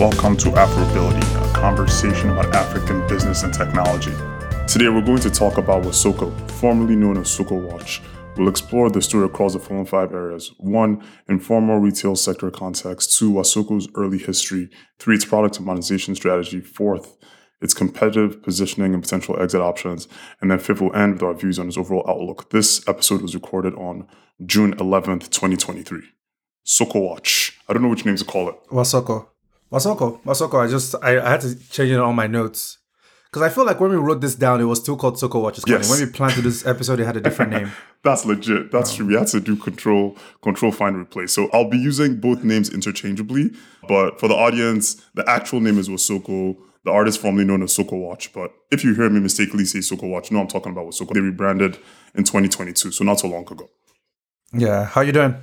Welcome to Afrobility, a conversation about African business and technology. Today we're going to talk about Wasoko, formerly known as Soko Watch. We'll explore the story across the following five areas. One, informal retail sector context. Two, Wasoko's early history. Three, its product and monetization strategy. Fourth, its competitive positioning and potential exit options. And then fifth, we'll end with our views on its overall outlook. This episode was recorded on June 11th, 2023. Soko Watch. I don't know which name to call it. Wasoko. Wasoko. Wasoko. I just I, I had to change it on my notes. Because I feel like when we wrote this down, it was still called Soko Watches. Yes. When we planned to this episode, it had a different name. That's legit. That's um, true. We had to do control, control, find, replace. So I'll be using both names interchangeably, but for the audience, the actual name is Wasoko. The artist formerly known as Soko Watch. But if you hear me mistakenly say Soko Watch, no, I'm talking about Wasoko. They rebranded in 2022, so not so long ago. Yeah. How you doing?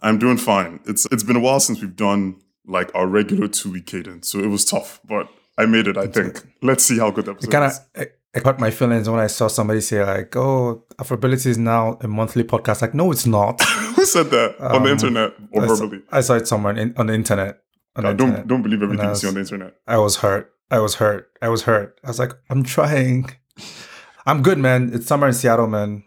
I'm doing fine. It's it's been a while since we've done like our regular two week cadence, so it was tough, but I made it. I think. Let's see how good that episode Kind of is. it, it hurt my feelings when I saw somebody say like, "Oh, Afrobility is now a monthly podcast." Like, no, it's not. Who said that on the internet or I saw, verbally? I saw it somewhere in, on the internet. On the Uh, don't internet. don't believe everything you see on the internet. I was hurt. I was hurt. I was hurt. I was like, I'm trying. I'm good, man. It's summer in Seattle, man.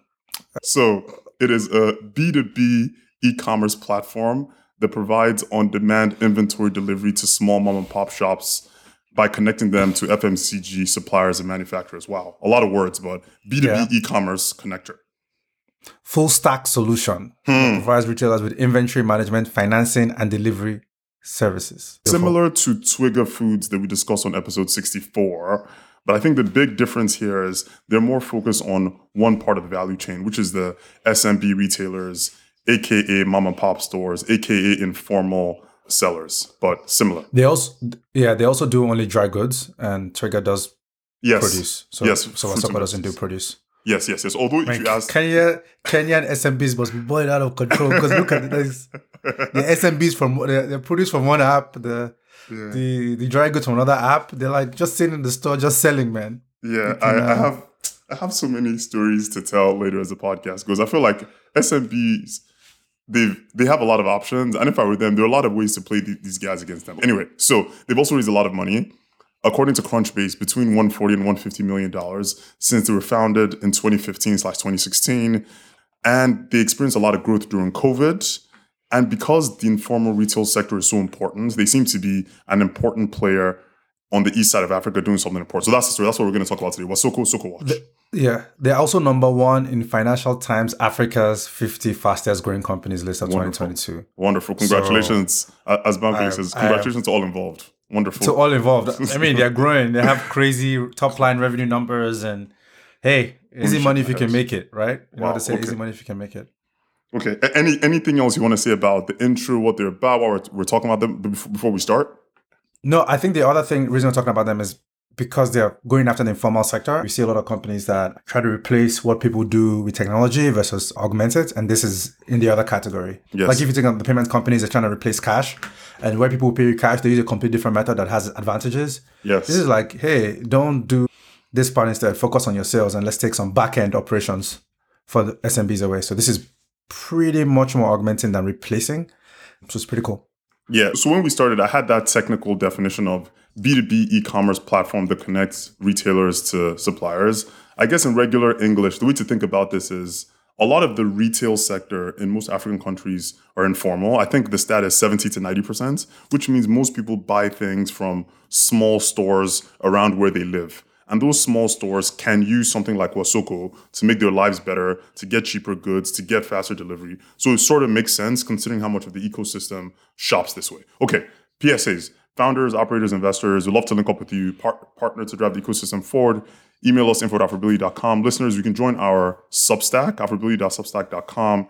So it is a B2B e-commerce platform that provides on-demand inventory delivery to small mom and pop shops by connecting them to FMCG suppliers and manufacturers. Wow, a lot of words, but B2B Yeah. e-commerce connector. Full stack solution that hmm. provides retailers with inventory management, financing, and delivery services. Similar to Twiga Foods that we discussed on episode 64. But I think the big difference here is they're more focused on one part of the value chain, which is the SMB retailers, aka mom and pop stores, aka informal sellers, but similar. They also, yeah, they also do only dry goods, and Twiga does Yes. produce. So, yes. so fruits and doesn't do produce. Yes, yes, yes. Although if you ask, Kenya, Kenyan SMBs must be boiled out of control because look at this. The SMBs from the, the produce from one app, the the the dry goods from another app. They're like just sitting in the store, just selling, man. yeah, I, I have I have so many stories to tell later as the podcast goes. I feel like SMBs they they have a lot of options, and if I were them, there are a lot of ways to play the- these guys against them. Anyway, so they've also raised a lot of money. According to Crunchbase, between 140 and 150 million dollars since they were founded in 2015 slash 2016, and they experienced a lot of growth during COVID. And because the informal retail sector is so important, they seem to be an important player on the east side of Africa doing something important. So that's the story. That's what we're going to talk about today. Wasoko Soko Watch. Yeah, they're also number one in Financial Times Africa's 50 fastest growing companies list of Wonderful. 2022. Wonderful. Congratulations. Uh, As I- says, congratulations to all involved. Wonderful. So all involved. I mean, they're growing. They have crazy top line revenue numbers, and hey, easy money if you can make it, right? You know Wow, what they say, okay. easy money if you can make it. okay. Any anything else you want to say about the intro, what they're about, while we're, we're talking about them before, before we start? No, I think the other thing, reason we're talking about them is because they're going after the informal sector. We see a lot of companies that try to replace what people do with technology versus augment it. And this is in the other category. Yes. Like if you think of the payment companies, they're trying to replace cash. And where people pay you cash, they use a completely different method that has advantages. Yes. This is like, hey, don't do this part instead. Focus on your sales and let's take some back end operations for the SMBs away. So this is pretty much more augmenting than replacing, So it's pretty cool. Yeah. So when we started, I had that technical definition of B2B e-commerce platform that connects retailers to suppliers. I guess in regular English, the way to think about this is a lot of the retail sector in most African countries are informal. I think the stat is 70 to 90%, which means most people buy things from small stores around where they live. And those small stores can use something like Wasoko to make their lives better, to get cheaper goods, to get faster delivery. So it sort of makes sense considering how much of the ecosystem shops this way. Okay, PSAs. Founders, operators, investors, we'd love to link up with you, par- partner to drive the ecosystem forward. Email us info at. Listeners, you can join our Substack, afrobility.substack.com.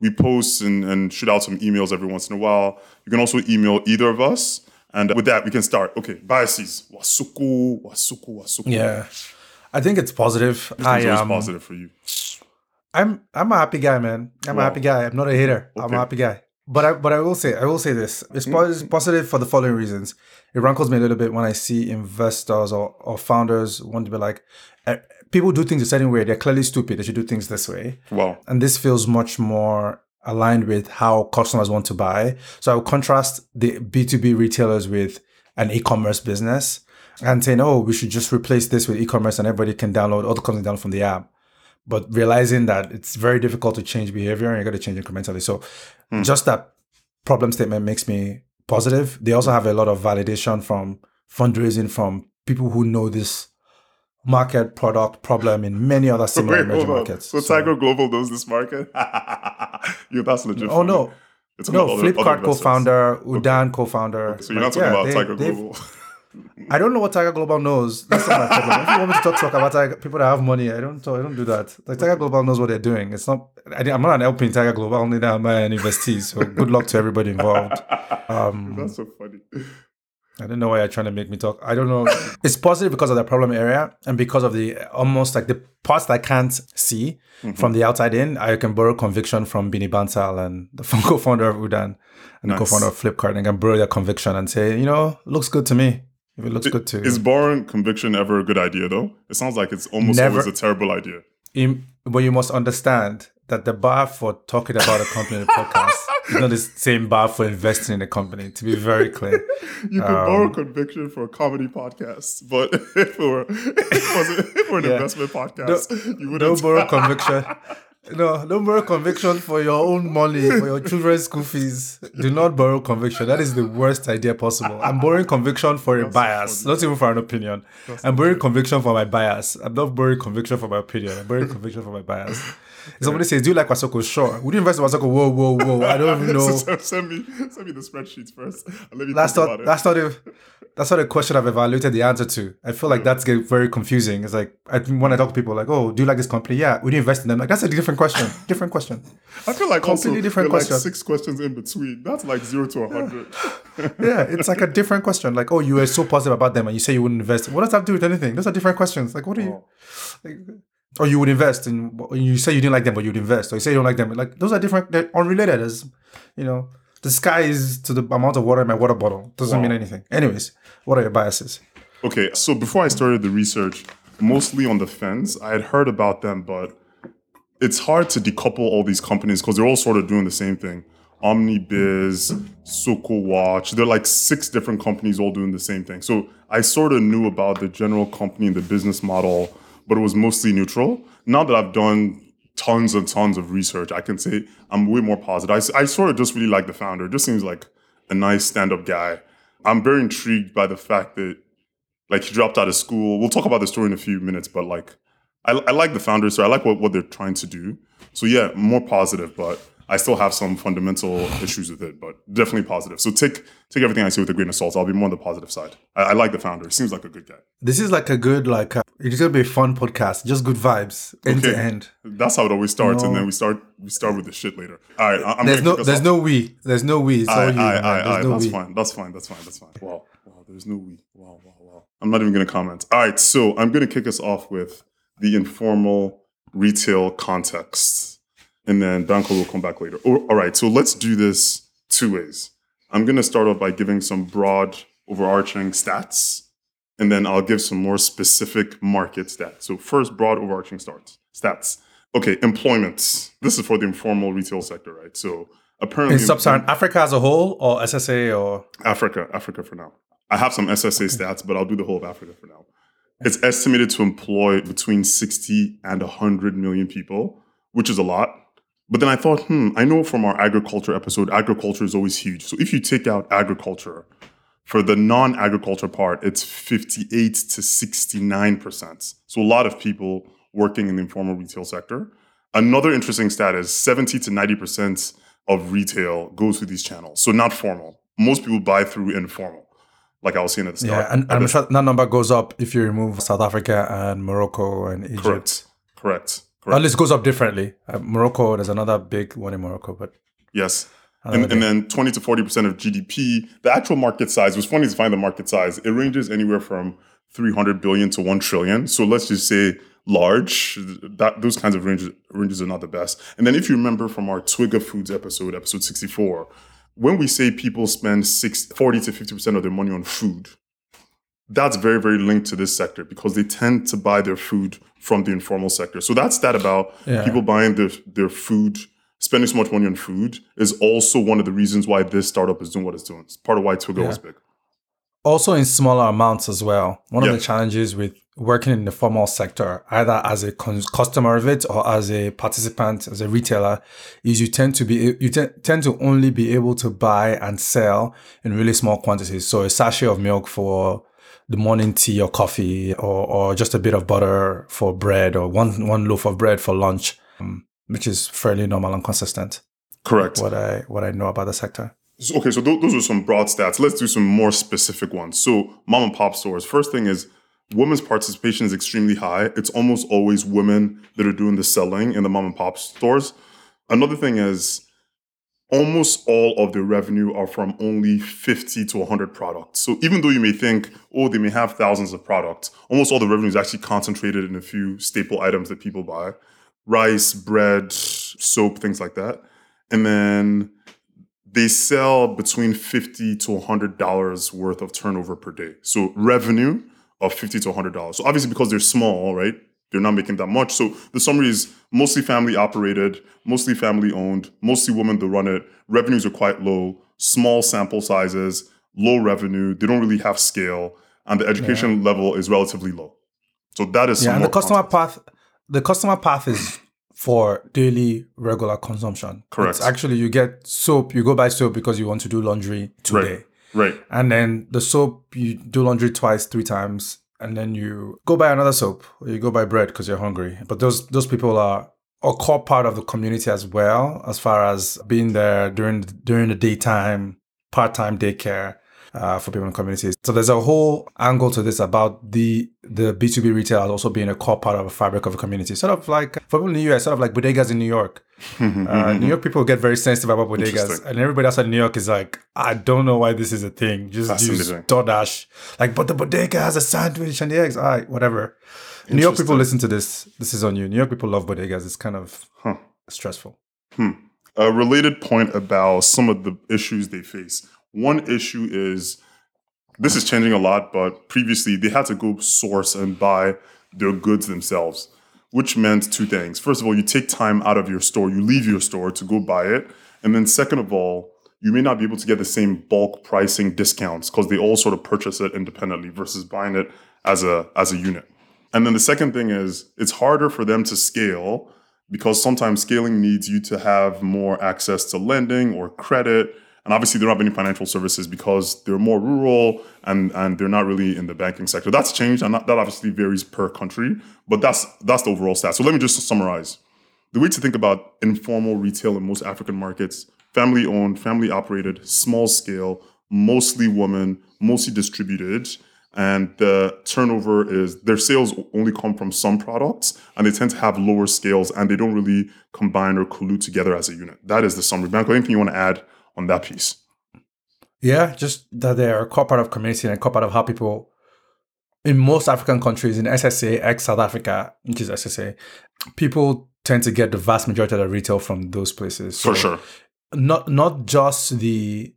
We post and, and shoot out some emails every once in a while. You can also email either of us. And with that, we can start. Okay, biases. Wasoko, Wasoko, Wasoko. Yeah. I think it's positive. It's I always um, positive for you. I'm I'm a happy guy, man. I'm Wow. a happy guy. I'm not a hater. I'm a happy guy. But I but I will say I will say this. It's mm-hmm. it's positive for the following reasons. It rankles me a little bit when I see investors or, or founders want to be like, people do things a certain way. They're clearly stupid. They should do things this way. Wow. And this feels much more aligned with how customers want to buy. So I will contrast the B2B retailers with an e-commerce business and saying, "Oh, we should just replace this with e-commerce, and everybody can download all the content down from the app." But realizing that it's very difficult to change behavior, and you got to change incrementally. So, hmm. just that problem statement makes me positive. They also have a lot of validation from fundraising from people who know this market product problem in many other similar Wait, emerging markets. So, Tiger Global knows this market? yeah, that's legit. oh no, It's no, about other- other Flipkart co-founder, Udaan co-founder. So you're not talking yeah, about they- Tiger Global. I don't know what Tiger Global knows. That's not my problem. If you want me to talk, talk about Tiger, people that have money, I don't talk, I don't do that. Like Tiger Global knows what they're doing. It's not. I, am not an LP in Tiger Global. Only that I'm an investee. So good luck to everybody involved. Um, That's so funny. I don't know why you're trying to make me talk. I don't know. It's positive because of the problem area and because of the almost like the parts that I can't see Mm-hmm. from the outside in. I can borrow conviction from Binny Bansal and the co-founder of Udaan and Nice. the co-founder of Flipkart. And I can borrow their conviction and say, you know, looks good to me. If it looks good to Is borrowing conviction ever a good idea, though? It sounds like it's almost Never. always a terrible idea. But you must understand that the bar for talking about a company in a podcast is not the same bar for investing in a company. To be very clear, You could Um, borrow conviction for a comedy podcast, but if it were, if it was if it were an Yeah. investment podcast, you wouldn't. don't borrow conviction. No, don't borrow conviction for your own money, for your children's school fees. Do not borrow conviction. That is the worst idea possible. I'm borrowing conviction for a bias, not even for an opinion. I'm borrowing conviction for my bias. I'm not borrowing conviction for my opinion. I'm borrowing conviction for my bias. Somebody says, "Do you like Wasoko?" Sure. Would you invest in Wasoko? Whoa, whoa, whoa! I don't even know. So send me send me the spreadsheets first. Let me that's not that's not a that's not a question I've evaluated the answer to. I feel like hmm. that's get very confusing. It's like I when I talk to people like, oh, do you like this company? Yeah, would you invest in them? Like that's a different question. Different question. I feel like also completely different there are like six questions in between. That's like zero to a hundred. Yeah, it's like a different question. Like, oh, you were so positive about them and you say you wouldn't invest. What does that do with anything? Those are different questions. Like, what are you? Oh. Like, or you would invest in? You say you didn't like them, but you'd invest. Or you say you don't like them. Like, those are different. They're unrelated. As you know, the sky is to the amount of water in my water bottle. Doesn't mean anything. Anyways, what are your biases? Okay, so before I started the research, mostly on the fence, I had heard about them, but it's hard to decouple all these companies because they're all sort of doing the same thing. OmniBiz, Soko Watch, they're like six different companies all doing the same thing. So I sort of knew about the general company and the business model, but it was mostly neutral. Now that I've done tons and tons of research, I can say I'm way more positive. I sort of just really like the founder. Just seems like a nice stand up guy. I'm very intrigued by the fact that like he dropped out of school. We'll talk about the story in a few minutes, but like I, I like the founders, so I like what, what they're trying to do. So yeah, more positive, but I still have some fundamental issues with it, but definitely positive. So take take everything I say with a grain of salt. I'll be more on the positive side. I, I like the founder. He seems like a good guy. This is like a good like uh, it's gonna be a fun podcast. Just good vibes, end to end. That's how it always starts, and then we start we start with the shit later. All right, I- I'm There's no there's off. no we. There's no we. It's all Aye, you. man. aye, There's aye, no that's we. fine. That's fine. That's fine. That's fine. Wow, wow. There's no we. Wow, wow, wow. I'm not even gonna comment. All right, so I'm gonna kick us off with the informal retail context, and then Danko will come back later. All right, so let's do this two ways. I'm gonna start off by giving some broad, overarching stats, and then I'll give some more specific market stats. So first, broad, overarching starts stats. Okay, employment. This is for the informal retail sector, right? So apparently In sub-Saharan Africa as a whole, or SSA, or Africa, Africa for now. I have some SSA stats, but I'll do the whole of Africa for now. It's estimated to employ between 60 and 100 million people, which is a lot. But then I thought, hmm, I know from our agriculture episode, agriculture is always huge. So if you take out agriculture, for the non agriculture part, it's 58 to 69%. So a lot of people working in the informal retail sector. Another interesting stat is 70 to 90% of retail goes through these channels. So not formal. Most people buy through informal, like I was saying at the start. yeah, and, and I'm sure that number goes up if you remove South Africa and Morocco and Egypt. Correct. Correct. At least it goes up differently. Uh, Morocco, there's another big one in Morocco, but Yes. And, and then 20 to 40% of GDP. The actual market size was funny to find the market size. It ranges anywhere from 300 billion to 1 trillion. So let's just say large. That Those kinds of ranges, ranges are not the best. And then if you remember from our Twiga Foods episode, episode 64, when we say people spend six, 40 to 50% of their money on food, that's very, very linked to this sector because they tend to buy their food from the informal sector. So that's that about Yeah. people buying their, their food, spending so much money on food is also one of the reasons why this startup is doing what it's doing. It's part of why Twiga was big. also in smaller amounts as well. One Yeah. of the challenges with working in the formal sector, either as a con- customer of it or as a participant, as a retailer, is you tend to be you te- tend to only be able to buy and sell in really small quantities. So a sachet of milk for the morning tea or coffee, or, or just a bit of butter for bread, or one one loaf of bread for lunch, um, which is fairly normal and consistent. Correct. What I what I know about the sector. So- Okay, so tho- those are some broad stats. Let's do some more specific ones. So, mom and pop stores. First thing is women's participation is extremely high. It's almost always women that are doing the selling in the mom and pop stores. Another thing is almost all of the revenue are from only 50 to 100 products. So, even though you may think, oh, they may have thousands of products, almost all the revenue is actually concentrated in a few staple items that people buy rice, bread, soap, things like that. And then they sell between 50 to 100 dollars worth of turnover per day so revenue of 50 to 100 dollars so obviously because they're small right they're not making that much so the summary is mostly family operated mostly family owned mostly women that run it revenues are quite low small sample sizes low revenue they don't really have scale and the education level is relatively low so that is Yeah, and the customer context. path, the customer path is for daily regular consumption. Correct. It's actually, you get soap. You go buy soap because you want to do laundry today, Right. right and then the soap you do laundry twice, three times, and then you go buy another soap or you go buy bread because you're hungry. But those those people are a core part of the community as well, as far as being there during during the daytime, part time daycare uh, for people in communities. So there's a whole angle to this about the the B2B retail also being a core part of a fabric of a community. Sort of like for people in the US, sort of like bodegas in New York. Uh, New York people get very sensitive about bodegas, and everybody outside New York is like, I don't know why this is a thing. Just use DoorDash. Like, but the bodega has a sandwich and the eggs. All right, whatever. New York people listen to this. This is on you. New York people love bodegas. It's kind of Huh. stressful. a related point about some of the issues they face. One issue is this is changing a lot, but previously they had to go source and buy their goods themselves, which meant two things. First of all, you take time out of your store, you leave your store to go buy it. And then, second of all, you may not be able to get the same bulk pricing discounts because they all sort of purchase it independently versus buying it as a as a unit. And then the second thing is it's harder for them to scale because sometimes scaling needs you to have more access to lending or credit. And obviously, they don't have any financial services because they're more rural and, and they're not really in the banking sector. That's changed, and that, that obviously varies per country, but that's that's the overall stat. So let me just summarize. The way to think about informal retail in most African markets family owned, family operated, small scale, mostly women, mostly distributed. And the turnover is their sales only come from some products and they tend to have lower scales and they don't really combine or collude together as a unit. That is the summary. Bankole, anything you want to add on that piece? Yeah, just that they're a core part of community and a core part of how people in most African countries, in SSA, ex South Africa, which is SSA, people tend to get the vast majority of their retail from those places. For sure. Not not just the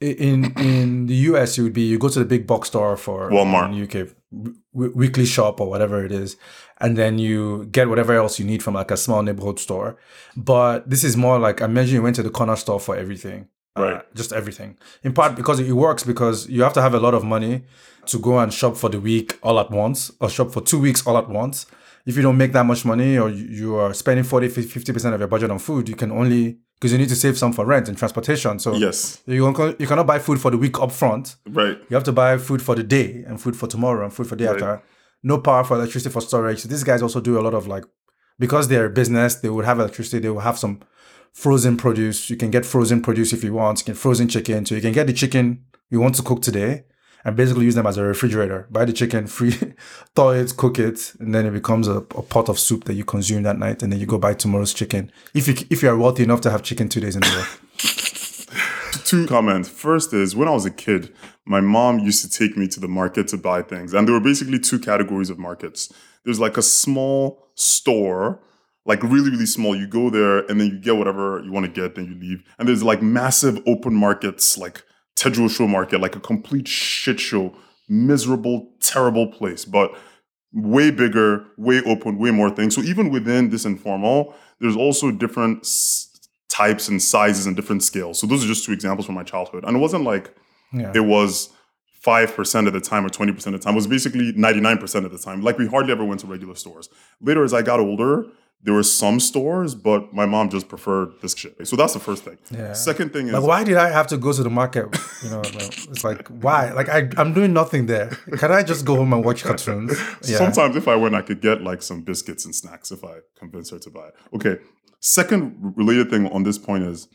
in in the US, it would be you go to the big box store for Walmart. in UK w- weekly shop or whatever it is, and then you get whatever else you need from like a small neighborhood store. But this is more like imagine you went to the corner store for everything, Uh, Right. just everything. In part because it works because you have to have a lot of money to go and shop for the week all at once or shop for two weeks all at once. If you don't make that much money or you you are spending 40, 50% of your budget on food, you can only, because you need to save some for rent and transportation. So Yes. you, can, you cannot buy food for the week up front. Right. You have to buy food for the day and food for tomorrow and food for the day Right. after. No power for electricity for storage. So these guys also do a lot of like, because they're a business, they would have electricity, they will have some frozen produce. You can get frozen produce if you want. You can frozen chicken. So you can get the chicken you want to cook today and basically use them as a refrigerator. Buy the chicken, free, thaw it, cook it, and then it becomes a, a pot of soup that you consume that night. And then you go buy tomorrow's chicken. If you if you are wealthy enough to have chicken two days in a row. two comments. First is when I was a kid, my mom used to take me to the market to buy things. And there were basically two categories of markets. There's like a small store, like really, really small. You go there and then you get whatever you want to get, then you leave. And there's like massive open markets, like Tejuosho Market, like a complete shit show, miserable, terrible place. But way bigger, way open, way more things. So even within this informal, there's also different s- types and sizes and different scales. So those are just two examples from my childhood. And it wasn't like Yeah. it was 5% of the time or 20% of the time. It was basically 99% of the time. Like we hardly ever went to regular stores. Later, as I got older, there were some stores, but my mom just preferred this shit. So that's the first thing. Yeah. Second thing is Like, why did I have to go to the market? You know, it's like, why? Like, I, I'm doing nothing there. Can I just go home and watch cartoons? Yeah. sometimes if I went, I could get like some biscuits and snacks if I convinced her to buy it. Okay. Second related thing on this point is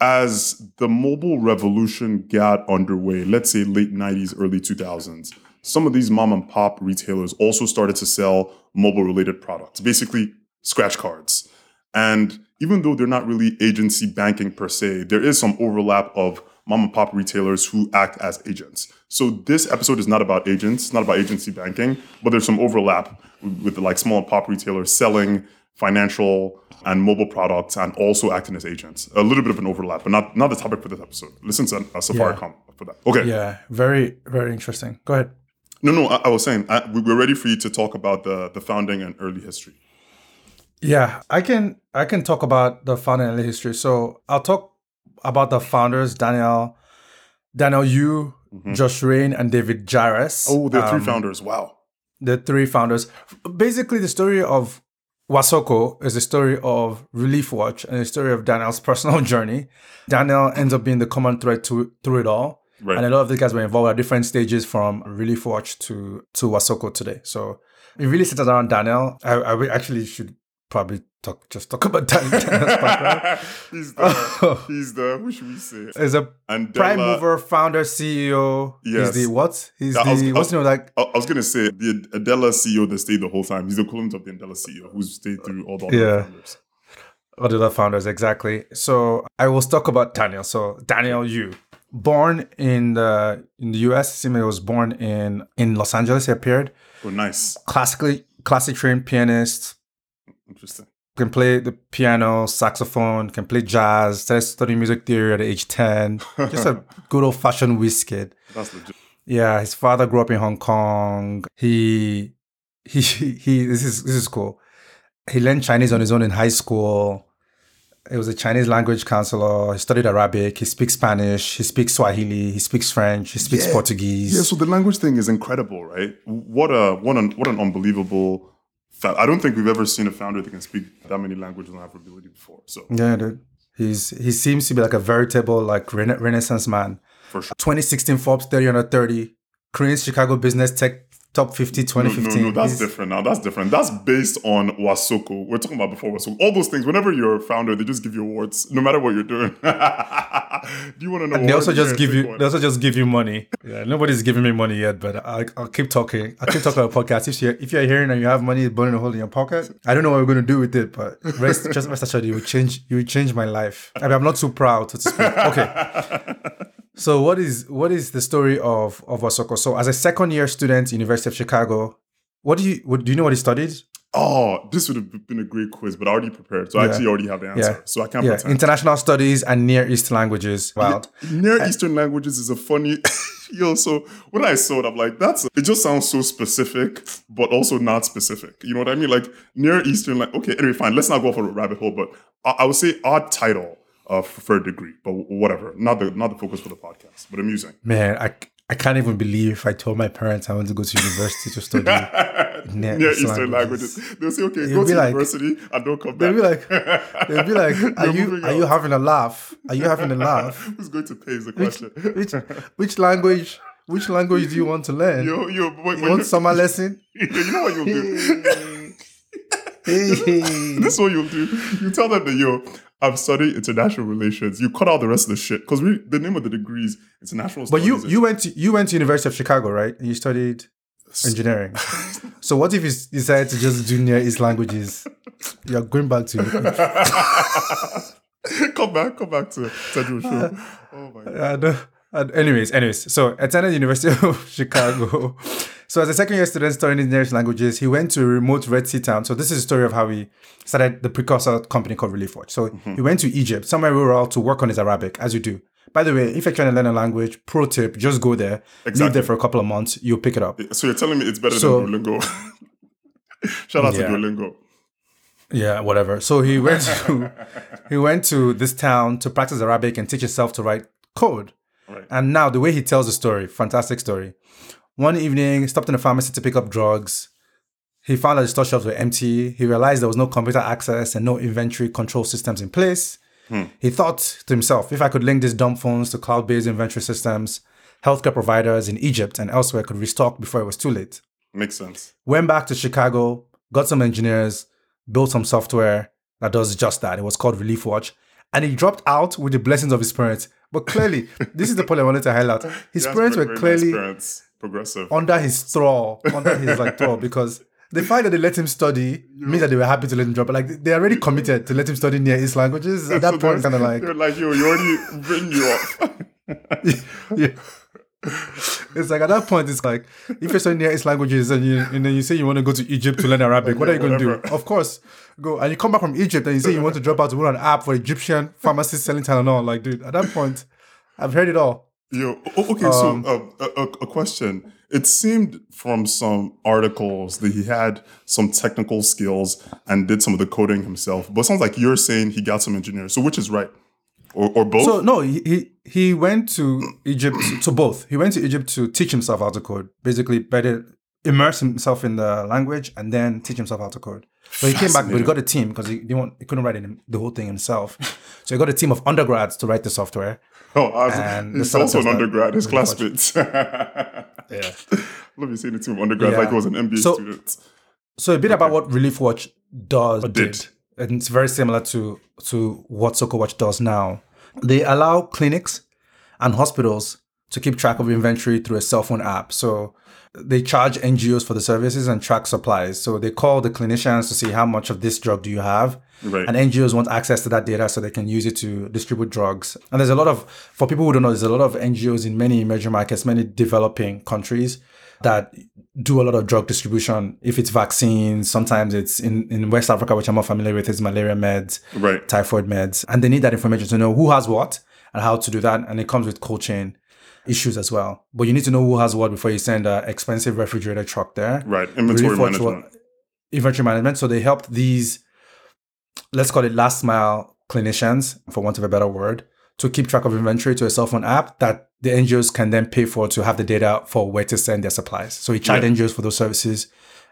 as the mobile revolution got underway, let's say late 90s, early 2000s, some of these mom and pop retailers also started to sell mobile related products, basically scratch cards. And even though they're not really agency banking per se, there is some overlap of mom and pop retailers who act as agents. So this episode is not about agents, not about agency banking, but there's some overlap with, like small and pop retailers selling financial and mobile products and also acting as agents. A little bit of an overlap, but not not the topic for this episode. Listen to uh, Safaricom for that. Okay. yeah, very, very interesting. Go ahead. No, no, I, I was saying I, we're ready for you to talk about the the founding and early history. Yeah, I can I can talk about the founding and history. So I'll talk about the founders, Daniel, Daniel Yu, Josh Rain, and David. Mm-hmm. Oh, the are three Um, founders. Wow. the three founders. Basically, the story of Wasoko is the story of Relief Watch and the story of Daniel's personal journey. Daniel ends up being the common thread to through it all. Right. And a lot of the guys were involved at different stages from Relief Watch to to Wasoko today. So it really centers around Daniel. I, I actually should probably talk just talk about Dan- Daniel's background. he's the he's the who should we say? He's a prime mover, founder, CEO. Yes. He's the what? He's I was- the I what's was- the like I was gonna say the Adela CEO that stayed the whole time. He's the equivalent of the Adela CEO who's stayed through all the other Yeah. founders. The other founders, exactly. So I will talk about Daniel. So Daniel you born in the in the US, Simi was born in in Los Angeles. He appeared Oh, nice, classically classic trained pianist. Interesting. Can play the piano, saxophone, can play jazz. Started studying music theory at age ten. Just a good old fashioned whiz kid. That's legit. Yeah, his father grew up in Hong Kong. He he he. This is this is cool. He learned Chinese on his own in high school. He was a Chinese language counselor. He studied Arabic. He speaks Spanish. He speaks Swahili. He speaks French. He speaks Yeah. Portuguese. Yeah, so the language thing is incredible, right? What a what an what an unbelievable. I don't think we've ever seen a founder that can speak that many languages and have ability before. So Yeah, dude. He's he seems to be like a veritable like rena- Renaissance man. for sure. 2016 Forbes 30 under 30. Crain's Chicago Business Tech Top 50 No, 2015. no, no, that's He's- different now. That's different. That's based on Wasoko. We're talking about before Wasoko. All those things. Whenever you're a founder, they just give you awards, no matter what you're doing. Do you want to know? They also just give you. one. They also just give you money. Yeah, nobody's giving me money yet, but I, I'll keep talking. I'll keep talking about podcast. If you're if you're hearing and you have money burning a hole in your pocket, I don't know what we're gonna do with it, but rest just rest assured, you will change. You will change my life. I mean, I'm not too proud to speak. Okay. So what is what is the story of of Wasoko? So as a second year student, University of Chicago, what do you what, do you know what he studied? Oh, this would have been a great quiz, but I already prepared, so I actually already have the answer. Yeah. So I can't Yeah, pretend. international studies and Near East languages. Wow. Near Eastern languages is a funny. Yo, so when I saw it, I'm like, that's it. Just sounds so specific, but also not specific. You know what I mean? Like Near Eastern, like okay, anyway, fine. Let's not go off a rabbit hole, but I, I would say odd title uh, for a degree, but whatever. Not the not the focus for the podcast, but amusing. Man, I, I can't even believe if I told my parents I want to go to university to study. Near Near Eastern Eastern languages. languages. They'll say, okay, They'll go to like- university and don't come They'll be like, they'll be like, are you you having a laugh? Are you having a laugh? Who's going to pay is the Which question. which which language which language do you want to learn? yo, yo, but you want summer lesson? you know what you'll do? This is what you'll do. You tell them that yo, I'm studying international relations. You cut out the rest of the shit because we the name of the degree is international. But you you went to you went to University of Chicago, right? And you studied engineering. so what if you s- decided to just do Near East languages? You're going back to come back, come back to Central Show. Oh my god. Uh, no. Uh, anyways, anyways, so attended University of Chicago. So as a second year student studying engineering languages, he went to a remote Red Sea town. So this is the story of how he started the precursor company called Relief Watch. So he went to Egypt, somewhere rural, to work on his Arabic, as you do. By the way, if you're trying to learn a language, pro tip, just go there, live there for a couple of months, you'll pick it up. So you're telling me it's better So- than Duolingo? Shout out Yeah. to Duolingo. Yeah, whatever. So he went to he went to this town to practice Arabic and teach himself to write code. Right. And now the way he tells the story, fantastic story. One evening, stopped in a pharmacy to pick up drugs. He found that the store shelves were empty. He realized there was no computer access and no inventory control systems in place. He thought to himself, if I could link these dumb phones to cloud-based inventory systems, healthcare providers in Egypt and elsewhere could restock before it was too late. Makes sense. Went back to Chicago, got some engineers, built some software that does just that. It was called Relief Watch. And he dropped out with the blessings of his parents. But clearly, this is the point I wanted to highlight. His parents were very nice clearly parents. progressive. under his thrall, under his like thrall, because the fact that they let him study means that they were happy to let him drop. Like they already committed to let him study near East languages. At that So point, kind of like they're like, yo, you already bring you up. yeah. It's like at that point, it's like if you're studying near East languages and you and then you say you want to go to Egypt to learn Arabic, what are you going to do? Of course, go and you come back from Egypt and you say you want to drop out to run an app for Egyptian pharmacists selling Tylenol. Like, dude, at that point, I've heard it all. Yo, okay, Um, so uh, a, a, a question. It seemed from some articles that he had some technical skills and did some of the coding himself. But it sounds like you're saying he got some engineers. So which is right? Or, or both? So no, he he- went to Egypt to both. He went to Egypt to teach himself how to code, basically better immerse himself in the language and then teach himself how to code. So he came back, but he got a team because he didn't want, he couldn't write it, the whole thing himself. So he got a team of undergrads to write the software. oh, I was- and the he's also an undergrad. His classmates. Yeah. Love you saying it to him, undergrad, Yeah. like it was an MBA So- student. So a bit about what Relief Watch does or did. did. And it's very similar to to what Soko Watch does now. They allow clinics and hospitals to keep track of inventory through a cell phone app. So they charge NGOs for the services and track supplies. So they call the clinicians to see how much of this drug do you have. Right. And NGOs want access to that data so they can use it to distribute drugs. And there's a lot of, for people who don't know, there's a lot of NGOs in many emerging markets, many developing countries that do a lot of drug distribution. If it's vaccines, sometimes it's in, in West Africa, which I'm more familiar with, is malaria meds, Right. typhoid meds. And they need that information to know who has what and how to do that. And it comes with cold chain issues as well. But you need to know who has what before you send an expensive refrigerator truck there Right. Inventory management. wa- inventory management. So they helped these, let's call it last mile clinicians, for want of a better word, to keep track of inventory to a cell phone app that the NGOs can then pay for to have the data for where to send their supplies. So he charged Yeah. NGOs for those services.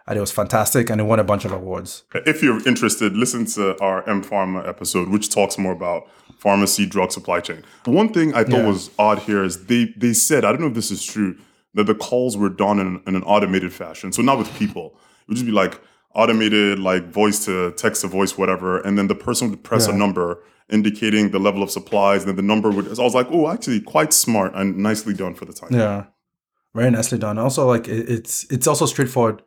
And it was fantastic, and it won a bunch of awards. If you're interested, listen to our mPharma episode, which talks more about pharmacy drug supply chain. One thing I thought Yeah. was odd here is they they said, I don't know if this is true, that the calls were done in, in an automated fashion. So not with people. It would just be like automated, like voice to text to voice, whatever. And then the person would press a number indicating the level of supplies. And then the number would, so I was like, oh, actually quite smart and nicely done for the time. Yeah, very nicely done. Also, like it, it's it's also straightforward,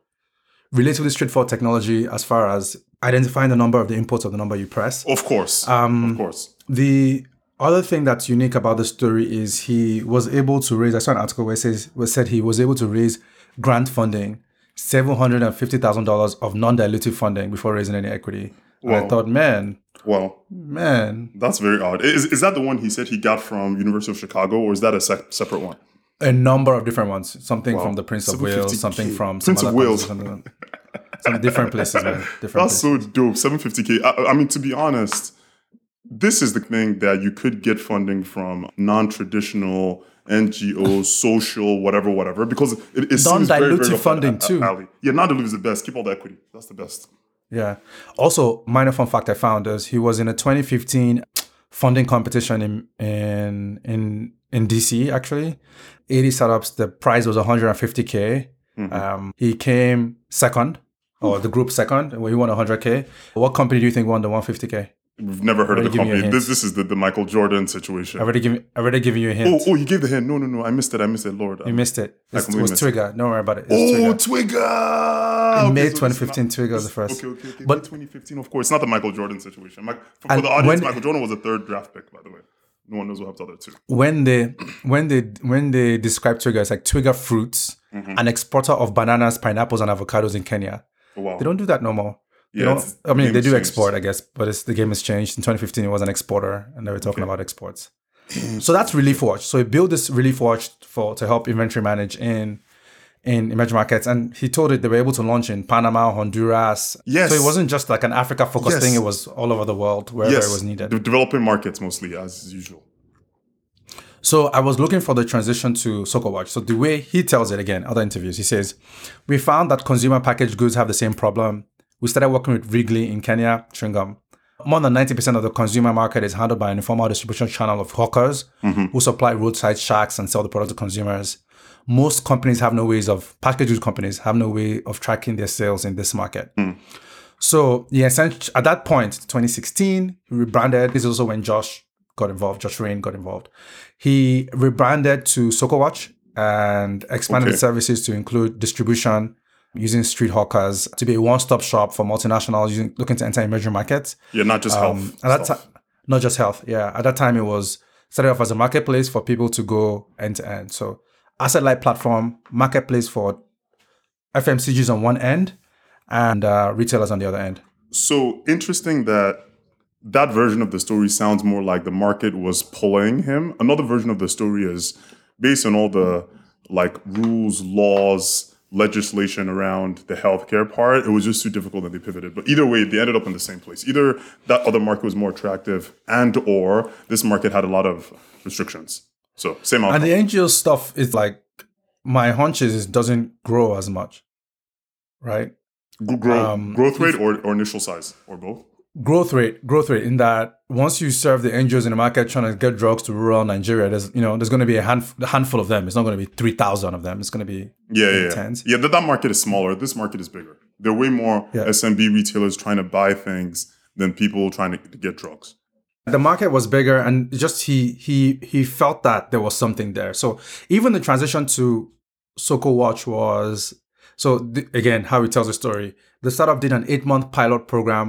relatively straightforward technology as far as identifying the number of the inputs of the number you press. Of course. Um, of course. The other thing that's unique about the story is he was able to raise. I saw an article where it says where it said he was able to raise grant funding, seven hundred and fifty thousand dollars of non-dilutive funding before raising any equity. And I thought, man, Well, man, That's very odd. Is, is that the one he said he got from University of Chicago, or is that a sec- separate one? a number of different ones. Something Wow. from the Prince of Wales, something from some Prince of other Wales. Some, some different places, man. Different That's places. so dope. Seven fifty k. I mean, to be honest, this is the thing that you could get funding from non-traditional NGOs, social, whatever, whatever, because it, it seems very, very Non-dilutive up that funding, too. alley. Yeah, non-dilutive is the best. Keep all the equity. That's the best. Yeah. Also, minor fun fact I found is he was in a 2015 funding competition in in in in DC actually. 80 startups. The prize was 150k. Mm-hmm. Um, he came second, or the group second, where he won 100k. What company do you think won the 150k? We've never heard of the giving you a company. This, this is the, the Michael Jordan situation. I already give I already given you a hint. oh, oh, you gave the hand. No, no, no. I missed it. I missed it. Lord. you missed it. It's- It was missed it. Don't worry about it. It's Oh, Twiga. Twiga! In Okay, May so 2015, not- Twiga was the first. Okay, okay, okay. But- May 2015, of course. It's not the Michael Jordan situation. Mike, for, for the audience, when- Michael Jordan was a third draft pick, by the way. No one knows what happened to the other two. when they when they when they describe Twiga, it's like Twiga Fruits, Mm-hmm. an exporter of bananas, pineapples, and avocados in Kenya. Oh, wow. They don't do that no more. Yeah, don't- it's- I mean, the they do changed. export, I guess, but it's, the game has changed. In 2015, it was an exporter, and they were talking about exports. so that's Relief Watch. So he built this Relief Watch for to help inventory manage in in emerging markets, and he told it they were able to launch in Panama, Honduras. Yes. So it wasn't just like an Africa focused Yes. thing; it was all over the world, wherever yes, it was needed. The developing markets mostly, as usual. So I was looking for the transition to Soko Watch. So the way he tells it again, other interviews, he says, we found that consumer packaged goods have the same problem. We started working with Wrigley in Kenya, chewing gum. More than 90% of the consumer market is handled by an informal distribution channel of hawkers mm-hmm. who supply roadside shacks and sell the product to consumers. Most companies have no ways of, packaged goods companies have no way of tracking their sales in this market. Mm. So yeah, at that point, 2016, he rebranded. This is also when Josh got involved. Josh Rain got involved. He rebranded to Soko Watch and expanded Okay. the services to include distribution using street hawkers to be a one-stop shop for multinationals using, looking to enter emerging markets. Yeah, not just health. Um, at that time, not just health. Yeah, at that time it was started off as a marketplace for people to go end to end. So asset light platform, marketplace for FMCGs on one end, and uh, retailers on the other end. So interesting that that version of the story sounds more like the market was pulling him. Another version of the story is based on all the like rules, laws, legislation around the healthcare part. It was just too difficult that they pivoted. But either way, they ended up in the same place. Either that other market was more attractive, and or this market had a lot of restrictions. So same outcome. And the NGO stuff is like my hunch is it doesn't grow as much, right? Gro- grow- um, growth rate or, or initial size or both. Growth rate, growth rate. In that once you serve the NGOs in the market trying to get drugs to rural Nigeria, there's you know there's going to be a, hand, a handful of them. It's not going to be three thousand of them. It's going to be Yeah, yeah, yeah. tens. Yeah, that, that market is smaller. This market is bigger. There are way more Yeah. SMB retailers trying to buy things than people trying to, to get drugs. the market was bigger and just he he he felt that there was something there so even the transition to Soko Watch was so th- again how he tells the story the startup did an eight month pilot program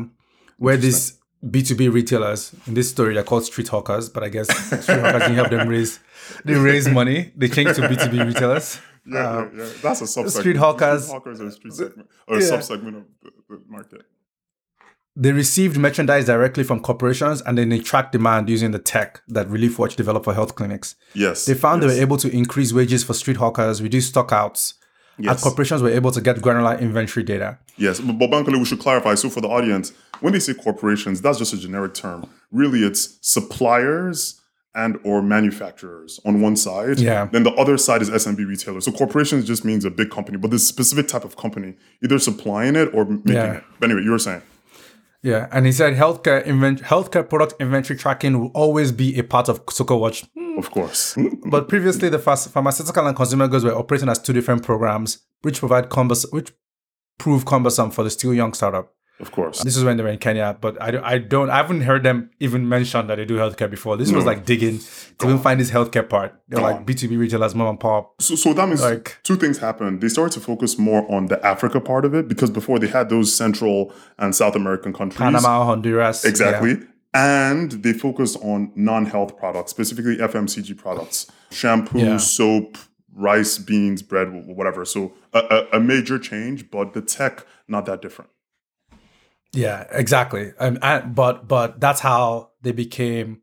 where these b2b retailers in this story they're called street hawkers but i guess street hawkers didn't help them raise they raise money they changed to b2b retailers Yeah, yeah, yeah. That's a um, subsegment. street hawkers- Street hawkers are a street segment or a subsegment of the, the market. they received merchandise directly from corporations and then they tracked demand using the tech that relief watch developed for health clinics Yes. They found yes. they were able to increase wages for street hawkers, reduce stockouts, and Yes. corporations were able to get granular inventory data. Yes, but, but Bankole, we should clarify. So for the audience, when they say corporations, that's just a generic term. Really, it's suppliers and or manufacturers on one side. Yeah. Then the other side is SMB retailers. So corporations just means a big company, but this specific type of company, either supplying it or making Yeah. it. But anyway, you were saying. Yeah, and he said healthcare invent- healthcare product inventory tracking will always be a part of Soko Watch. Of course. But previously, the phas- pharmaceutical and consumer goods were operating as two different programs, which provide cumbers- which prove cumbersome for the still young startup. Of course. This is when they were in Kenya, but I don't, I don't, I haven't heard them even mention that they do healthcare before. This was like digging to even find this healthcare part. They're like B2B retailers, mom and pop. So, so that means Like- two things happened. They started to focus more on the Africa part of it because before they had those Central and South American countries. Panama, Honduras. yeah. Exactly. And they focused on non health products, specifically FMCG products shampoo, Yeah. soap, rice, beans, bread, whatever. So a, a, a major change, but the tech, not that different. Yeah, exactly. Um, and, but but that's how they became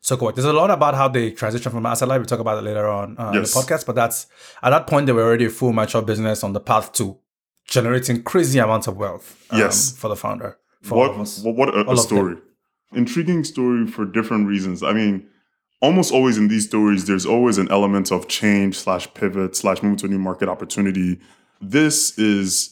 so cool. There's a lot about how they transitioned from asset light. We talk about it later on uh, Yes. in the podcast. But that's at that point they were already a full mature business on the path to generating crazy amounts of wealth. um, Yes. for the founder. For What, of what, a, a All of them. story. Intriguing story for different reasons. I mean, almost always in these stories, there's always an element of change slash pivot slash move to a new market opportunity. This is,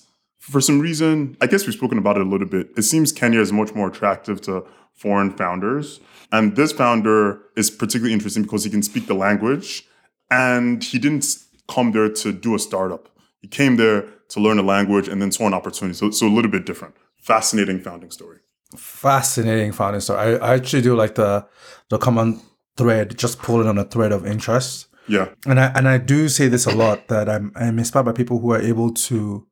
for some reason, I guess we've spoken about it a little bit. It seems Kenya is much more attractive to foreign founders. And this founder is particularly interesting because he can speak the language and he didn't come there to do a startup. He came there to learn a language and then saw an opportunity. So, so a little bit different. Fascinating founding story. Fascinating founding story. I, I actually do like the the common thread, just pulling on a thread of interest. Yeah. and I and I do say this a lot that I'm I'm inspired by people who are able to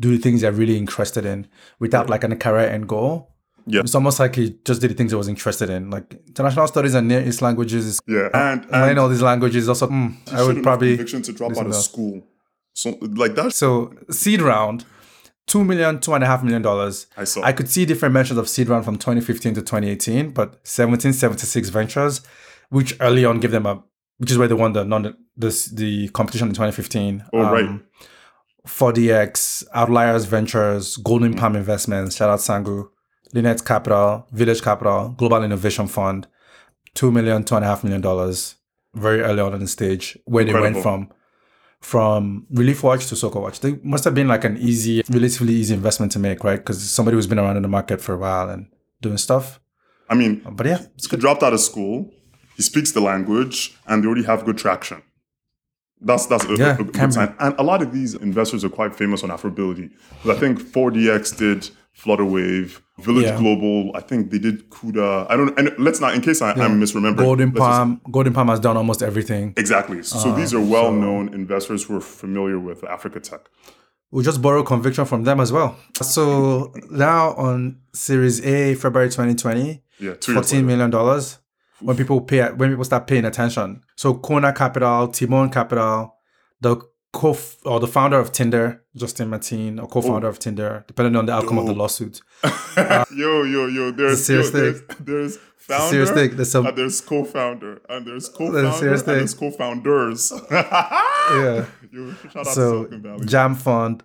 do the things they're really interested in without like an career end goal. Yeah. It's almost like he just did the things he was interested in, like international studies and Near East languages. Yeah. And, and learning all these languages also. mm, I would probably conviction to drop out of school. So like that's so seed round, two million, two and a half million dollars. I saw. I could see different mentions of seed round from 2015 to 2018, but 1776 Ventures, which early on gave them a, which is where they won the non this the competition in 2015. Oh, right. 4DX, Outliers Ventures, Golden Palm Investments, shout out Sangu, Lynette Capital, Village Capital, Global Innovation Fund, two million, two and a half million dollars. very early on in the stage where they went from from Relief Watch to Soko Watch. They must have been like an easy, relatively easy investment to make, right? Because somebody who's been around in the market for a while and doing stuff. I mean, But yeah, it's he dropped out of school. He speaks the language, and they already have good traction. That's that's a, Yeah, a, a good sign. And a lot of these investors are quite famous on Afrobility. I think 4DX did Flutterwave, Village Yeah. Global. I think they did CUDA. I don't. And let's not, in case I, I'm misremembering. Golden let's just- Palm, Golden Palm has done almost everything. Exactly. So uh, these are well-known investors who are familiar with Africa tech. We just borrow conviction from them as well. So now on Series A, February 2020, Yeah, fourteen million dollars. When people pay, when people start paying attention. So Quona Capital, Timon Capital, the co or the founder of Tinder, Justin Mateen, or co-founder of Tinder, depending on the outcome of the lawsuit. yo, yo, yo. There's serious yo, there's, there's founder, serious thing. There's some- and there's co-founder, and there's co-founder, serious and there's co-founders. Yeah. Yo, shout out to So Jam Fund,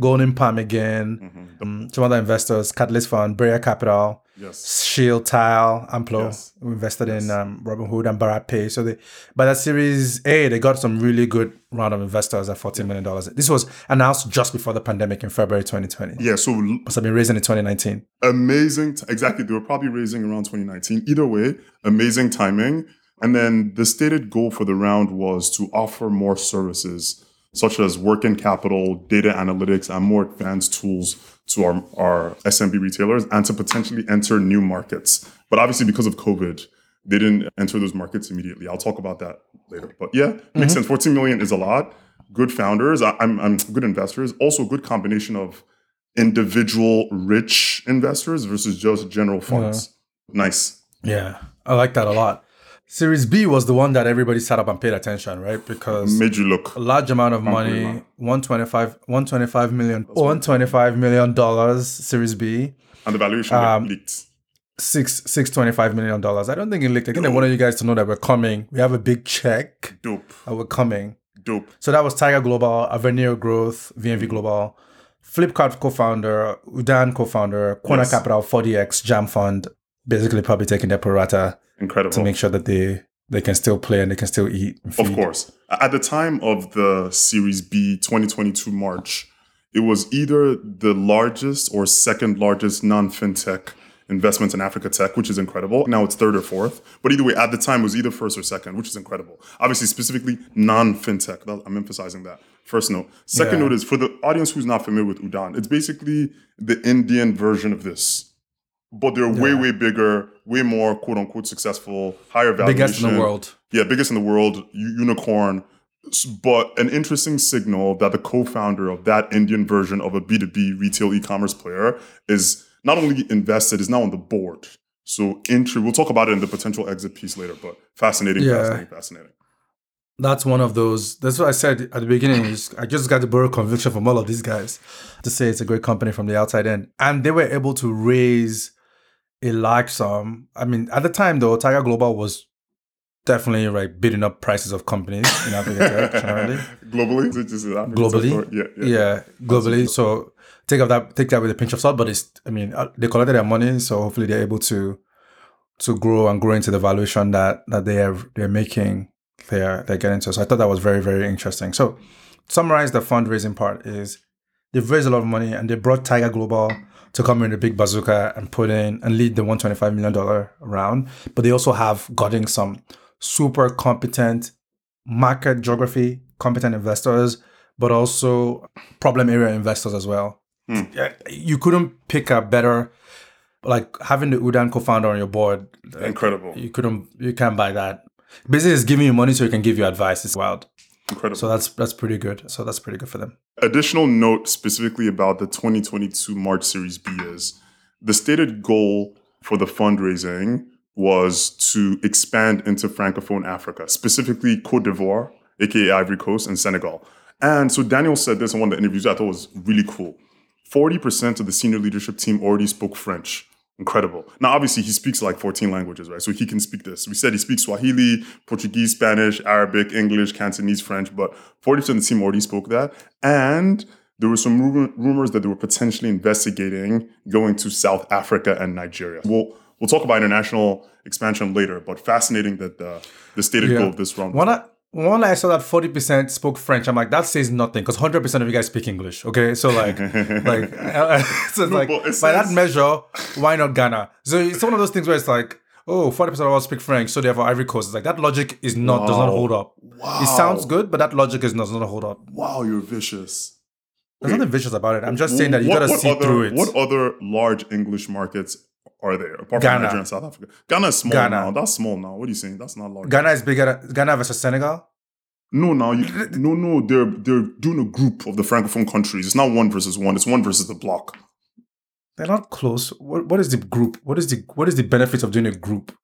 Golden Palm again, Mhm. um, some other investors, Catalyst Fund, Brea Capital, Yes. Sheel Tyle, Amplo, Yes. who invested in um, Robinhood and BharatPe. So they, by that Series A, they got some really good round of investors at $14 million. This was announced just before the pandemic in February 2020. Yeah. So Must have been raised in 2019. amazing. T- exactly. They were probably raising around 2019. Either way, amazing timing. And then the stated goal for the round was to offer more services such as working capital, data analytics, and more advanced tools to our, our SMB retailers and to potentially enter new markets. But obviously, because of COVID, they didn't enter those markets immediately. I'll talk about that later. But yeah, makes mm-hmm. sense. 14 million is a lot. Good founders, I, I'm, I'm good investors. Also, good combination of individual rich investors versus just general funds. Nice. Yeah, I like that a lot. Series B was the one that everybody sat up and paid attention, right? Because Made you look. a large amount of money, 125, 125 million, 125 million dollars, Series B, And the valuation Um, leaked. six, six twenty-five million dollars. I don't think it leaked. I think they wanted you guys to know that we're coming. We have a big check Dope. and we're coming. Dope. So that was Tiger Global, Avenir Growth, VNV Global, Flipkart co-founder, Udaan co-founder, Quona Yes. Capital, 4DX, Jam Fund, basically probably taking their prorata Incredible. to make sure that they they can still play and they can still eat. Of course. At the time of the Series B 2022 March, it was either the largest or second largest non fintech investments in Africa tech, which is incredible. Now it's third or fourth. But either way, at the time, it was either first or second, which is incredible. Obviously, specifically non fintech. I'm emphasizing that. First note. Second Yeah. note is for the audience who's not familiar with Udaan, it's basically the Indian version of this. But they're way, way bigger, way more quote unquote successful, higher valuation. Biggest in the world. Yeah, biggest in the world, unicorn. But an interesting signal that the co-founder of that Indian version of a B2B retail e-commerce player is not only invested, is now on the board. So intro, we'll talk about it in the potential exit piece later, but fascinating, Yeah. fascinating, fascinating. That's one of those. That's what I said at the beginning. is I just got to borrow conviction from all of these guys to say it's a great company from the outside in, and they were able to raise a large some. I mean, at the time though, Tiger Global was definitely like bidding up prices of companies in Africa generally. Globally? It just globally. Yeah, yeah. Yeah, globally. So take of that, take that with a pinch of salt. But it's, I mean, uh, they collected their money, so hopefully they're able to to grow and grow into the valuation that that they are they're making. They're they're getting to. So I thought that was very very interesting. So summarize the fundraising part is they've raised a lot of money and they brought Tiger Global to come in a big bazooka and put in and lead the 125 million dollar round. But they also have gotten some super competent market geography competent investors, but also problem area investors as well. Hmm. Yeah, You couldn't pick a better like having the Udaan co-founder on your board. Incredible. You couldn't you can't buy that. Basically it's giving you money so you can give you advice. It's wild. Incredible. So that's that's pretty good. So that's pretty good for them. Additional note specifically about the 2022 March Series B is the stated goal for the fundraising was to expand into Francophone Africa, specifically Cote d'Ivoire, aka Ivory Coast, and Senegal. And so Daniel said this in one of the interviews I thought was really cool. 40% of the senior leadership team already spoke French. Incredible. Now, obviously, he speaks like 14 languages, right? So he can speak this. We said he speaks Swahili, Portuguese, Spanish, Arabic, English, Cantonese, French, but 40% of the team already spoke that. And there were some rumor, rumors that they were potentially investigating going to South Africa and Nigeria. We'll, We'll talk about international expansion later, but fascinating that the, the stated Yeah. goal of this round. I when I saw that forty percent spoke French, I'm like, that says nothing because hundred percent of you guys speak English. Okay, so like, like, uh, so it's like it by that measure, why not Ghana? So it's one of those things where it's like, oh, 40 percent of us speak French, so therefore Ivory Coast. It's like that logic is not does not hold up. wow. It sounds good, but that logic is not does not hold up. Wow, you're vicious. There's nothing vicious about it. I'm just saying that you What- gotta what see other, through it. What other large English markets are there apart Ghana. from Nigeria and South Africa? Ghana is small Ghana. now. That's small now. What are you saying? That's not large. Ghana is bigger. Ghana versus Senegal. No, now you, no, no. They're they're doing a group of the francophone countries. It's not one versus one. It's one versus the bloc. They're not close. What, what is the group? What is the what is the benefit of doing a group?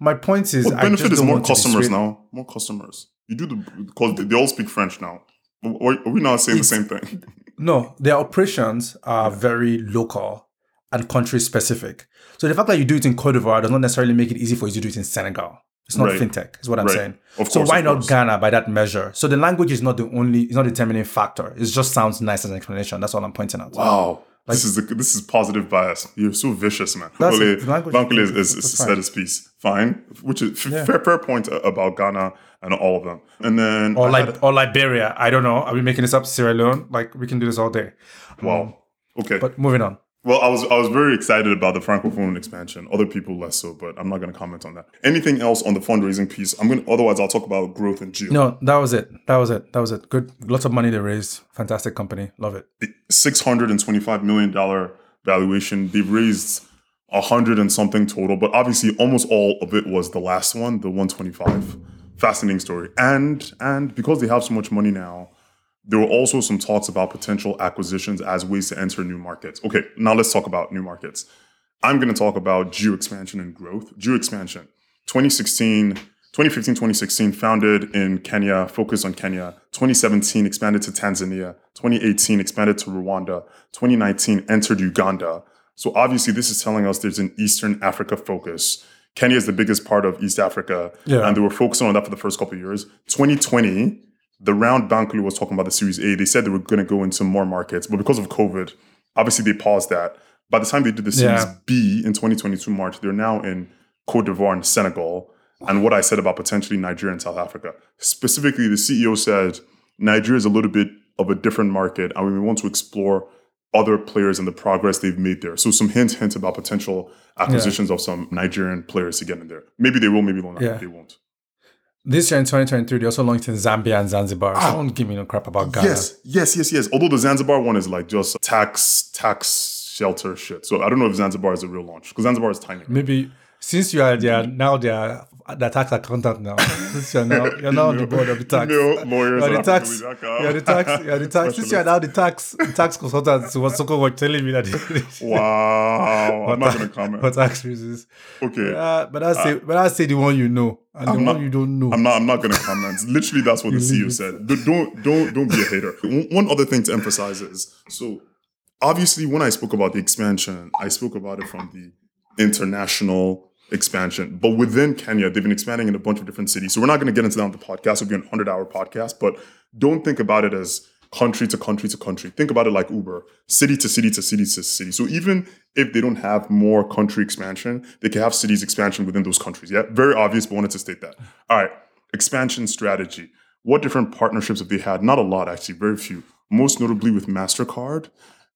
My point is, Well, I benefit just is don't more customers now. More customers. You do the because they, all speak French now. Are, are we not saying the same thing? No, their operations are very local and country specific. So the fact that you do it in Cote d'Ivoire does not necessarily make it easy for you to do it in Senegal. It's not Right. fintech, is what I'm Right. saying. Of so course, why not course. Ghana by that measure? So the language is not the only, it's not the determining factor. It just sounds nice as an explanation. That's all I'm pointing out. Wow. this is the, this is positive bias. You're so vicious, man. Ole- Bankole is, is, is said his piece. Fine. Which is f- Yeah. fair, fair point about Ghana and all of them. And then Or I like had- or Liberia. I don't know. Are we making this up? Sierra Leone? Like we can do this all day. wow. Um, okay. But moving on. Well, I was I was very excited about the francophone expansion. Other people less so, but I'm not going to comment on that. Anything else on the fundraising piece? I'm going. to Otherwise, I'll talk about growth and geo. No, that was it. That was it. That was it. Good. Lots of money they raised. Fantastic company. Love it. Six hundred and twenty-five million dollar valuation. They've raised a hundred and something total, but obviously, almost all of it was the last one, the one twenty-five. Fascinating story. And and because they have so much money now, there were also some talks about potential acquisitions as ways to enter new markets. Okay, now let's talk about new markets. I'm going to talk about geo expansion and growth. Geo expansion, 2016, 2015, 2016, founded in Kenya, focused on Kenya. 2017, expanded to Tanzania. 2018, expanded to Rwanda. 2019, entered Uganda. So obviously, this is telling us there's an Eastern Africa focus. Kenya is the biggest part of East Africa, Yeah. and they were focusing on that for the first couple of years. 2020, the round Bankole was talking about the Series A, they said they were going to go into more markets, but because of COVID, obviously they paused that. By the time they did the Series Yeah. B in 2022 March, they're now in Cote d'Ivoire and Senegal. And what I said about potentially Nigeria and South Africa. Specifically, the CEO said Nigeria is a little bit of a different market, and we want to explore other players and the progress they've made there. So some hints, hints about potential acquisitions of some Nigerian players to get in there. Maybe they will, maybe they'll not. Yeah. They won't. This year in 2023, they also launched in Zambia and Zanzibar. Ah. So don't give me no crap about Ghana. Yes, yes, yes, yes. Although the Zanzibar one is like just tax tax shelter shit. So I don't know if Zanzibar is a real launch because Zanzibar is tiny. Maybe since you are there now, they are the tax accountant now. Since you're now you're now on the board of the tax. Lawyers You're the tax. You're the tax. You're the tax. Since you're now the tax the tax consultant, so Soko was telling me that. Wow, I'm not gonna comment. For tax reasons. Okay, Uh, but I say, but I say the one you know and the I'm one not- you don't know. I'm not. I'm not gonna comment. Literally, that's what the CEO said. Don't- Don't don't be a hater. One one other thing to emphasize is so obviously when I spoke about the expansion, I spoke about it from the international expansion. But within Kenya, they've been expanding in a bunch of different cities. So we're not going to get into that on the podcast. It'll be an 100 hour podcast. But don't think about it as country to country to country. Think about it like Uber, city to city to city to city. So even if they don't have more country expansion, they can have cities expansion within those countries. Yeah, very obvious, but wanted to state that. All right, expansion strategy. What different partnerships have they had? Not a lot, actually, very few. Most notably with MasterCard.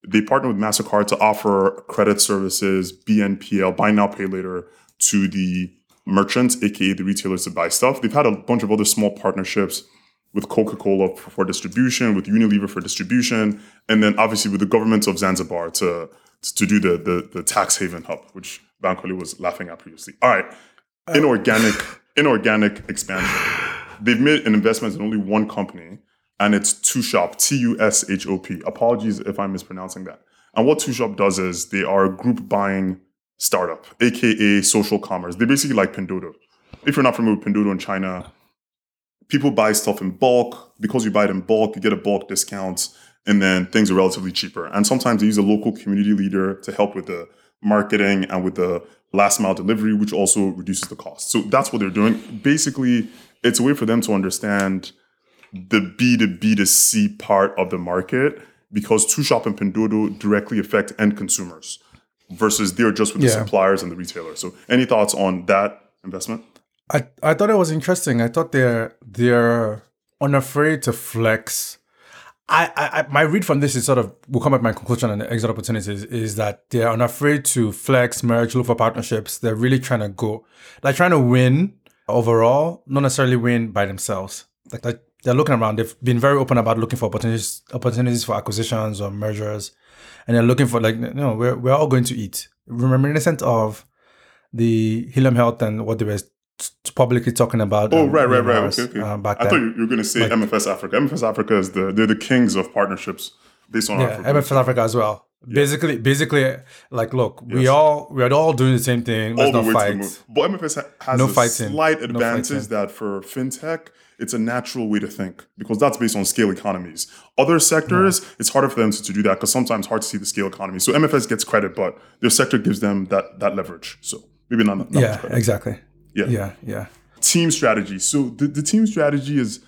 They partner with MasterCard to offer credit services, BNPL, buy now, pay later, to the merchants, aka the retailers to buy stuff. They've had a bunch of other small partnerships with Coca-Cola for, for distribution, with Unilever for distribution, and then obviously with the government of Zanzibar to to do the the, the tax haven hub, which Bankole was laughing at previously. All right, uh, inorganic inorganic expansion. They've made an investment in only one company, and it's Tushop, T U S H O P. Apologies if I'm mispronouncing that. And what Tushop does is they are a group buying startup, aka social commerce. They're basically like Pinduoduo. If you're not familiar with Pinduoduo in China, people buy stuff in bulk. Because you buy it in bulk, you get a bulk discount, and then things are relatively cheaper. And sometimes they use a local community leader to help with the marketing and with the last mile delivery, which also reduces the cost. So that's what they're doing. Basically, it's a way for them to understand the B to B to C part of the market because Tushop and Pinduoduo directly affect end consumers. Versus they're just with the Yeah. suppliers and the retailers. So, any thoughts on that investment? I, I thought it was interesting. I thought they're they're unafraid to flex. I, I, my read from this is sort of will come at my conclusion on the exit opportunities is that they're unafraid to flex, merge, look for partnerships. They're really trying to go like trying to win overall, not necessarily win by themselves. Like, like they're looking around. They've been very open about looking for opportunities opportunities for acquisitions or mergers, and they're looking for like know we're we're all going to eat. Reminiscent of the Helium Health and what they were t- publicly talking about. Oh, um, right, right, right. Okay, okay. uh, back I then. thought you were going to say MFS Africa. MFS Africa is the they're the kings of partnerships based on yeah, Africa. MFS Africa as well. Basically, basically, like, look, we all we're all doing the same thing. Let's all the not way to the fight. But MFS has No a fighting. slight No advantage fighting. that for fintech, it's a natural way to think because that's based on scale economies. Other sectors, it's harder for them to, to do that because sometimes hard to see the scale economy. So MFS gets credit, but their sector gives them that that leverage. So maybe not, not much Yeah, credit. exactly. Yeah. Yeah, yeah. Team strategy. So the, the team strategy is,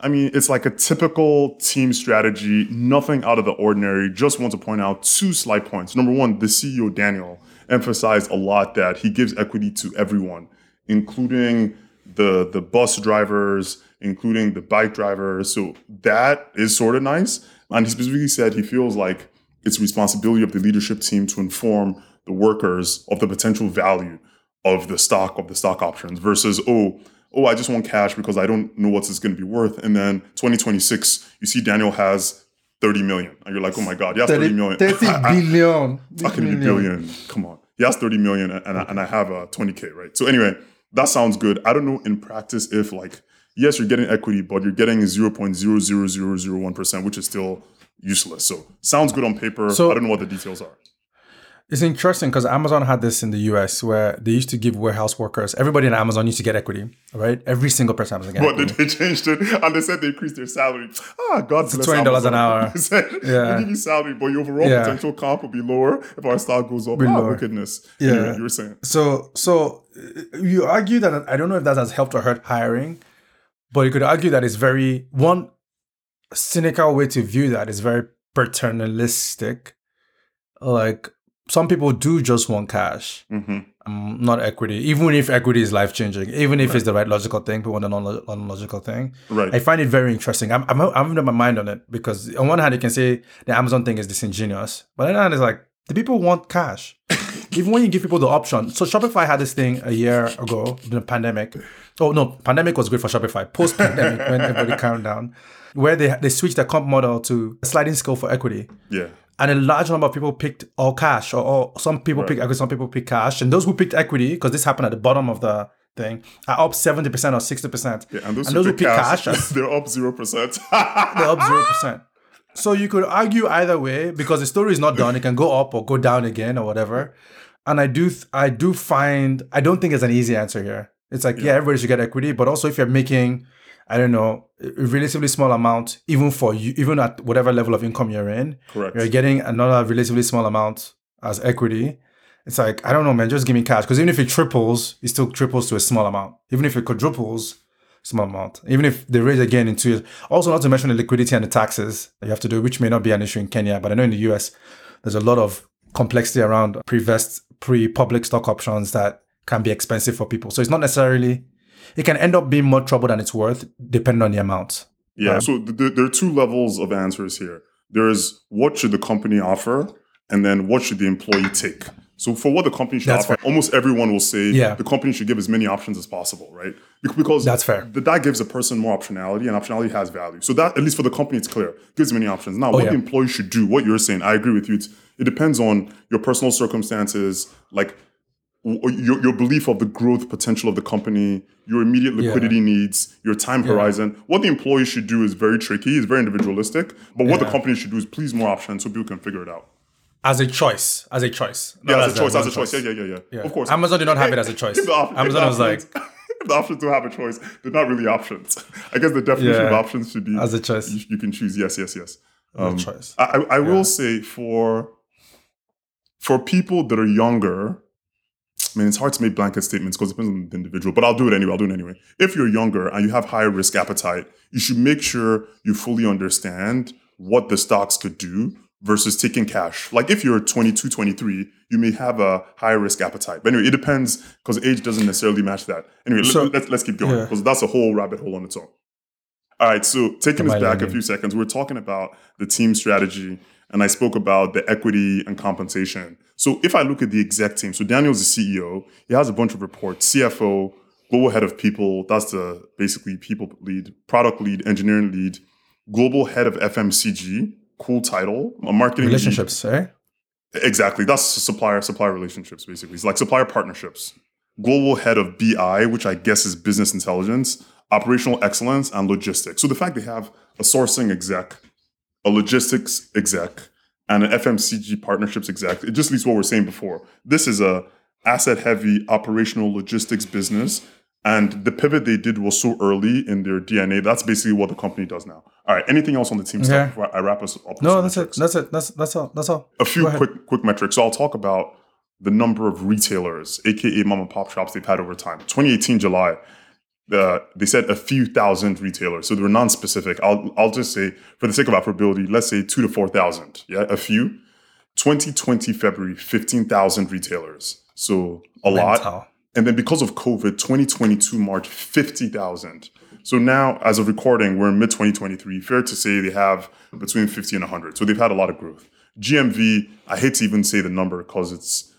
I mean, it's like a typical team strategy, nothing out of the ordinary. Just want to point out two slight points. Number one, the CEO, Daniel, emphasized a lot that he gives equity to everyone, including the, the bus drivers, including the bike driver. So that is sort of nice. And he specifically said he feels like it's responsibility of the leadership team to inform the workers of the potential value of the stock of the stock options versus oh oh I just want cash because I don't know what it's going to be worth. And then 2026 you see Daniel has 30 million and you're like oh my god he has 30 million. 30 billion. how can be billion. Come on. He has 30 million and I, and I have a 20k right? So anyway that sounds good. I don't know in practice if like yes you're getting equity but you're getting 0.00001% which is still useless so sounds good on paper So- I don't know what the details are It's interesting because Amazon had this in the US where they used to give warehouse workers, everybody in Amazon used to get equity, right? Every single person Amazon get But equity. they changed it and they said they increased their salary. Ah, God bless $20 an hour. They said, Yeah. we give you salary, but your overall Yeah. potential comp will be lower if our stock goes up. Be ah, lower. wickedness. Yeah. Anyway, you were saying. So, so you argue that I don't know if that has helped or hurt hiring, but you could argue that it's very one cynical way to view that is very paternalistic. Like some people do just want cash, hmm um, not equity. Even if equity is life changing, even if it's the right logical thing, people want the non logical thing. Right. I find it very interesting. I'm, I'm, I'm having my mind on it because on one hand you can say the Amazon thing is disingenuous, but on the other hand it's like the people want cash. Even when you give people the option. So Shopify had this thing a year ago, during the pandemic. Oh no, pandemic was great for Shopify. Post pandemic, when everybody calmed down, where they they switched their comp model to a sliding scale for equity yeah. and a large number of people picked all cash or, or some people picked equity some people picked cash and those who picked equity because this happened at the bottom of the thing are up 70% or 60% yeah. And those, and who those who pick pick cash, cash, they're up 0%. they're up 0% so you could argue either way because the story is not done it can go up or go down again or whatever and i do th- i do find i don't think it's an easy answer here it's like yeah, everybody should get equity but also if you're making i don't know a relatively small amount even for you even at whatever level of income you're in Correct. you're getting another relatively small amount as equity. It's like, I don't know, man, just give me cash. Because even if it triples, it still triples to a small amount. Even if it quadruples, small amount. Even if they raise again in two years. Also, not to mention the liquidity and the taxes that you have to do, which may not be an issue in Kenya, but I know in the US, there's a lot of complexity around pre-vest, pre-public stock options that can be expensive for people. So it's not necessarily, it can end up being more trouble than it's worth, depending on the amount. Yeah. So th- th- there are two levels of answers here. There's what should the company offer, and then what should the employee take. So for what the company should That's offer, almost everyone will say Yeah. the company should give as many options as possible, right? Because That's fair. th- that gives a person more optionality, and optionality has value. So that, at least for the company, it's clear. Gives many options. Now, oh, what Oh, yeah. the employee should do, what you're saying, I agree with you. It's, it depends on your personal circumstances, like your, your belief of the growth potential of the company, your immediate liquidity needs, your time horizon. What the employee should do is very tricky, it's very individualistic. But what the company should do is please more options so people can figure it out. As a choice. As a choice. Yeah, Not as a choice, as a one choice. Yeah, yeah, yeah, yeah. Of course. Amazon did not have it as a choice. If the op- Amazon was like, the options don't have a choice, they're not really options. I guess the definition of options should be As a choice. You, you can choose yes, yes, yes. a um, choice. I, I I will say for for people that are younger, I mean, it's hard to make blanket statements because it depends on the individual, but I'll do it anyway. I'll do it anyway. If you're younger and you have higher risk appetite, you should make sure you fully understand what the stocks could do versus taking cash. Like if you're 22, 23, you may have a high risk appetite. But anyway, it depends because age doesn't necessarily match that. Anyway, So- let, us let's keep going yeah. because that's a whole rabbit hole on its own. All right, so taking Am us I back a few seconds, we're talking about the team strategy, and I spoke about the equity and compensation. So if I look at the exec team, so Daniel's the CEO, he has a bunch of reports, CFO, global head of people, that's the basically people lead, product lead, engineering lead, global head of FMCG, cool title, a marketing lead. Relationships, eh? Exactly. That's supplier supplier relationships basically. It's like supplier partnerships. Global head of BI, which I guess is business intelligence, operational excellence, and logistics. So the fact they have a sourcing exec, a logistics exec, and an FMCG partnerships exec, it just leads to what we we're saying before. This is a asset heavy operational logistics business. And the pivot they did was so early in their DNA. That's basically what the company does now. All right. Anything else on the team Okay. stuff before I wrap us up? No, that's it. That's it. That's that's all. That's all. a few quick quick metrics. So I'll talk about the number of retailers, aka mom and pop shops they've had over time. 2018 July, uh, they said a few thousand retailers, so they were non-specific. I'll I'll just say for the sake of operability, let's say two to four thousand. Yeah, a few. 2020 February, 15,000 retailers. So a lot. And then because of COVID, 2022 March, 50,000. So now, as of recording, we're in mid 2023. Fair to say they have between 50 and 100. So they've had a lot of growth. GMV, I hate to even say the number because it's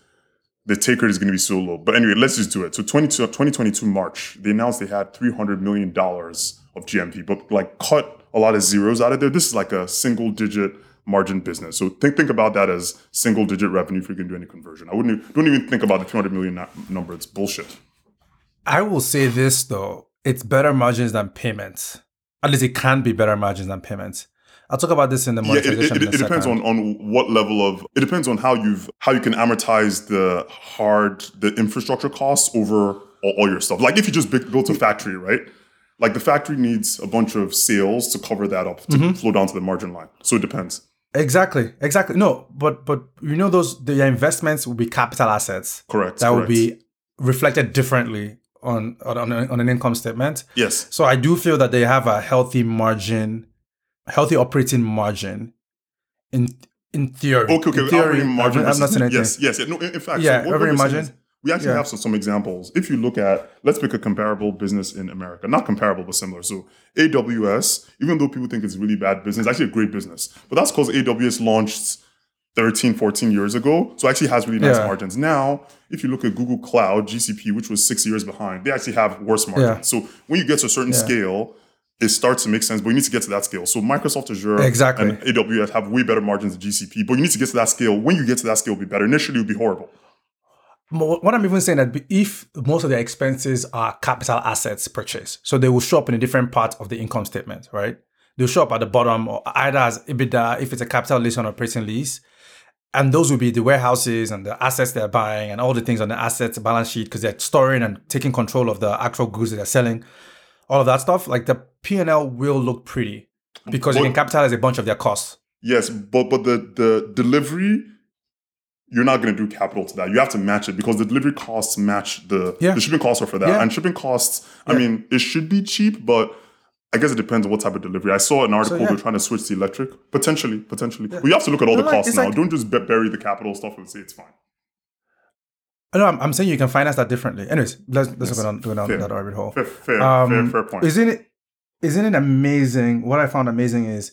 the take rate is going to be so low. But anyway, let's just do it. So 22, 2022 March, they announced they had $300 million of GMV, but like cut a lot of zeros out of there. This is like a single digit margin business. So think think about that as single digit revenue if you're going to do any conversion. I wouldn't don't even think about the 300 million na- number. It's bullshit. I will say this though, it's better margins than payments. At least it can be better margins than payments. I'll talk about this in the Yeah, it, monetization. it, in it, a it depends on, on what level of it depends on how you've how you can amortize the hard the infrastructure costs over all, all your stuff. Like if you just bu- built a factory, right? Like the factory needs a bunch of sales to cover that up to Mm-hmm. flow down to the margin line. So it depends. Exactly, exactly. No, but but you know those the investments will be capital assets Correct. that will be reflected differently on on, on, an income statement. yes. So I do feel that they have a healthy margin, healthy operating margin, in in theory. Okay, okay. In theory, operating margin. I'm, I'm not saying anything. yes, yes. yeah. No, in in fact, Yeah, what operating margin. is We actually Yeah. have some, some examples. If you look at, let's pick a comparable business in America, not comparable but similar. So AWS, even though people think it's really bad business, actually a great business. But that's because AWS launched 13, 14 years ago. So actually has really nice Yeah. margins. Now, if you look at Google Cloud, GCP, which was six years behind, they actually have worse margins. Yeah. So when you get to a certain scale, it starts to make sense, but you need to get to that scale. So Microsoft Azure Exactly. and AWS have way better margins than GCP, but you need to get to that scale. When you get to that scale, it'll be better. Initially, it'll be horrible. What I'm even saying that if most of their expenses are capital assets purchase, so they will show up in a different part of the income statement, right? They'll show up at the bottom, or either as EBITDA if it's a capital lease or operating lease, and those will be the warehouses and the assets they're buying and all the things on the assets balance sheet because they're storing and taking control of the actual goods that they're selling, all of that stuff. Like the P and L will look pretty because you can capitalize a bunch of their costs. Yes, but but the the delivery, you're not going to do capital to that. You have to match it because the delivery costs match the Yeah. the shipping costs are for that. Yeah. And shipping costs, I Yeah. mean, it should be cheap, but I guess it depends on what type of delivery. I saw an article yeah. they're trying to switch to electric. Potentially, potentially. But you have to look at all No, the like, costs now. like- Don't just bu- bury the capital stuff and say it's fine. No, I'm, I'm saying you can finance that differently. Anyways, let's let's Yes. go down, go down Fair. that rabbit hole. Fair, fair, Um, fair, fair point. Isn't it? Isn't it amazing? What I found amazing is,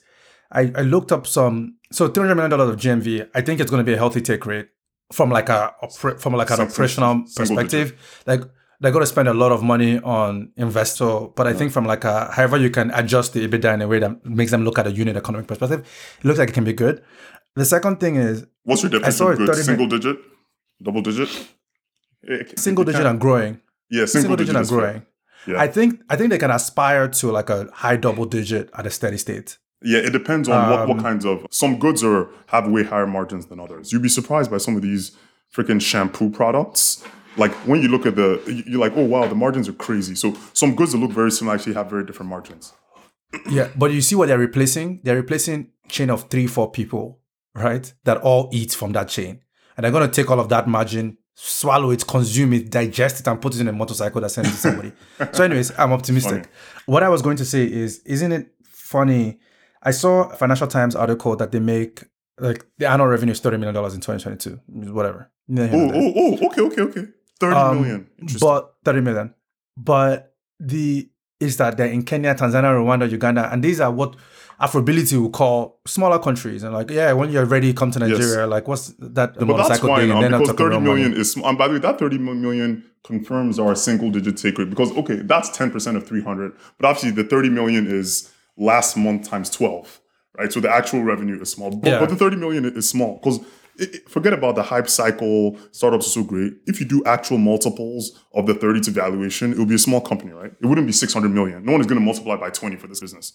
I, I looked up some. So three hundred million dollars of GMV. I think it's going to be a healthy take rate from like a from like an operational perspective. Like they're going to spend a lot of money on investor, but I think from like a however you can adjust the EBITDA in a way that makes them look at a unit economic perspective, it looks like it can be good. The second thing is What's your definition of good? 30 Single digit? Double digit? It- it single digit and growing. Yeah, single, Single digit and growing. Yeah. I think I think they can aspire to like a high double digit at a steady state. Yeah, it depends on what, what Um, kinds of some goods are have way higher margins than others. You'd be surprised by some of these freaking shampoo products. Like when you look at the, you- you're like, oh wow, the margins are crazy. So some goods that look very similar actually have very different margins. Yeah, but you see what they're replacing? They're replacing chain of three, four people, right? That all eat from that chain. And they're gonna take all of that margin, swallow it, consume it, digest it, and put it in a motorcycle that sends it to somebody. so, anyways, I'm optimistic. Funny. What I was going to say is, isn't it funny? I saw a Financial Times article that they make like the annual revenue is thirty million dollars in twenty twenty two, whatever. Oh, oh, oh, okay, okay, okay. Thirty Um, million. Interesting. But 30 million. But the is that they're in Kenya, Tanzania, Rwanda, Uganda, and these are what Afrobility will call smaller countries. And like, yeah, when you're ready, come to Nigeria. Like, what's that? The But that's motorcycle fine thing, now and then I'm because talking 30 about million money. is small. And by the way, that 30 million confirms our single digit take rate because, okay, that's 10% of 300. But obviously, the 30 million is last month times 12, right? So the actual revenue is small. But, Yeah. but the 30 million is small because forget about the hype cycle. Startups are so great. If you do actual multiples of the 30 to valuation, it would be a small company, right? It wouldn't be 600 million. No one is going to multiply by 20 for this business.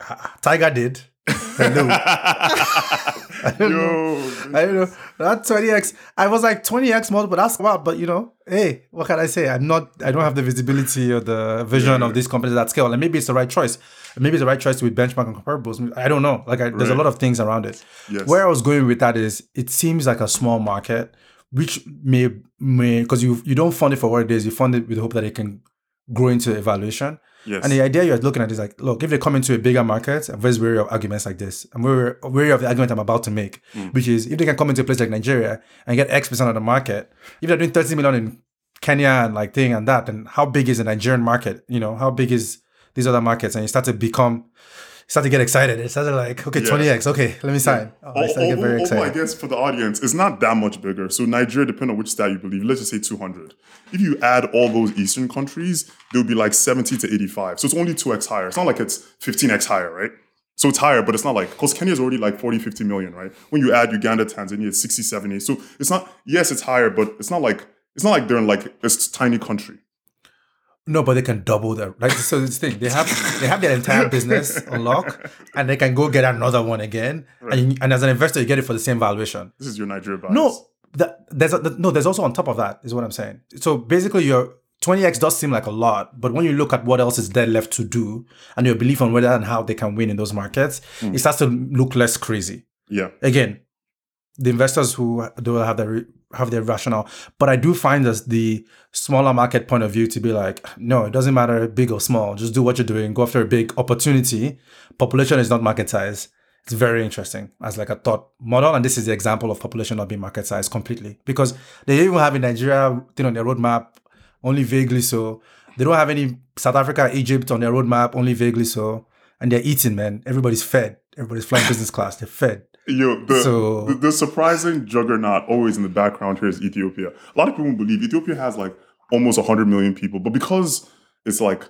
Ah, Tiger did. Hello. Yo, I don't know. That 20x. I was like 20x multiple. That's wow. But you know, hey, what can I say? I'm not. I don't have the visibility or the vision of these companies at scale. And maybe it's the right choice. Maybe it's the right choice to with benchmark and comparables. I don't know. Like, I, there's a lot of things around it. Yes. Where I was going with that is, it seems like a small market, which may may because you you don't fund it for what it is. You fund it with the hope that it can grow into evaluation. Yes. And the idea you're looking at is like, look, if they come into a bigger market, I'm very wary of arguments like this. I'm very wary of the argument I'm about to make, mm. which is if they can come into a place like Nigeria and get X percent of the market, if they're doing 30 million in Kenya and like thing and that, then how big is the Nigerian market? You know, how big is these other markets? And you start to become, start to get excited. It started like, okay, Yeah. 20x, okay, let me sign. Oh, I start to get very although I guess for the audience, it's not that much bigger. So Nigeria, depending on which stat you believe, let's just say 200. If you add all those Eastern countries, they'll be like 70 to 85. So it's only 2x higher. It's not like it's 15x higher, right? So it's higher, but it's not like, because Kenya is already like 40, 50 million, right? When you add Uganda, Tanzania, it's 60, 70. So it's not, yes, it's higher, but it's not like, it's not like they're in like this tiny country. No, but they can double that. Like so, this thing they have they have their entire business on lock, and they can go get another one again. And, you- and as an investor, you get it for the same valuation. This is your Nigeria bias. No, that, there's a, no, there's also on top of that is what I'm saying. So basically, your 20x does seem like a lot, but when you look at what else is there left to do, and your belief on whether and how they can win in those markets, hmm. it starts to look less crazy Yeah. again, the investors who do have their have their rationale, but I do find as the smaller market point of view to be like, no, it doesn't matter big or small, just do what you're doing, go after a big opportunity. Population is not market size. It's very interesting as like a thought model, and this is the example of population not being market size completely because they even have in Nigeria thing on their roadmap, only vaguely so. They don't have any South Africa, Egypt on their roadmap, only vaguely so, and they're eating, man. Everybody's fed. Everybody's flying business class. They're fed. Yo, the, So- the, the surprising juggernaut always in the background here is Ethiopia. A lot of people believe Ethiopia has like almost 100 million people, but because it's like,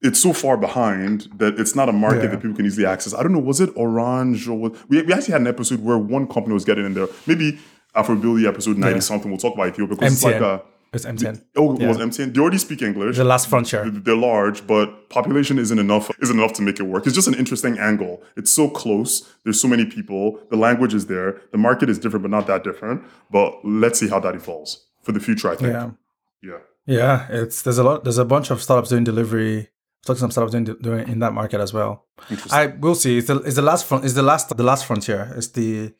it's so far behind that it's not a market Yeah. that people can easily access. I don't know, was it Orange or what? We, we actually had an episode where one company was getting in there. Maybe Afrobility episode 90 Yeah. something. We'll talk about Ethiopia because it's like a. It's MTN. Oh, it was MTN. They already speak English. The last frontier. They're large, but population isn't enough isn't enough to make it work. It's just an interesting angle. It's so close. There's so many people. The language is there. The market is different, but not that different. But let's see how that evolves for the future. I think. Yeah. Yeah. Yeah, it's there's a lot. There's a bunch of startups doing delivery. Talking some startups doing, doing in that market as well. Interesting. I will see. It's the, it's the last front. It's the last the last frontier. It's the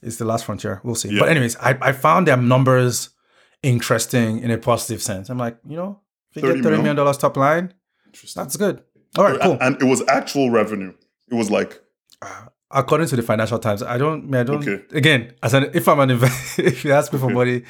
it's the last frontier. We'll see. Yeah. But anyways, I, I found their numbers interesting in a positive sense. I'm like, you know, if you 30 get thirty mil? million dollars top line, Interesting. that's good. All right, cool. And it was actual revenue. It was like uh, According to the Financial Times, I don't. I don't. Okay. Again, as an if I'm an investor, if you ask me for money,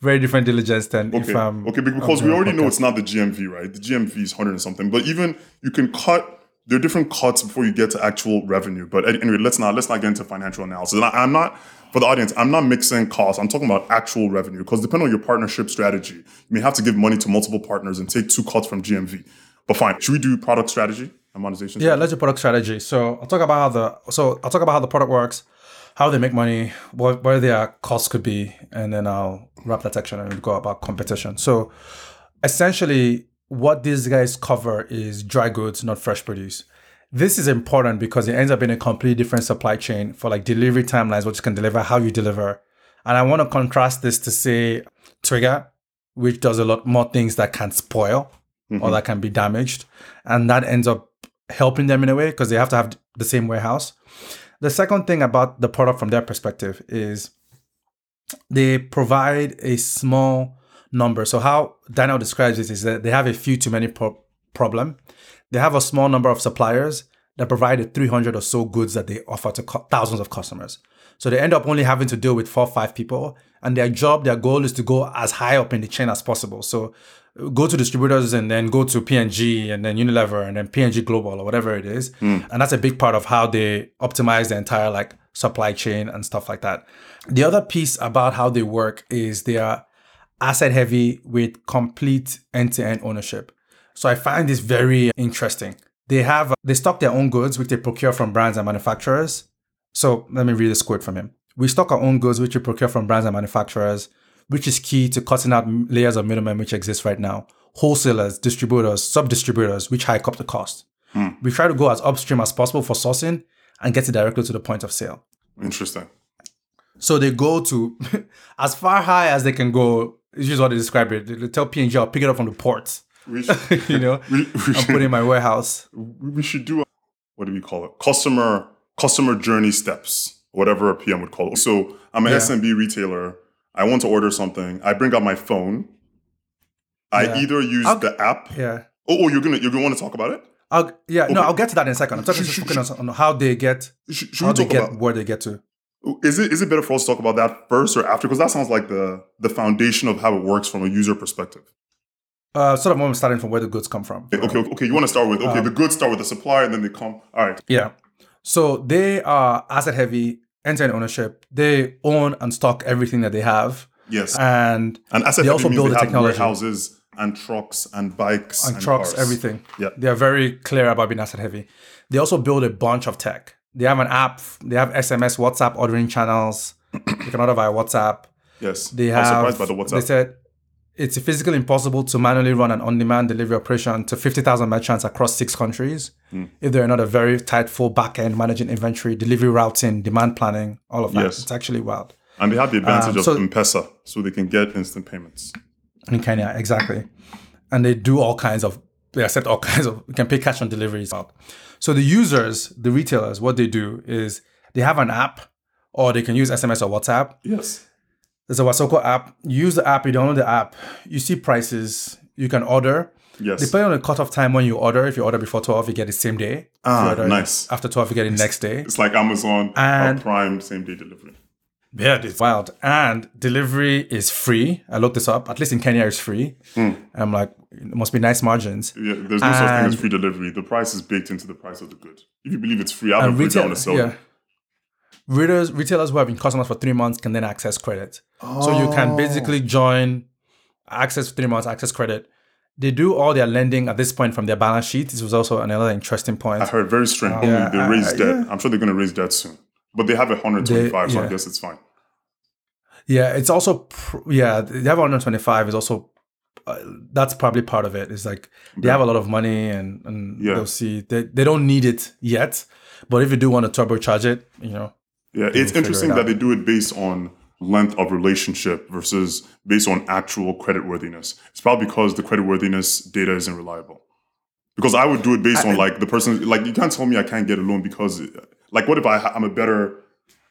very different diligence than okay, if I'm okay, because I'm we already know it's not the GMV, right? The GMV is hundred and something. But even you can cut. There are different cuts before you get to actual revenue. But anyway, let's not let's not get into financial analysis. And I, I'm not for the audience. I'm not mixing costs. I'm talking about actual revenue because depending on your partnership strategy, you may have to give money to multiple partners and take two cuts from GMV. But fine, should we do product strategy and monetization? Yeah, let's do product strategy. So I'll talk about how the so I'll talk about how the product works, how they make money, what where their costs could be, and then I'll wrap that section and we'll go about competition. So essentially, what these guys cover is dry goods, not fresh produce. This is important because it ends up in a completely different supply chain for like delivery timelines, what you can deliver, how you deliver. And I want to contrast this to say Twiga, which does a lot more things that can spoil or mm-hmm. that can be damaged. And that ends up helping them in a way because they have to have the same warehouse. The second thing about the product from their perspective is they provide a small number. So how Daniel describes it is that they have a few too many pro- problem. They have a small number of suppliers that provide the 300 or so goods that they offer to cu- thousands of customers. So they end up only having to deal with four or five people, and their job, their goal is to go as high up in the chain as possible. So uh, go to distributors and then go to P&G then Unilever and then P&G Global or whatever it is. Hmm. And that's a big part of how they optimize the entire like supply chain and stuff like that. The other piece about how they work is they are asset heavy with complete end-to-end ownership. So I find this very interesting. They have they stock their own goods which they procure from brands and manufacturers. So let me read this quote from him. We stock our own goods which we procure from brands and manufacturers, which is key to cutting out layers of middlemen which exist right now. Wholesalers, distributors, sub-distributors, which hike up the cost. Hmm. We try to go as upstream as possible for sourcing and get it directly to the point of sale. Interesting. So they go to as far high as they can go. This is what they describe it. They tell P&G, I'll pick it up from the port, We should, you know, we, we and put should, in my warehouse. we should do a, what do we call it? Customer customer journey steps, whatever a PM would call it. So I'm an Yeah. SMB retailer. I want to order something. I bring out my phone. I Yeah. either use I'll- the app. Yeah. Oh, oh, you're gonna you're gonna want to talk about it? I'll, yeah, no, I'll get to that in a second. I'm talking Should- just should- focusing on, how they get, Should, should how we they get about? where they get to. Is it is it better for us to talk about that first or after? Because that sounds like the the foundation of how it works from a user perspective. Uh, sort of when we're starting from where the goods come from. Okay, okay, okay. You want to start with okay. Um, the goods start with the supplier, and then they come. All right. Yeah. So they are asset heavy, end-to-end ownership. They own and stock everything that they have, Yes. and and asset they also build they the technology. warehouses and trucks and bikes and trucks, cars. everything. Yeah. They are very clear about being asset heavy. They also build a bunch of tech. They have an app. They have SMS, WhatsApp ordering channels. you can order via WhatsApp. Yes. They have. surprised by the They said it's physically impossible to manually run an on-demand delivery operation to 50,000 merchants across six countries Hmm. if they're not a very tight full back-end managing inventory, delivery routing, demand planning, all of that. Yes. It's actually wild. and they have the advantage Um, of so- M-Pesa, so they can get instant payments. in Kenya, exactly. And they do all kinds of they accept all kinds of you can pay cash on deliveries. So the users, the retailers, what they do is they have an app or they can use SMS or WhatsApp. Yes. There's a Wasoko app. You use the app, you download the app, you see prices, you can order. Yes. Depending on the cutoff time when you order, if you order before 12, you get it same day. Ah, nice. After 12, you get it next day. It's like Amazon And- Prime same day delivery. Yeah, it's wild. And delivery is free. I looked this up. At least in Kenya, it's free. Hmm. I'm like, it must be nice margins. Yeah, there's no such thing as free delivery. The price is baked into the price of the good. If you believe it's free, I And don't it down to sell yeah. it. Retailers, retailers who have been customers for three months can then access credit. So you can basically join, access three months, access credit. They do all their lending at this point from their balance sheet. This was also another interesting point. I heard very strange. Yeah, they uh, raised debt. yeah. I'm sure they're going to raise debt soon. But they have 125, so I guess it's fine. Yeah, it's also pr- yeah. They have 125 is also uh, that's probably part of it. It's like they have a lot of money and and Yeah. they'll see they they don't need it yet, but if you do want to turbocharge it, you know, Yeah, it's interesting it that they do it based on length of relationship versus based on actual creditworthiness. It's probably because the creditworthiness data isn't reliable. Because I would do it based on like the person, like you can't tell me I can't get a loan because, like, what if I I'm a better,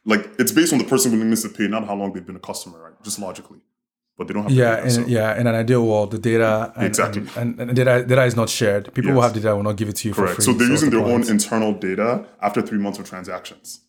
like it's based on the person willingness to pay, not how long they've been a customer, right? Just logically, but they don't have. yeah, data, so- yeah. In an ideal world, the data and, Exactly. and, and, data data is not shared. People who have data will not give it to you for Correct. free. So they're what's using the their own internal data after three months of transactions.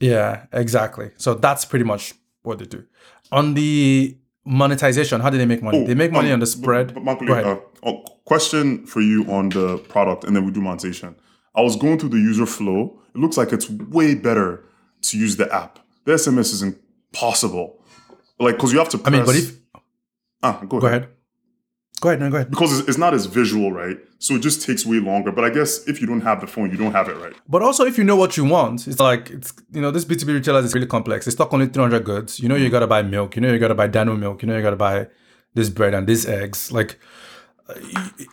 Yeah, exactly. So that's pretty much what they do. On the monetization, how do they make money? they make money um, on the spread. But, but uh, question for you on the product, and then we do monetization. I was going through the user flow. It looks like it's way better to use the app. The SMS is impossible. Like, because you have to. I mean, but if ah, go, go ahead. ahead, go ahead, no, go ahead. Because it's, not as visual, right? So it just takes way longer. But I guess if you don't have the phone, you don't have it, right? But also, if you know what you want, it's like it's you know this B two B retailer is really complex. They stock only three hundred goods. You know you gotta buy milk. You know you gotta buy Dano milk. You know you gotta buy this bread and these eggs. Like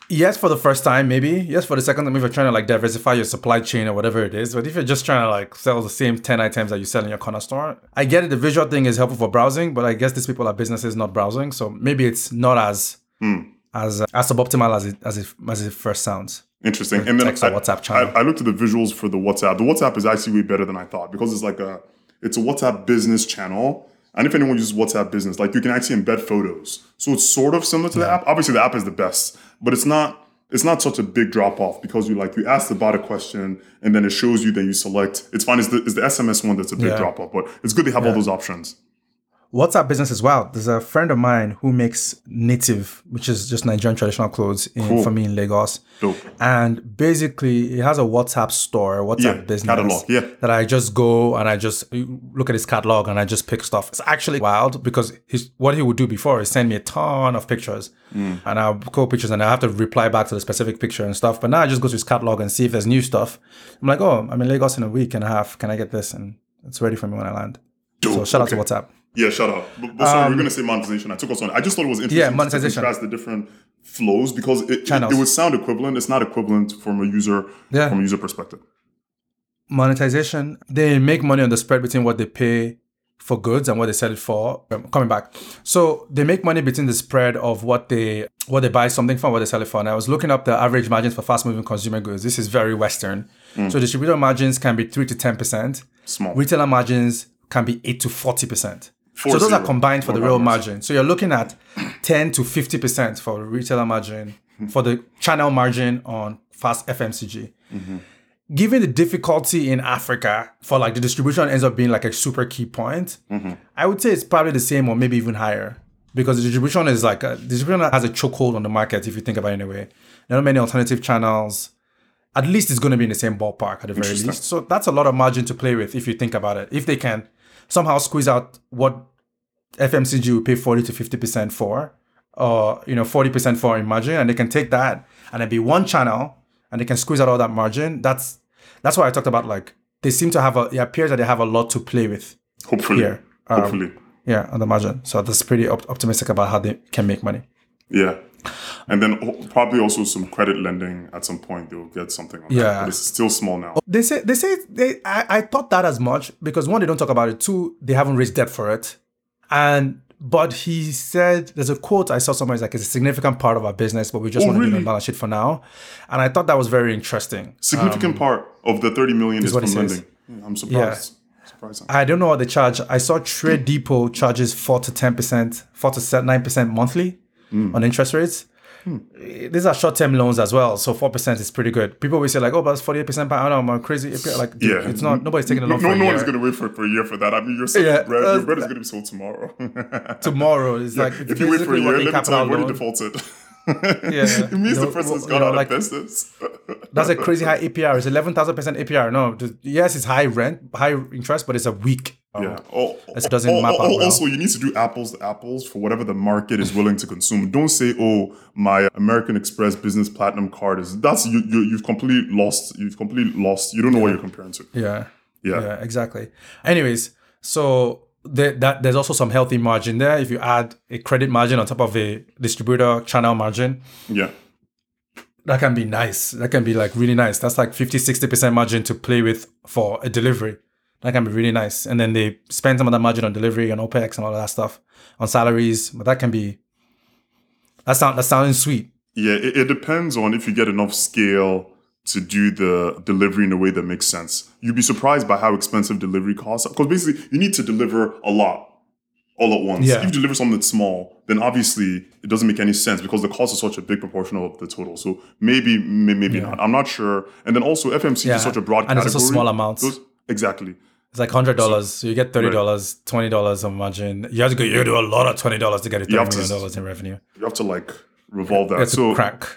yes, for the first time, maybe yes for the second time if you're trying to like diversify your supply chain or whatever it is. But if you're just trying to like sell the same ten items that you sell in your corner store, I get it. The visual thing is helpful for browsing, but I guess these people are businesses not browsing, so maybe it's not as hmm. As uh, as suboptimal as it as it as it first sounds. Interesting. And then I, WhatsApp channel. I, I looked at the visuals for the WhatsApp. The WhatsApp is actually way better than I thought because it's like a it's a WhatsApp business channel. And if anyone uses WhatsApp business, like you can actually embed photos. So it's sort of similar to the app. Obviously, the app is the best, but it's not it's not such a big drop off because you like you ask the bot a question and then it shows you, then you select. It's fine. It's the, it's the SMS one that's a big Yeah. drop off, but it's good they have all those options. WhatsApp business as well. There's a friend of mine who makes native, which is just Nigerian traditional clothes in, Cool. for me in Lagos. Dope. And basically, he has a WhatsApp store, WhatsApp Yeah, business. catalog, yeah. That I just go and I just look at his catalog and I just pick stuff. It's actually wild because what he would do before is send me a ton of pictures Mm. and I'll call pictures and I have to reply back to the specific picture and stuff. But now I just go to his catalog and see if there's new stuff. I'm like, oh, I'm in Lagos in a week and a half. Can I get this? And it's ready for me when I land. So Dope. shout out to WhatsApp. Yeah, shut up. But, but sorry, we're gonna say monetization. I took us on. I just thought it was interesting Yeah, to monetization. contrast the different flows because it, it, it would sound equivalent. It's not equivalent from a user Yeah. from a user perspective. monetization, they make money on the spread between what they pay for goods and what they sell it for. Um, coming back, so they make money between the spread of what they what they buy something for, and what they sell it for. And I was looking up the average margins for fast moving consumer goods. This is very Western. So distributor margins can be three to ten percent. Small. Retailer margins can be eight to forty percent. So Four those are combined for the real margins. margin. So you're looking at ten to fifty percent for retailer margin for the channel margin on fast FMCG given the difficulty in Africa for like the distribution ends up being like a super key point, I would say it's probably the same or maybe even higher because the distribution is like a, distribution has a chokehold on the market if you think about it in a way. There are not many alternative channels. At least it's going to be in the same ballpark at the very least. So that's a lot of margin to play with if you think about it. If they can somehow squeeze out what FMCG will pay 40 to 50% for, or you know, 40% for in margin, and they can take that and then be one channel and they can squeeze out all that margin. That's that's why I talked about like they seem to have a it appears that they have a lot to play with Hopefully. here. Um, Hopefully. yeah, on the margin. So that's pretty op- optimistic about how they can make money. Yeah. And then probably also some credit lending at some point they'll get something on that. Yeah. But it's still small now. They say they say they I, I thought that as much because one they don't talk about it. Two they haven't raised debt for it, and but he said there's a quote I saw somewhere like it's a significant part of our business, but we just Oh, want to do really? balance sheet for now, and I thought that was very interesting. Significant part of the 30 million is, Um, what from lending. Yeah, I'm surprised. Surprising. I don't know what they charge. I saw TradeDepot charges four to ten percent, four to nine percent monthly Hmm. on interest rates. Eh, These are short-term loans as well, so four percent is pretty good. People always say like, "Oh, but it's forty-eight percent per annum." I'm crazy. Like, dude, Yeah. it's not. Nobody's taking a No, loan for no, no one's going to wait for, for a year for that. I mean, you're selling Yeah, bread. uh, Your bread is going to be sold tomorrow. Tomorrow is like if you wait for a year, let me tell you, already defaulted. Yeah. it means the person's gone know, out like- of business. That's a crazy high APR. It's eleven thousand percent APR. No, just- yes, it's high rent, high interest, but it's a weak. Yeah. Um, oh, It doesn't oh, map oh, out oh, well. Also, you need to do apples to apples for whatever the market is willing to consume. Don't say, "Oh, my American Express Business Platinum card is." That's you. you you've completely lost. You've completely lost. You don't know what you're comparing to. Yeah. Yeah. Yeah, exactly. Anyways, so the, that there's also some healthy margin there. If you add a credit margin on top of a distributor channel margin, Yeah. that can be nice. That can be like really nice. That's like 50, 60% margin to play with for a delivery. That can be really nice. And then they spend some of that margin on delivery and OPEX and all of that stuff on salaries. But that can be that sound that sounds sweet. Yeah, it, it depends on if you get enough scale to do the delivery in a way that makes sense. You'd be surprised by how expensive delivery costs. Because basically, you need to deliver a lot all at once. Yeah. If you deliver something that's small, then obviously it doesn't make any sense because the cost is such a big proportion of the total. So maybe, may- maybe not. I'm not sure. And then also, FMCG Yeah. is such a broad And it's category. also small amounts. Those- exactly. It's like hundred dollars. So, you get thirty dollars, twenty dollars on margin. You have to go. You do a lot of twenty dollars to get a thirty million dollars in revenue. You have to like revolve that. It's so a crack.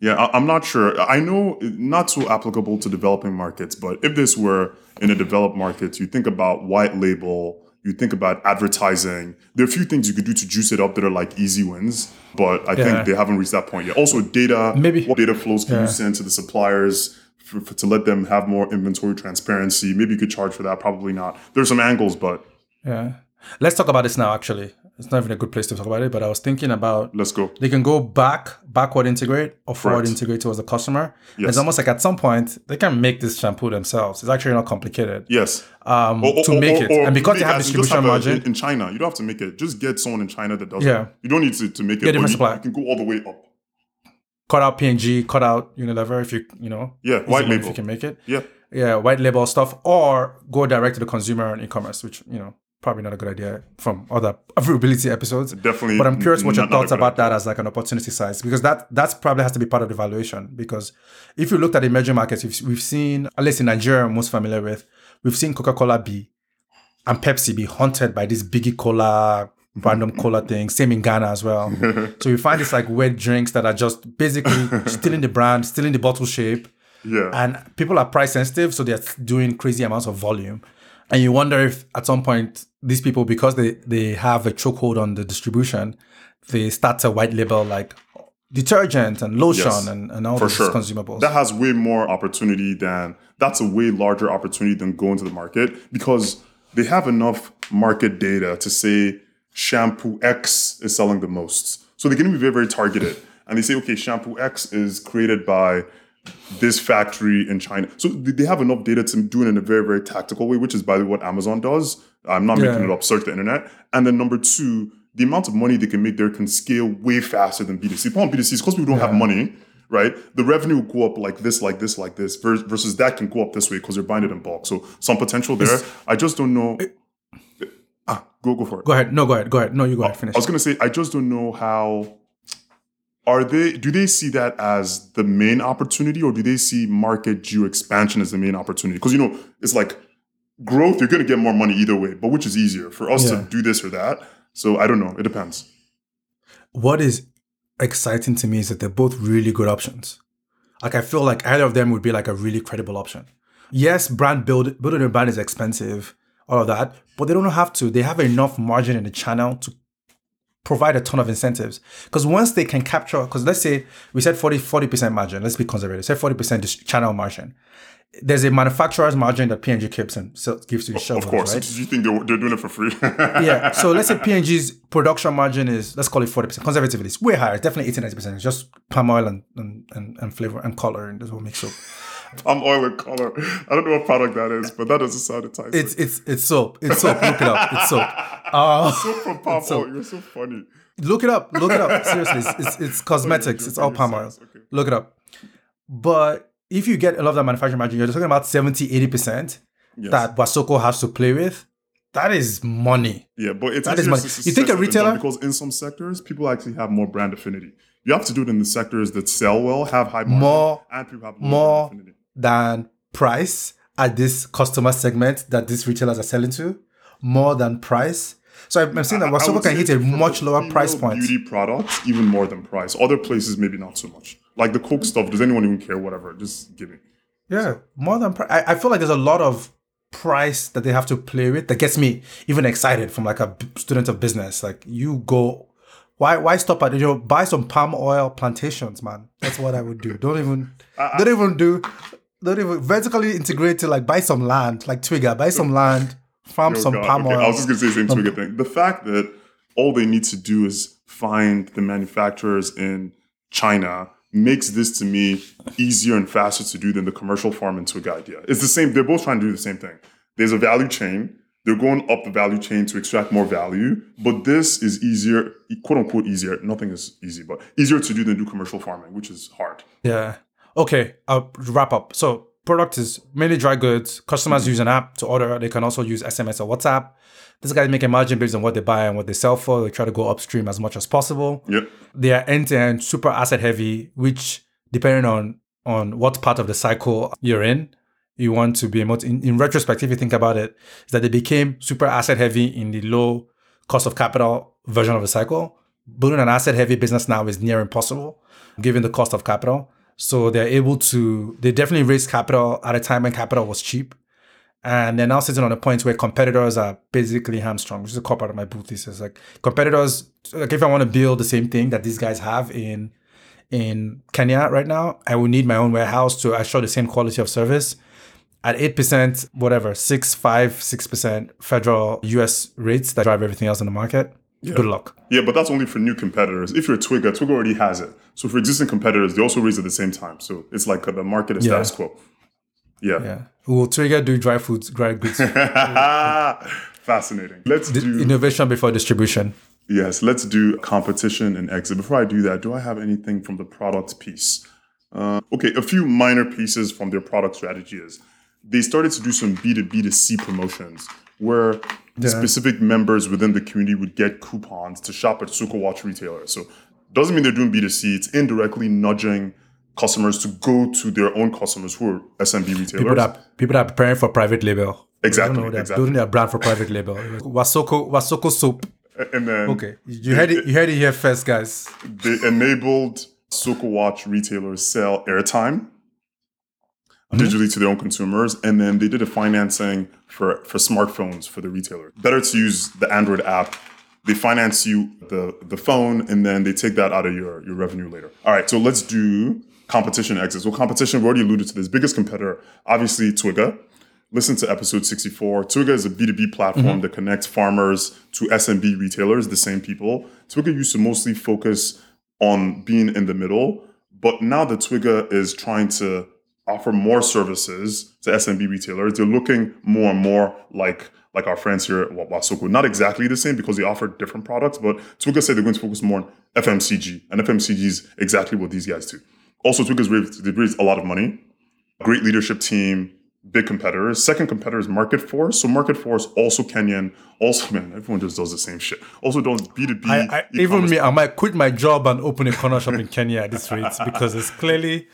Yeah, I, I'm not sure. I know not so applicable to developing markets, but if this were in a developed market, you think about white label, you think about advertising. There are a few things you could do to juice it up that are like easy wins, but I Yeah. think they haven't reached that point yet. Also, data. Maybe- what data flows can Yeah. you send to the suppliers for, for- to let them have more inventory transparency? Maybe you could charge for that. Probably not. There's some angles, but Yeah. Let's talk about this now. Actually, it's not even a good place to talk about it. But I was thinking about let's go. they can go back, backward integrate, or forward Correct. integrate towards the customer. Yes. It's almost like at some point they can make this shampoo themselves. It's actually not complicated. Yes. Um, Or- to or- make or- it, and because they have distribution a- margin, in, in China, you don't have to make it. Just get someone in China that does Yeah. it. You don't need to, to make it. Get different you, supply. you can go all the way up. cut out P&G, cut out Unilever if you you know. Yeah, white money if you can make it. Yeah. Yeah, white label stuff, or go direct to the consumer on e-commerce, which you know probably not a good idea from other Afrobility episodes. Definitely But I'm curious what your not- not a thoughts about that as like an opportunity size because that that's probably has to be part of the valuation because if you looked at emerging markets, we've, we've seen at least in Nigeria, I'm most familiar with, we've seen Coca-Cola be and Pepsi be haunted by this biggie cola, random cola thing. Same in Ghana as well. so you find these like weird drinks that are just basically stealing the brand, stealing the bottle shape Yeah. and people are price sensitive, so they're doing crazy amounts of volume. And you wonder if at some point these people, because they they have a chokehold on the distribution, they start to white label like detergent and lotion Yes, and, and all for these sure. consumables. That has way more opportunity than that's a way larger opportunity than going to the market because they have enough market data to say shampoo X is selling the most. So they're going to be very, very targeted. And they say, okay, shampoo X is created by this factory in China. So they have enough data to do it in a very, very tactical way, which is by the way what Amazon does. I'm not making Yeah. it up, search the internet. And then number two, the amount of money they can make there can scale way faster than B2C. The problem with B2C is because people don't have money, right? The revenue will go up like this, like this, like this, versus that can go up this way because they're buying it in bulk. So some potential there. I just don't know. ah, go go for it. go ahead. No, go ahead. Go ahead. No, you go ahead. Finish. I was gonna say I just don't know how are they do they see that as the main opportunity or do they see market geo expansion as the main opportunity? Because you know, it's like growth, you're gonna get more money either way, but which is easier for us Yeah. to do this or that? So I don't know. It depends. what is exciting to me is that they're both really good options. Like I feel like either of them would be like a really credible option. Yes, brand build building a brand is expensive, all of that, but they don't have to. They have enough margin in the channel to provide a ton of incentives. Because once they can capture, because let's say we said 40 40% margin, let's be conservative, say 40% channel margin. There's a manufacturer's margin that P&G keeps and gives to the Of course. right? You think they're, they're doing it for free? yeah. So let's say P&G's production margin is let's call it forty percent. Conservatively, it's way higher. It's definitely 80 90 percent. It's just palm oil and, and, and, and flavor and color, and that's what makes soap. I'm oil and color. I don't know what product that is, but that doesn't sound enticing. It's it's it's soap. It's soap. Look it up. It's soap. Uh, so from palm oil. You're so funny. look it up. Look it up. Seriously, it's it's, it's cosmetics. It's all palm oil. Okay. Look it up. But if you get a lot of that manufacturing margin, you're talking about 70 80 percent Yes. that Wasoko has to play with. That is money. Yeah, but it's That is money. You think a retailer- because in some sectors people actually have more brand affinity. You have to do it in the sectors that sell well, have high margin, More- and people have low more affinity. Than price at this customer segment that these retailers are selling to, more than price. So I'm I'm saying that I Wasoko can hit a much lower price point. Beauty products, even more than price. Other places, maybe not so much. Like the Coke stuff, does anyone even care? Whatever, just give me. Yeah, more than price. I, I feel like there's a lot of price that they have to play with that gets me even excited from like a b- student of business. Like you go, why why stop at you know buy some palm oil plantations, man. That's what I would do. Don't even don't even do don't even vertically integrated. like buy some land like Twiga, buy some land, farm Oh, some God, palm okay, oil. I was just gonna say the same Twiga um, thing. The fact that all they need to do is find the manufacturers in China makes this to me easier and faster to do than the commercial farm and Twig idea. It's the same. They're both trying to do the same thing. There's a value chain. They're going up the value chain to extract more value, but this is easier, quote unquote, easier. Nothing is easy, but easier to do than do commercial farming, which is hard. Yeah. Okay, I'll wrap up. So product is mainly dry goods. Customers mm-hmm. use an app to order. They can also use SMS or WhatsApp. This guys make a margin based on what they buy and what they sell for. They try to go upstream as much as possible. Yep. They are end to end, super asset heavy, which depending on on what part of the cycle you're in, you want to be able to. In, in retrospect, if you think about it, is that they became super asset heavy in the low cost of capital version of the cycle. Building an asset heavy business now is near impossible, given the cost of capital. So they're able to. They definitely raised capital at a time when capital was cheap. And they're now sitting on a point where competitors are basically hamstrung, which is a core part of my book thesis. Like competitors, like if I want to build the same thing that these guys have in in Kenya right now, I will need my own warehouse to assure the same quality of service. At eight percent, whatever, six, five, six percent federal US rates that drive everything else in the market. Good luck. Yeah, but that's only for new competitors. If you're a Twiga, Twiga already has it. So for existing competitors, they also raise at the same time. So it's like the market is Yeah. status quo. Yeah. Yeah. Will Twiga do dry foods, dry goods? Fascinating. Let's do Innovation before distribution. yes. Let's do competition and exit. Before I do that, do I have anything from the product piece? Uh, okay, a few minor pieces from their product strategy is they started to do some B2B to C promotions where Yeah. specific members within the community would get coupons to shop at Soko Watch retailers. So doesn't mean they're doing B2C, it's indirectly nudging customers to go to their own customers who are SMB retailers. People that people that are preparing for private label. Exactly, They don't exactly. Building their brand for private label. Wasoko Wasoko soap. and then Okay, you heard it. You heard it here first, guys. they enabled Soko Watch retailers sell airtime Mm-hmm. digitally to their own consumers, and then they did a financing for for smartphones for the retailer. Better to use the Android app. They finance you the the phone, and then they take that out of your your revenue later. All right, so let's do competition exits. Well, competition we already alluded to this. Biggest competitor, obviously, Twiga. Listen to episode 64. Twiga is a B2B platform mm-hmm. that connects farmers to SMB retailers, the same people. Twiga used to mostly focus on being in the middle, but now that Twiga is trying to offer more services to SMB retailers, they're looking more and more like like our friends here at Wa- Wasoko. Not exactly the same because they offer different products, but Twiga said they're going to focus more on FMCG, and FMCG is exactly what these guys do. Also, Twiga's raised, they've raised a lot of money. Great leadership team, big competitors. Second competitor is Marketforce. So Marketforce, also Kenyan, also man, everyone just does the same shit. Also does B two B. Even me, I might quit my job and open a corner shop in Kenya at this rate because it's clearly,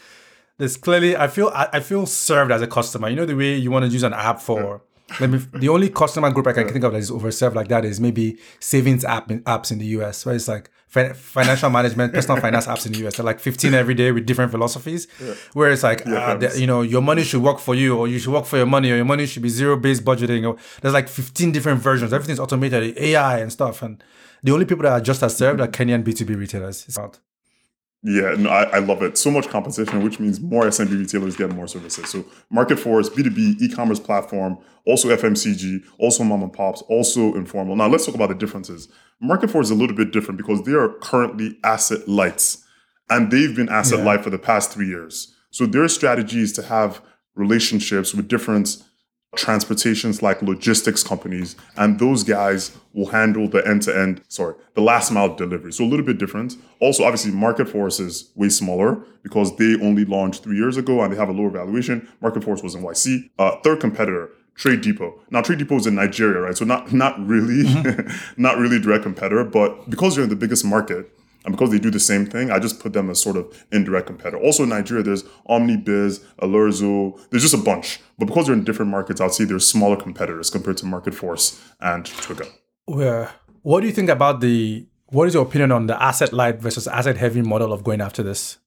there's clearly. I feel I, I feel served as a customer. You know the way you want to use an app for. Let me. The only customer group I can think of that is overserved like that is maybe savings app in, apps in the US, where it's like financial management, personal finance apps in the US. They're like 15 every day with different philosophies. yeah. Where it's like, uh, you know, your money should work for you, or you should work for your money, or your money should be zero based budgeting. Or there's like 15 different versions. Everything's automated, AI and stuff. And the only people that are just as served are Kenyan B2B retailers. It's not. Yeah, no, I, I love it. So much competition, which means more SMB retailers get more services. So Marketforce, B2B, e-commerce platform, also FMCG, also mom and pops, also informal. Now let's talk about the differences. Marketforce is a little bit different because they are currently asset lights and they've been asset Yeah. light for the past three years. So their strategy is to have relationships with different transportations like logistics companies, and those guys will handle the end to end, sorry, the last mile delivery. So a little bit different. Also, obviously, Marketforce is way smaller because they only launched three years ago and they have a lower valuation. Marketforce was in YC. Uh, third competitor, TradeDepot. Now, TradeDepot is in Nigeria, right? So not not really, not really direct competitor, but because you're in the biggest market, and because they do the same thing, I just put them as sort of indirect competitor. Also in Nigeria, there's OmniBiz, Alerzo, there's just a bunch. But because they're in different markets, I'd say they're smaller competitors compared to Marketforce and Twiga. Where, what do you think about the? What is your opinion on the asset light versus asset heavy model of going after this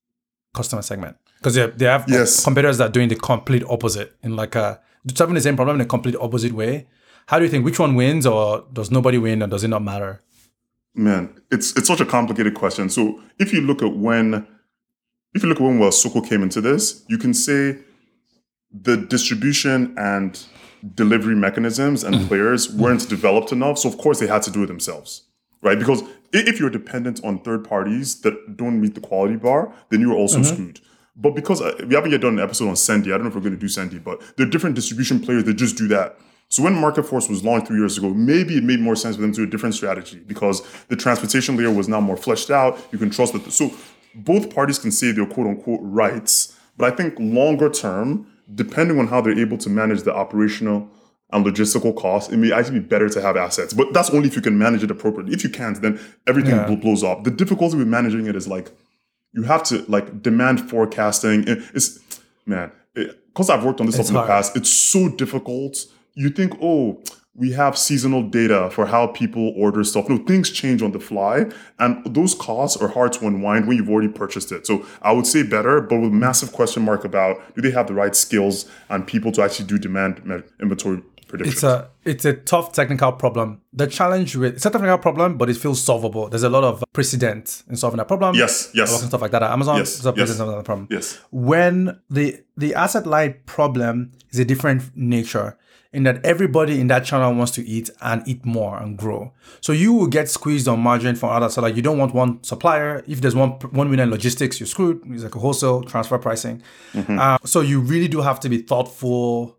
customer segment? Because they, they have Yes. competitors that are doing the complete opposite in like a solving the same problem in a complete opposite way. How do you think which one wins, or does nobody win, or does it not matter? Man, it's it's such a complicated question. So if you look at when if you look at when Wasoko came into this, you can say the distribution and delivery mechanisms and mm-hmm. players mm-hmm. weren't developed enough. So of course they had to do it themselves. Right? Because if you're dependent on third parties that don't meet the quality bar, then you're also mm-hmm. screwed. But because uh, we haven't yet done an episode on Sendy, I don't know if we're going to do Sendy, but there are different distribution players that just do that. So when Marketforce was launched three years ago, maybe it made more sense for them to do a different strategy because the transportation layer was now more fleshed out. You can trust that. So both parties can say their quote unquote rights, but I think longer term, depending on how they're able to manage the operational and logistical costs, it may actually be better to have assets. But that's only if you can manage it appropriately. If you can't, then everything Yeah. blows up. The difficulty with managing it is like you have to like demand forecasting. It's man, because I've worked on this stuff in the hard. past. It's so difficult. You think, oh, we have seasonal data for how people order stuff. No, things change on the fly, and those costs are hard to unwind when you've already purchased it. So I would say better, but with massive question mark about do they have the right skills and people to actually do demand inventory predictions? It's a it's a tough technical problem. The challenge with it's a technical problem, but it feels solvable. There's a lot of precedent in solving that problem. yes, yes, and stuff like that. Amazon Yes, is a yes. precedent of that problem. yes. when the the asset light problem is a different nature in that everybody in that channel wants to eat and eat more and grow. So you will get squeezed on margin from others. So like you don't want one supplier. If there's one one winner in logistics, you're screwed. It's like a wholesale transfer pricing. Uh, so you really do have to be thoughtful.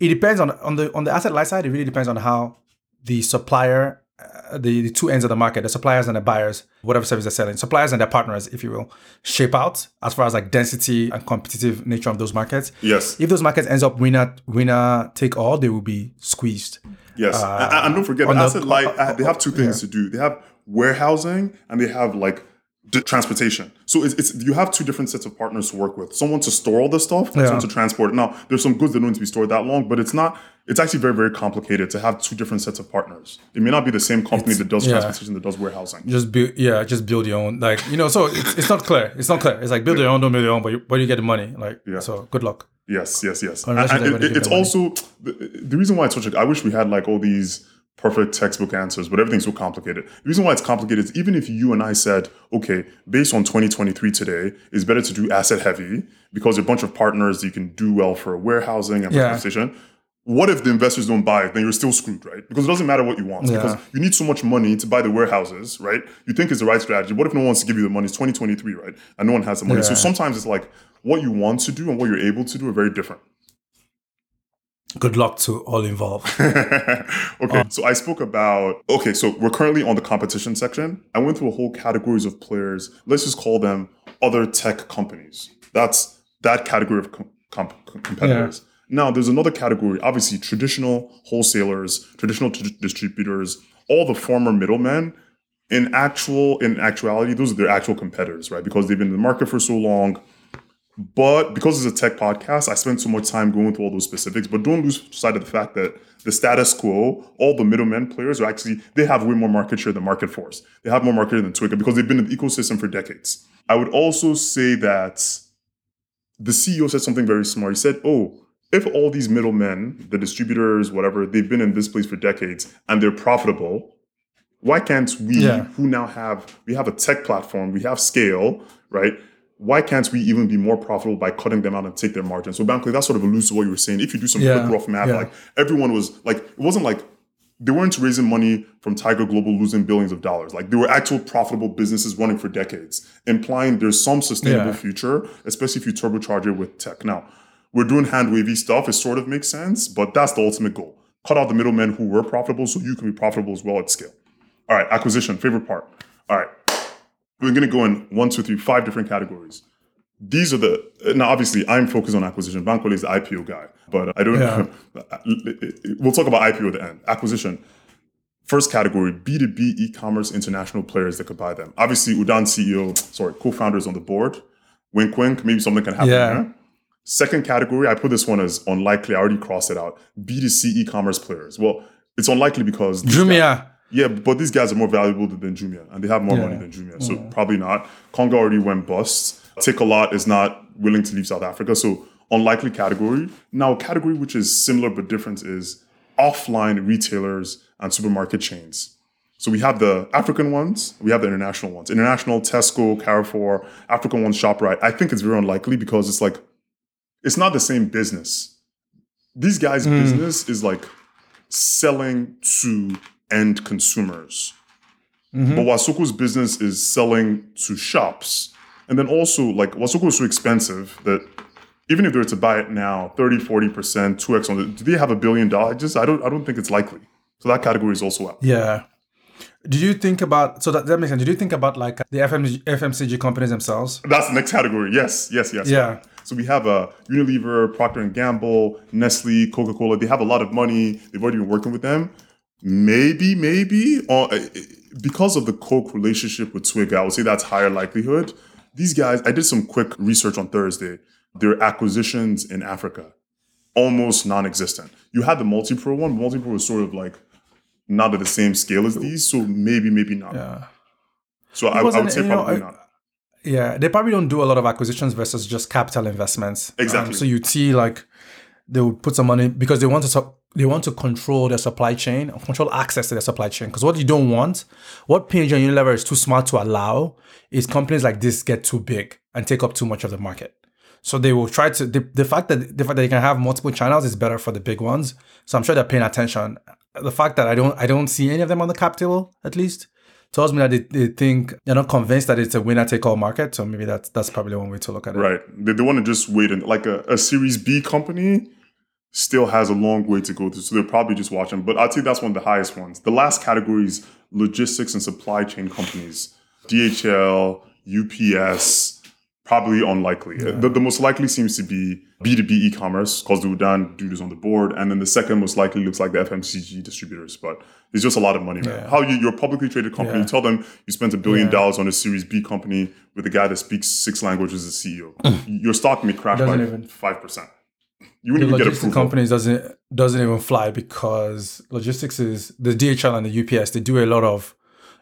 It depends on on the on the asset light side. It really depends on how the supplier uh, the, the two ends of the market, the suppliers and the buyers, whatever service they're selling, suppliers and their partners, if you will, shape out as far as like density and competitive nature of those markets. Yes. If those markets ends up winner winner take all, they will be squeezed. Yes, and, and don't forget, the the- asset light. uh, uh, they have two things to do. They have warehousing and they have like d- transportation. So it's, it's you have two different sets of partners to work with. Someone to store all this stuff, Yeah. someone to transport it. Now, there's some goods that don't need to be stored that long, but it's not. It's actually very very complicated to have two different sets of partners. It may not be the same company that does yeah. transportation that does warehousing. Just build, yeah, just build your own. Like you know, so it's, it's not clear. It's not clear. It's like build your own, don't build your own, but you, but you get the money. Like Yeah. so, good luck. Yes, yes, yes. And- and it- it's also the, the reason why it's such a. I wish we had like all these perfect textbook answers, but everything's so complicated. The reason why it's complicated is even if you and I said, okay, based on 2023 today, it's better to do asset heavy because a bunch of partners you can do well for warehousing and Yeah. transportation. What if the investors don't buy it? Then you're still screwed, right? Because it doesn't matter what you want. Because you need so much money to buy the warehouses, right? You think it's the right strategy. What if no one wants to give you the money? It's 2023, right? And no one has the money. So sometimes it's like what you want to do and what you're able to do are very different. Good luck to all involved. okay, um, so I spoke about okay, so we're currently on the competition section. I went through a whole categories of players. Let's just call them other tech companies. That's that category of com- comp- competitors. Now, there's another category, obviously traditional wholesalers, traditional t- distributors, all the former middlemen. In actual, in actuality, those are their actual competitors, right? Because they've been in the market for so long. But because it's a tech podcast, I spent so much time going through all those specifics. But don't lose sight of the fact that the status quo, all the middlemen players are actually they have way more market share than Marketforce. They have more market share than Twiga because they've been in the ecosystem for decades. I would also say that the CEO said something very smart. He said, "Oh, if all these middlemen, the distributors, whatever, they've been in this place for decades and they're profitable, why can't we Yeah. who now have we have a tech platform, we have scale, right? Why can't we even be more profitable by cutting them out and take their margin? So Bankole, that sort of alludes to what you were saying. If you do some Yeah, quick rough math, yeah. like everyone was like, it wasn't like they weren't raising money from Tiger Global losing billions of dollars. Like they were actual profitable businesses running for decades, implying there's some sustainable Yeah. future, especially if you turbocharge it with tech. Now, we're doing hand wavy stuff. It sort of makes sense, but that's the ultimate goal. Cut out the middlemen who were profitable so you can be profitable as well at scale. All right, acquisition, favorite part. All right, we're going to go in one, two, three, five different categories. These are the now. Obviously, I'm focused on acquisition. Bankole is the IPO guy, but I don't. Yeah. we'll talk about IPO at the end. Acquisition. First category: B2B e-commerce international players that could buy them. Obviously, Udaan CEO, sorry, co-founders on the board. Wink, wink. Maybe something can happen. Yeah. there. Second category, I put this one as unlikely. I already crossed it out. B2C e-commerce players. Well, it's unlikely because these guys- Jumia. yeah, but these guys are more valuable than Jumia, and they have more Yeah. money than Jumia, so probably not. Konga already went bust. Takealot is not willing to leave South Africa, so unlikely category. Now, a category which is similar but different is offline retailers and supermarket chains. So we have the African ones, we have the international ones. International, Tesco, Carrefour, African ones, ShopRite. I think it's very unlikely because it's like it's not the same business. These guys' hmm. business is like selling to end consumers. Mm-hmm. But Wasoko's business is selling to shops. And then also, like, Wasoko is so expensive that even if they were to buy it now, 30, 40%, 2x on it, do they have a billion dollars? Just, I don't, I don't think it's likely. So that category is also out. Yeah. Did you think about so that, that makes sense? Did you think about like the FMG, FMCG companies themselves? That's the next category. Yes, yes, yes. Yeah. So we have uh, Unilever, Procter and Gamble, Nestle, Coca Cola. They have a lot of money. They've already been working with them. Maybe, maybe uh, because of the Coke relationship with Twig, I would say that's higher likelihood. These guys, I did some quick research on Thursday. Their acquisitions in Africa, almost non-existent. You had the Multipro one. Multipro was sort of like not at the same scale as these, so maybe, maybe not. Yeah. So I, I would say you know, probably I- not. Yeah, they probably don't do a lot of acquisitions versus just capital investments. Exactly. Um, so you see, like they would put some money because they want to they want to control their supply chain, or control access to their supply chain. Because what you don't want, what P&G and Unilever is too smart to allow, is companies like this get too big and take up too much of the market. So they will try to the, the fact that the fact that they can have multiple channels is better for the big ones. So I'm sure they're paying attention. The fact that I don't I don't see any of them on the cap table at least tells me that they, they think they're not convinced that it's a winner take all market. So maybe that's that's probably one way to look at it. Right. They, they want to just wait and like a, a Series B company. still has a long way to go through. So they're probably just watching. But I'd say that's one of the highest ones. The last category is logistics and supply chain companies. DHL, UPS, probably unlikely. Yeah. The, the, most likely seems to be B2B e-commerce, because Dudan do this on the board. And then the second most likely looks like the FMCG distributors. But it's just a lot of money, man. Yeah. How you, you're a publicly traded company, yeah. you tell them you spent a billion dollars on a Series B company with a guy that speaks six languages as a CEO. Mm. Your stock may crash by even, 5%. You wouldn't even get approval. companies doesn't doesn't even fly because logistics is the DHL and the UPS. They do a lot of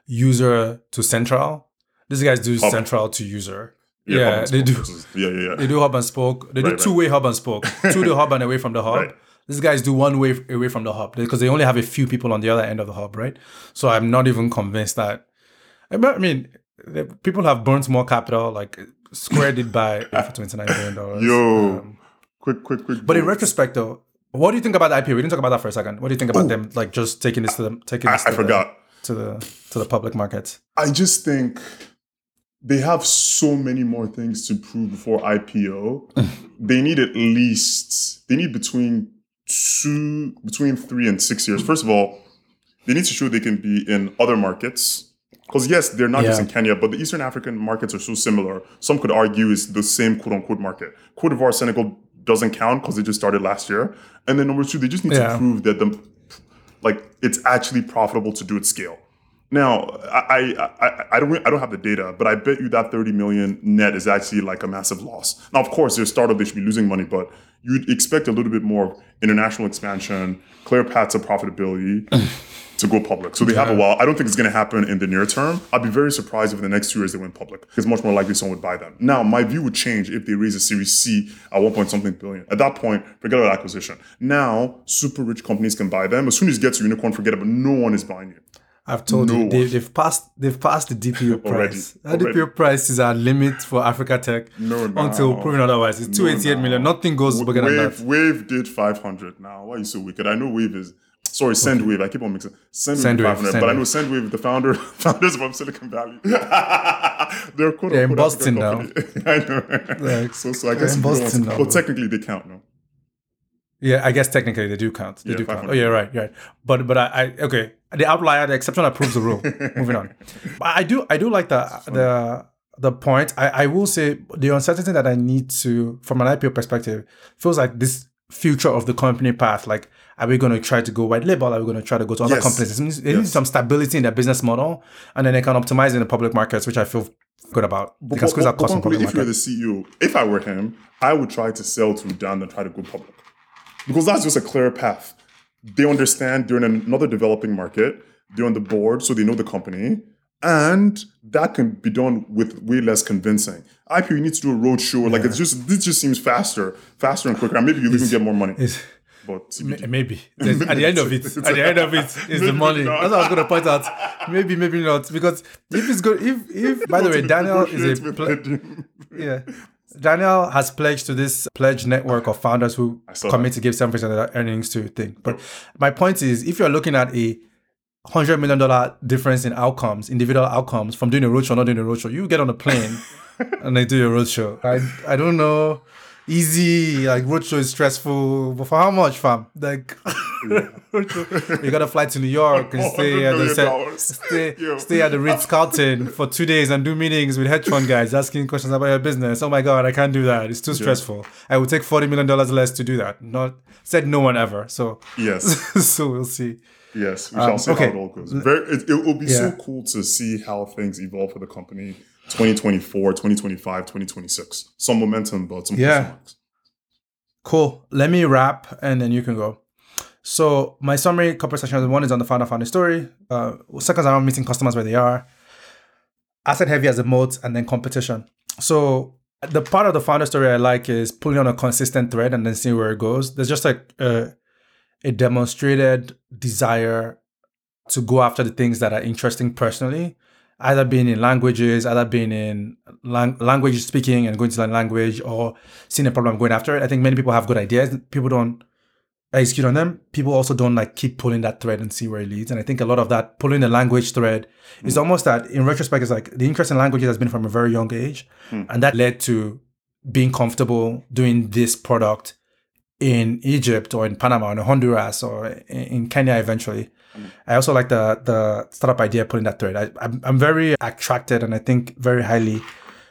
user to central. These guys do hub. central to user. Yeah, yeah they do. Yeah, yeah, yeah. They do hub and spoke. They right, do two way right. hub and spoke. to the hub and away from the hub. Right. These guys do one way away from the hub because they only have a few people on the other end of the hub, right? So I'm not even convinced that. I mean, people have burnt more capital, like squared it by for twenty nine billion dollars. Yo, um, quick, quick, quick. But in retrospect, though, what do you think about the IPO? We didn't talk about that for a second. What do you think about Ooh. them, like just taking this to them, taking this I, I forgot to the to the public markets? I just think they have so many more things to prove before IPO. they need at least they need between two between three and six years. First of all, they need to show they can be in other markets. Because yes, they're not yeah. just in Kenya, but the Eastern African markets are so similar. Some could argue it's the same quote unquote market. Cote d'Ivoire, Senegal doesn't count because they just started last year. And then number two, they just need yeah. to prove that the like it's actually profitable to do at scale. Now, I, I I don't I don't have the data, but I bet you that 30 million net is actually like a massive loss. Now, of course, they're a startup; they should be losing money, but you'd expect a little bit more international expansion, clear paths of profitability to go public. So they have a while. I don't think it's going to happen in the near term. I'd be very surprised if in the next two years they went public. It's much more likely someone would buy them. Now, my view would change if they raise a Series C at one point something billion. At that point, forget about acquisition. Now, super rich companies can buy them. As soon as you get to unicorn, forget it. But no one is buying you. I've told no. you they, have passed they've passed the DPO price. That DPO price is our limit for Africa Tech no, no. until proven otherwise. It's two eighty eight million. Nothing goes bigger Wave, than that. Wave did five hundred. Now why are you so wicked? I know Wave is sorry Sendwave. I keep on mixing Sendwave, Sendwave 500, but I know Sendwave, the founder founders from Silicon Valley. They're quote They're in Boston now. I know. Like, so so I guess in Boston now. Well, technically they count now. Yeah, I guess technically they do count. They yeah, do count. Oh yeah, right, right. But but I, I okay. The outlier, the exception that proves the rule. Moving on. I do I do like the the the point. I, I will say the uncertainty that I need to from an IPO perspective feels like this future of the company path. Like, are we going to try to go white label? Are we going to try to go to other yes. companies? They yes. need some stability in their business model, and then they can optimize in the public markets, which I feel good about. But, but, but, but if market. you're the CEO, if I were him, I would try to sell to Dan and try to go public because that's just a clear path. They understand they're in another developing market. They're on the board, so they know the company. And that can be done with way less convincing. IPO, you need to do a road show. Yeah. Like it's just this just seems faster, faster and quicker. And maybe you even get more money. But maybe at the end of it, at the end of it is the money. Not. That's what I was going to point out. Maybe, maybe not, because if it's good, if if by the way, Daniel is a pl- yeah, Daniel has pledged to this pledge network of founders who commit that. to give 7% of their earnings to thing. But my point is, if you're looking at a $100 million difference in outcomes, individual outcomes from doing a roadshow, or not doing a roadshow, you get on a plane and they do a roadshow. I, I don't know easy. Like roadshow is stressful, but for how much, fam? Like you gotta fly to New York and stay at the set, stay, stay at the Ritz Carlton for two days and do meetings with hedge fund guys asking questions about your business. Oh my god, I can't do that. It's too stressful. Yeah. I would take forty million dollars less to do that. Not said no one ever. So yes, so we'll see. Yes, we shall um, see okay. how it all goes. Very, it, it will be yeah. so cool to see how things evolve for the company 2024, 2025, 2026. Some momentum, but some yeah. Cool. Let me wrap and then you can go. So my summary couple sessions. One is on the founder founder story. Uh, second is around meeting customers where they are. Asset heavy as a moat, and then competition. So the part of the founder story I like is pulling on a consistent thread and then seeing where it goes. There's just like a, a demonstrated desire to go after the things that are interesting personally either being in languages, either being in lang- language speaking and going to learn language or seeing a problem going after it. I think many people have good ideas. People don't execute on them. People also don't like keep pulling that thread and see where it leads. And I think a lot of that pulling the language thread mm. is almost that in retrospect, it's like the interest in languages has been from a very young age. Mm. And that led to being comfortable doing this product in Egypt or in Panama or in Honduras or in Kenya eventually. I also like the the startup idea putting that thread. I, I'm, I'm very attracted and I think very highly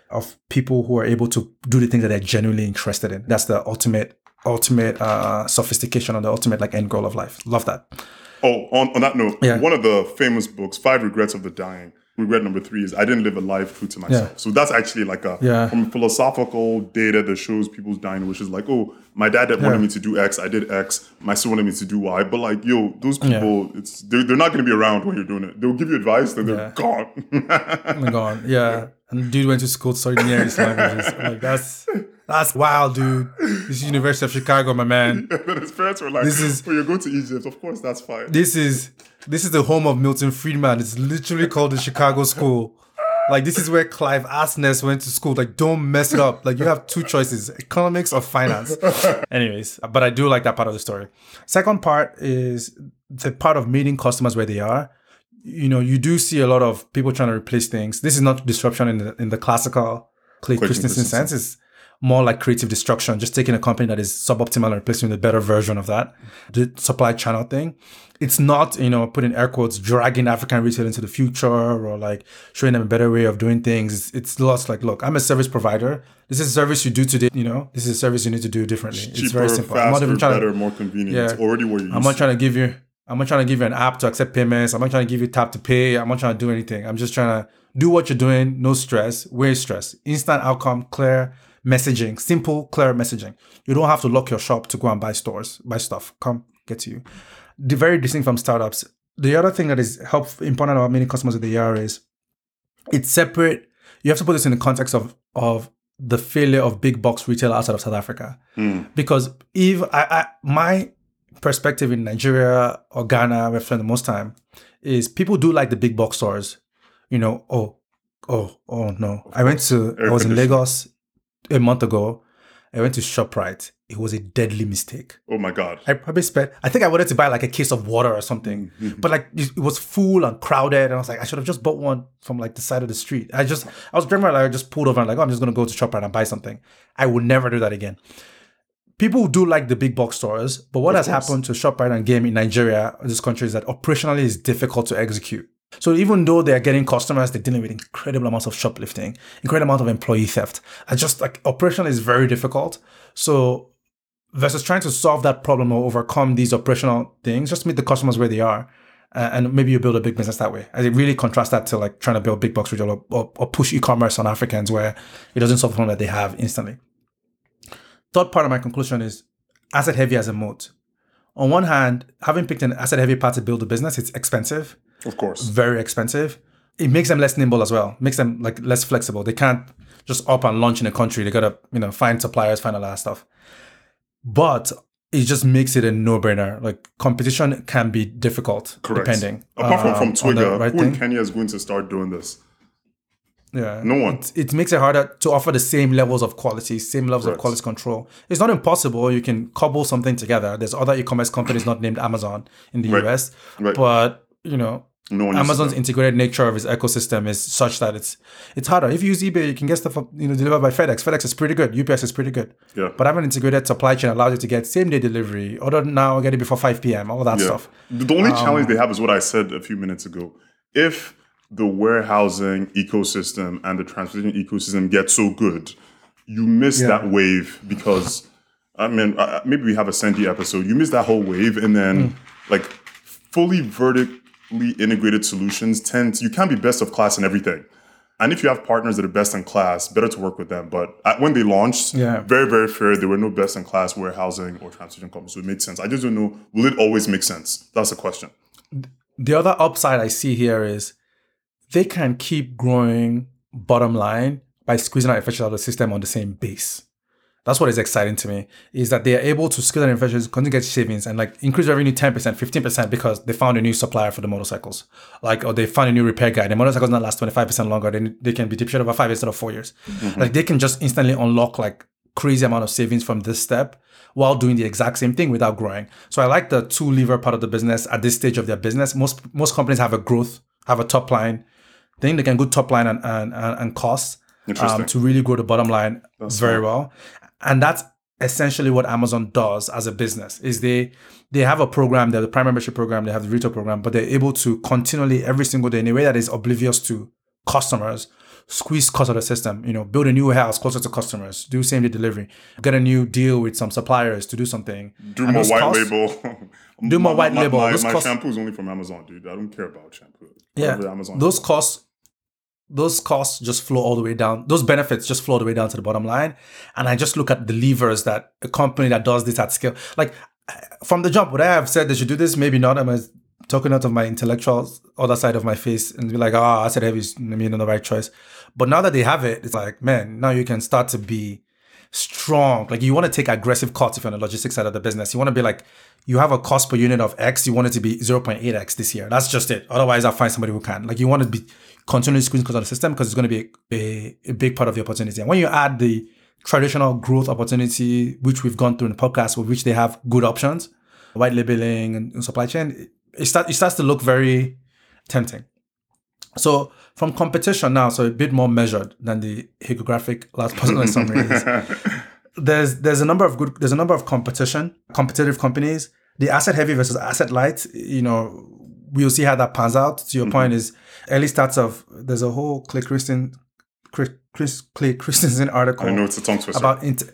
of people who are able to do the things that they're genuinely interested in. That's the ultimate ultimate uh, sophistication and the ultimate like end goal of life. Love that. Oh, on, on that note, Yeah. one of the famous books, Five Regrets of the Dying. Regret number three is I didn't live a life true to myself. Yeah. So that's actually like a Yeah. from philosophical data that shows people's dying wishes. Like, oh, my dad wanted me to do X, I did X. My son wanted me to do Y. But like, yo, those people, it's they're, they're not going to be around when you're doing it. They'll give you advice, then they're Yeah. gone. Oh my god, yeah. And dude went to school to study languages. Like that's that's wild, dude. This is University of Chicago, my man. then his parents were like, This is- "Well, you go to Egypt. Of course, that's fine." This is this is the home of Milton Friedman. It's literally called the Chicago School. Like this is where Cliff Asness went to school. Like don't mess it up. Like you have two choices: economics or finance. Anyways, but I do like that part of the story. Second part is the part of meeting customers where they are. You know, you do see a lot of people trying to replace things. This is not disruption in the in the classical Clay Clayton Christensen Christensen. sense. It's more like creative destruction, just taking a company that is suboptimal and replacing with a better version of that. The supply channel thing. It's not, you know, putting air quotes, dragging African retail into the future or like showing them a better way of doing things. It's, it's lost like, look, I'm a service provider. This is a service you do today, you know, this is a service you need to do differently. it's very simple. faster, I'm not even trying better, to, more convenient. Yeah. It's already where you I'm not trying to give you, I'm not trying to give you an app to accept payments. I'm not trying to give you tap to pay. I'm not trying to do anything. I'm just trying to do what you're doing. No stress. Where stress? Instant outcome, clear messaging, simple, clear messaging. You don't have to lock your shop to go and buy stores, buy stuff. Come get to you. The very distinct from startups. The other thing that is help important about many customers of the year is it's separate. You have to put this in the context of of the failure of big box retail outside of South Africa. Hmm. Because if I, I my perspective in Nigeria or Ghana, where I spend the most time, is people do like the big box stores. You know, oh, oh, oh no. I went to I was in. Lagos a month ago. I went to ShopRite. It was a deadly mistake. Oh my god. I probably spent. I think I wanted to buy like a case of water or something, mm-hmm, mm-hmm. but like it was full and crowded, and I was like, I should have just bought one from like the side of the street. I just, I was driving, like I just pulled over and like, oh, I'm just gonna go to ShopRite and buy something. I will never do that again. People do like the big box stores, but what has course. happened to ShopRite and Game in Nigeria, this country, is that operationally it's difficult to execute. So even though they're getting customers, they're dealing with incredible amounts of shoplifting, incredible amount of employee theft. I just like operational is very difficult. So versus trying to solve that problem or overcome these operational things, just meet the customers where they are. uh, and maybe you build a big business that way. I really contrast that to like trying to build big box retail or, or, or push e-commerce on Africans where it doesn't solve the problem that they have instantly. Third part of my conclusion is asset heavy as a moat. On one hand, having picked an asset heavy path to build a business, it's expensive Of course. very expensive. It makes them less nimble as well. Makes them like less flexible. They can't just up and launch in a country. They gotta you know find suppliers, find all that stuff. But it just makes it a no-brainer. Like competition can be difficult, Correct. depending. Apart from um, from on the right who in thing. Kenya is going to start doing this? Yeah. No one. It, it makes it harder to offer the same levels of quality, same levels Correct. of quality control. It's not impossible. You can cobble something together. There's other e-commerce companies not named Amazon in the Right. US, Right. but you know, No one. Amazon's integrated nature of its ecosystem is such that it's it's harder. If you use eBay, you can get stuff you know delivered by FedEx. FedEx is pretty good. UPS is pretty good. Yeah. But having an integrated supply chain allows you to get same day delivery. Order now, get it before five p.m. All that yeah. stuff. The only Um, challenge they have is what I said a few minutes ago. If the warehousing ecosystem and the transportation ecosystem get so good, you miss Yeah. that wave because I mean maybe we have a Sendy episode. You miss that whole wave, and then Mm. like fully vertically integrated solutions tend you can't be best of class in everything. And if you have partners that are best in class, better to work with them. But at, when they launched, Yeah. very, very fair. There were no best in class warehousing or transportation companies. So it made sense. I just don't know, will it always make sense? That's the question. The other upside I see here is they can keep growing bottom line by squeezing out efficiency out of the system on the same base. That's what is exciting to me is that they are able to scale their efficiency, continue to get savings, and like increase revenue 10%, 15% because they found a new supplier for the motorcycles. Like, or they found a new repair guy. The motorcycles not last 25% longer. They, they can be depreciated over five instead of four years. Like, they can just instantly unlock like crazy amount of savings from this step while doing the exact same thing without growing. So I like the two lever part of the business at this stage of their business. Most most companies have a growth, have a top line. Then they can go top line and and, and, and costs um, to really grow the bottom line very well. And that's essentially what Amazon does as a business is they they have a program, they have the prime membership program, they have the retail program, but they're able to continually every single day in a way that is oblivious to customers squeeze cost of the system, you know, build a new house closer to customers, do same day delivery, get a new deal with some suppliers to do something. Do And more white costs- label. Do more My- white my- label. My, Those my costs- shampoo is only from Amazon, dude. I don't care about shampoo. Yeah, Amazon those costs, those costs just flow all the way down. Those benefits just flow all the way down to the bottom line. And I just look at the levers that a company that does this at scale, like from the jump, would I have said they should do this? Maybe not. I'm talking out of my intellectual other side of my face and be like, oh, I said heavy maybe not the right choice. But now that they have it, it's like, man, now you can start to be strong. Like you want to take aggressive cuts if you're on the logistics side of the business. You want to be like, you have a cost per unit of X, you want it to be 0.8X this year. That's just it. Otherwise, I'll find somebody who can. Like you want to be continually squeezing costs on the system because it's going to be a, a, a big part of the opportunity. And when you add the traditional growth opportunity, which we've gone through in the podcast, with which they have good options, white labeling and, and supply chain, it, it, start, it starts to look very tempting. So from competition now, so a bit more measured than the hagiographic last personal summaries. There's there's a number of good there's a number of competition, competitive companies. The asset heavy versus asset light, you know, we'll see how that pans out. To your mm-hmm. point is early starts of there's a whole Clay Christian Chris, Clay Christensen article I know it's a tongue twister. about inter,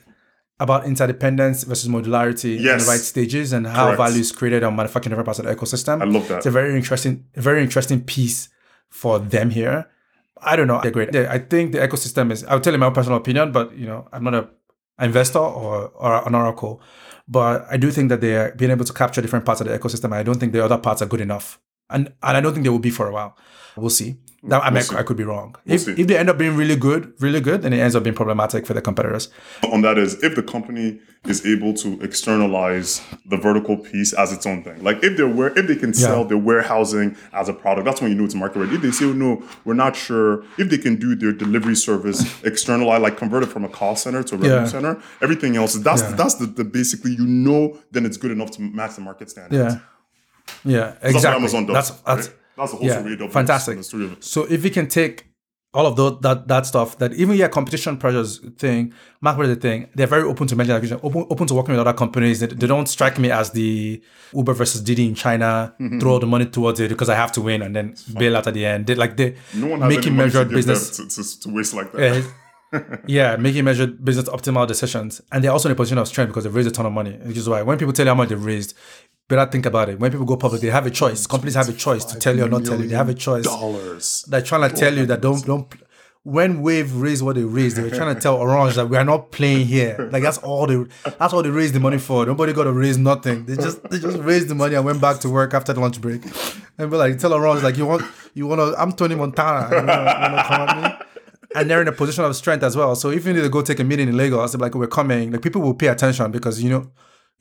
about interdependence versus modularity in the right stages and how Correct. value is created on manufacturing different parts of the ecosystem. I love that. It's a very interesting, very interesting piece for them here. I don't know. They're great. Yeah, I think the ecosystem is. I'll tell you my own personal opinion, but you know, I'm not a investor or or an oracle, but I do think that they are being able to capture different parts of the ecosystem. I don't think the other parts are good enough, and and I don't think they will be for a while. We'll see. That, I mean. I could be wrong. if, see. if they end up being really good, really good, then it ends up being problematic for the competitors. on that is if the company is able to externalize the vertical piece as its own thing. Like if they're where if they can sell Yeah. their warehousing as a product, that's when you know it's market ready. If they say, oh, no, we're not sure if they can do their delivery service externalize, like convert it from a call center to a revenue Yeah. center, everything else, that's Yeah. that's the, the basically you know then it's good enough to match the market standards. Yeah, yeah, That's what exactly. Amazon does. That's that's right? That's whole yeah, story of AWS fantastic. the story of it. So if we can take all of those that that stuff that even yeah competition pressures thing market the thing they're very open to acquisition open open to working with other companies they, they don't strike me as the Uber versus Didi in China Mm-hmm. throw all the money towards it because I have to win and then bail out at the end they like they No one has making measured business to, to, to waste like that. uh, yeah, making measured business optimal decisions. And they're also in a position of strength because they've raised a ton of money, which is why when people tell you how much they've raised, better think about it. When people go public, they have a choice. Companies have a choice to tell you or not tell you. They have a choice. Dollars. They're trying to tell you that don't don't. When Wave raised what they raised, they were trying to tell Orange that we are not playing here. Like that's all they that's all they raised the money for. Nobody got to raise nothing. They just they just raised the money and went back to work after the lunch break. And be like, tell Orange like you want you want to. I'm Tony Montana. You wanna, you wanna come at me? and they're in a position of strength as well. So even if they go take a meeting in Lagos, they're like, we're coming, like people will pay attention because you know,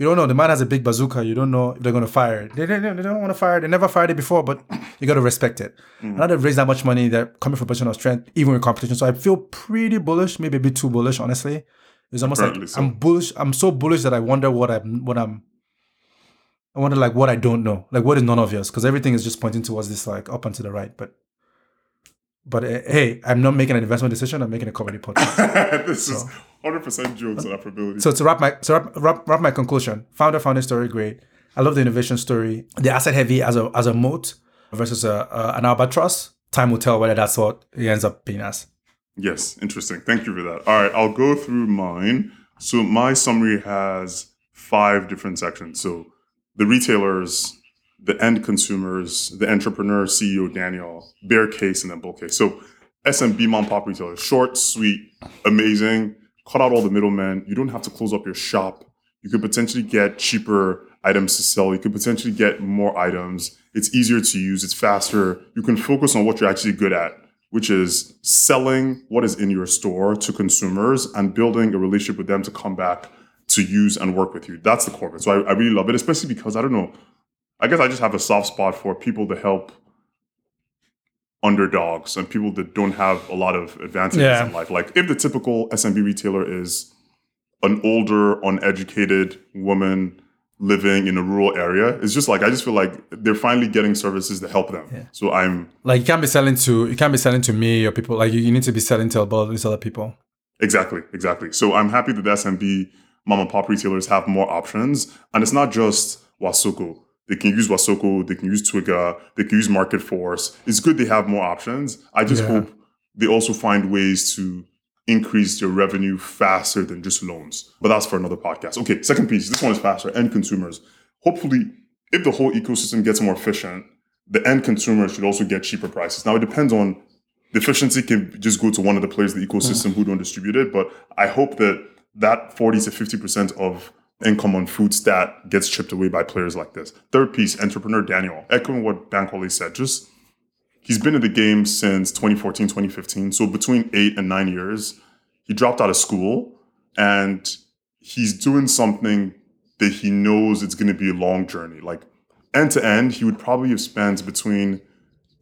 you don't know. The man has a big bazooka. You don't know if they're gonna fire it. They, they, they don't want to fire it. They never fired it before, but you got to respect it. And now they've raised that much money. They're coming from a position of strength, even with competition. So I feel pretty bullish, maybe a bit too bullish, honestly. It's almost Apparently like so. I'm bullish. I'm so bullish that I wonder what I'm, what I'm. I wonder like what I don't know, like what is none of yours, because everything is just pointing towards this like up and to the right, but. But uh, hey, I'm not making an investment decision. I'm making a comedy podcast. this is 100% jokes and affability. so to wrap my so wrap, wrap, wrap my conclusion, founder founder story great. I love the innovation story. The asset heavy as a as a moat versus a, a an albatross. Time will tell whether that's what it ends up being as. Yes, interesting. Thank you for that. All right, I'll go through mine. So my summary has five different sections. So the retailers, the end consumers, the entrepreneur, CEO Daniel, bear case, and then bull case. So SMB mom pop retailer, short, sweet, amazing. Cut out all the middlemen. You don't have to close up your shop. You could potentially get cheaper items to sell. You could potentially get more items. It's easier to use. It's faster. You can focus on what you're actually good at, which is selling what is in your store to consumers and building a relationship with them to come back to use and work with you. That's the core of it. So I, I really love it, especially because I don't know. I guess I just have a soft spot for people to help underdogs and people that don't have a lot of advantages Yeah. in life. Like if the typical SMB retailer is an older, uneducated woman living in a rural area, it's just like I just feel like they're finally getting services to help them. So I'm Like you can't be selling to you can't be selling to me or people like you, you need to be selling to all these other people. Exactly, exactly. So I'm happy that the SMB mom and pop retailers have more options. And it's not just Wasoko. They can use Wasoko, they can use Twiga, they can use Marketforce. It's good they have more options. I just Yeah. hope they also find ways to increase their revenue faster than just loans. But that's for another podcast. Okay, second piece. This one is faster. End consumers. Hopefully, if the whole ecosystem gets more efficient, the end consumer should also get cheaper prices. Now it depends on the efficiency can just go to one of the players in the ecosystem mm. who don't distribute it. But I hope that that 40 to 50% of income on food stat gets chipped away by players like this. Third piece, entrepreneur Daniel. Echoing what Bankole said, just he's been in the game since 2014, 2015. So between eight and nine years, he dropped out of school and he's doing something that he knows it's going to be a long journey. Like end to end, he would probably have spent between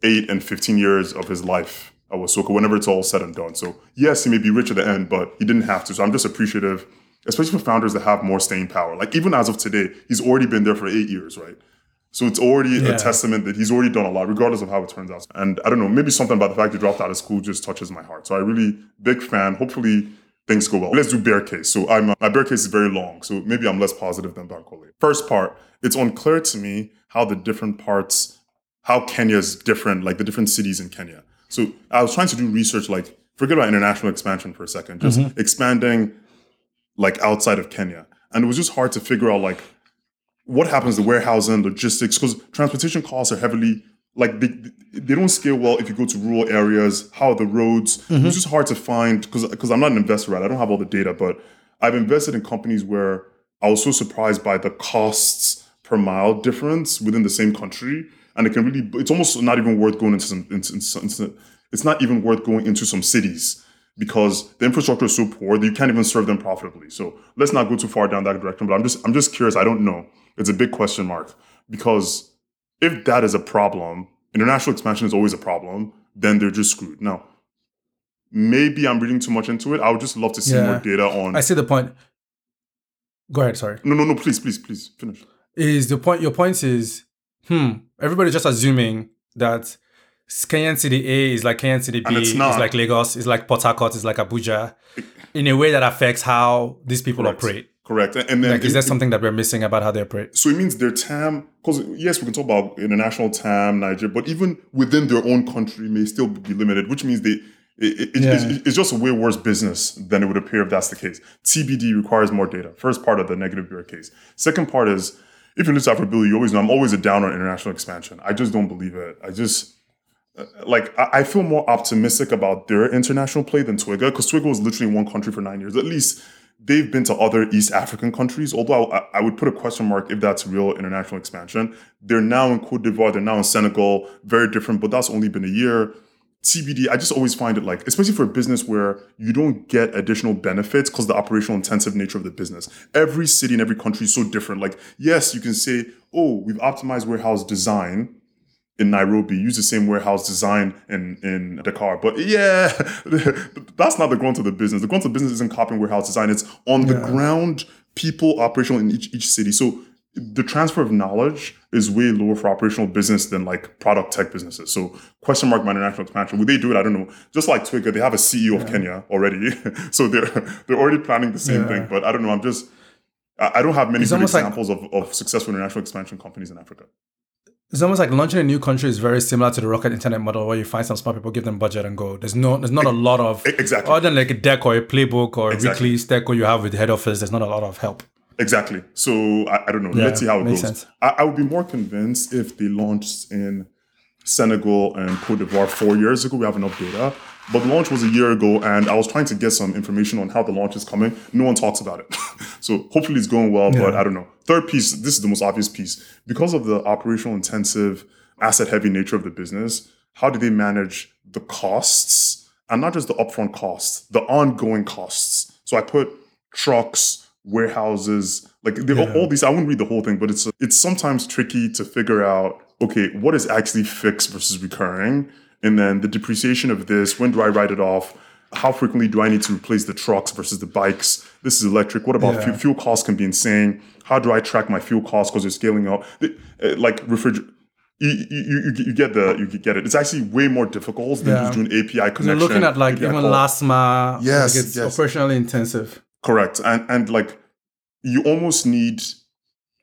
eight and 15 years of his life at Wasoko whenever it's all said and done. So yes, he may be rich at the end, but he didn't have to. So I'm just appreciative, especially for founders that have more staying power. Like even as of today, he's already been there for eight years, right? So it's already Yeah. a testament that he's already done a lot, regardless of how it turns out. And I don't know, maybe something about the fact he dropped out of school just touches my heart. So I really big fan. Hopefully things go well. Let's do bear case. So I'm my bear case is very long, so maybe I'm less positive than Bankole. First part, it's unclear to me how the different parts, how Kenya is different, like the different cities in Kenya. So I was trying to do research, like forget about international expansion for a second, just mm-hmm. expanding like outside of Kenya, and it was just hard to figure out like what happens to warehousing, logistics, because transportation costs are heavily like they, they don't scale well if you go to rural areas. How are the roads? It's mm-hmm. just hard to find because because I'm not an investor, right? I don't have all the data, but I've invested in companies where I was so surprised by the costs per mile difference within the same country, and it can really it's almost not even worth going into some. Into, into, into- it's not even worth going into some cities because the infrastructure is so poor that you can't even serve them profitably. So let's not go too far down that direction. But I'm just I'm just curious. I don't know. It's a big question mark because if that is a problem, international expansion is always a problem. Then they're just screwed. Now, maybe I'm reading too much into it. I would just love to see Yeah. more data on. I see the point. Go ahead. Sorry. no, no, no. Please, please, please finish. Is the point? Your point is, hmm. Everybody's just assuming that Kenyan City A is like Kenyan City B, And it's is not. like Lagos, it's like Port Harcourt, is like Abuja, in a way that affects how these people Correct. operate. Correct. And then Like, is it- there something that we're missing about how they operate? So it means their TAM, because yes, we can talk about international TAM, Nigeria, but even within their own country may still be limited, which means they it, it- it's, Yeah. it's just a way worse business than it would appear if that's the case. TBD requires more data. First part of the negative bear case. Second part is if you listen to Afrobility, you always know I'm always a down on international expansion. I just don't believe it. I just like I, feel more optimistic about their international play than Twiga because Twiga was literally in one country for nine years. At least they've been to other East African countries. Although I, I would put a question mark if that's real international expansion. They're now in Cote d'Ivoire. They're now in Senegal. Very different, but that's only been a year. TBD, I just always find it like, especially for a business where you don't get additional benefits because the operational intensive nature of the business. Every city and every country is so different. Like, yes, you can say, oh, we've optimized warehouse design in Nairobi, use the same warehouse design in, in Dakar. But yeah, that's not the grunt of the business. The grunt of the business isn't copying warehouse design. It's on the ground, people operational in each, each city. So the transfer of knowledge is way lower for operational business than like product tech businesses. So question mark my international expansion. Would they do it? I don't know. Just like Twiga, they have a CEO of Kenya already. so they're they're already planning the same Yeah. thing. But I don't know. I'm just I don't have many almost like- examples of, of successful international expansion companies in Africa. It's almost like launching a new country is very similar to the rocket internet model, where you find some smart people, give them budget, and go. There's no, there's not a lot of exactly. other than like a deck or a playbook or a Exactly. weekly stack or you have with the head office. There's not a lot of help. Exactly. So I, I don't know. Yeah, Let's see how it goes. sense. I, I would be more convinced if they launched in Senegal and Cote d'Ivoire four years ago. We have enough data. But the launch was a year ago, and I was trying to get some information on how the launch is coming. No one talks about it. so hopefully it's going well, but I don't know. Third piece, this is the most obvious piece. Because of the operational intensive, asset heavy nature of the business, how do they manage the costs? And not just the upfront costs, the ongoing costs. So I put trucks, warehouses, like all, all these. I wouldn't read the whole thing, but it's it's sometimes tricky to figure out. Okay, what is actually fixed versus recurring, and then the depreciation of this. When do I write it off? How frequently do I need to replace the trucks versus the bikes? This is electric. What about Yeah. fuel? Fuel costs can be insane. How do I track my fuel costs because they're scaling up? Uh, like refriger. You, you, you, you get the you get it. It's actually way more difficult than Yeah. just doing API connection. You're looking at like API even call. last mile. Yes, like it's yes. operationally intensive. Correct. And and like you almost need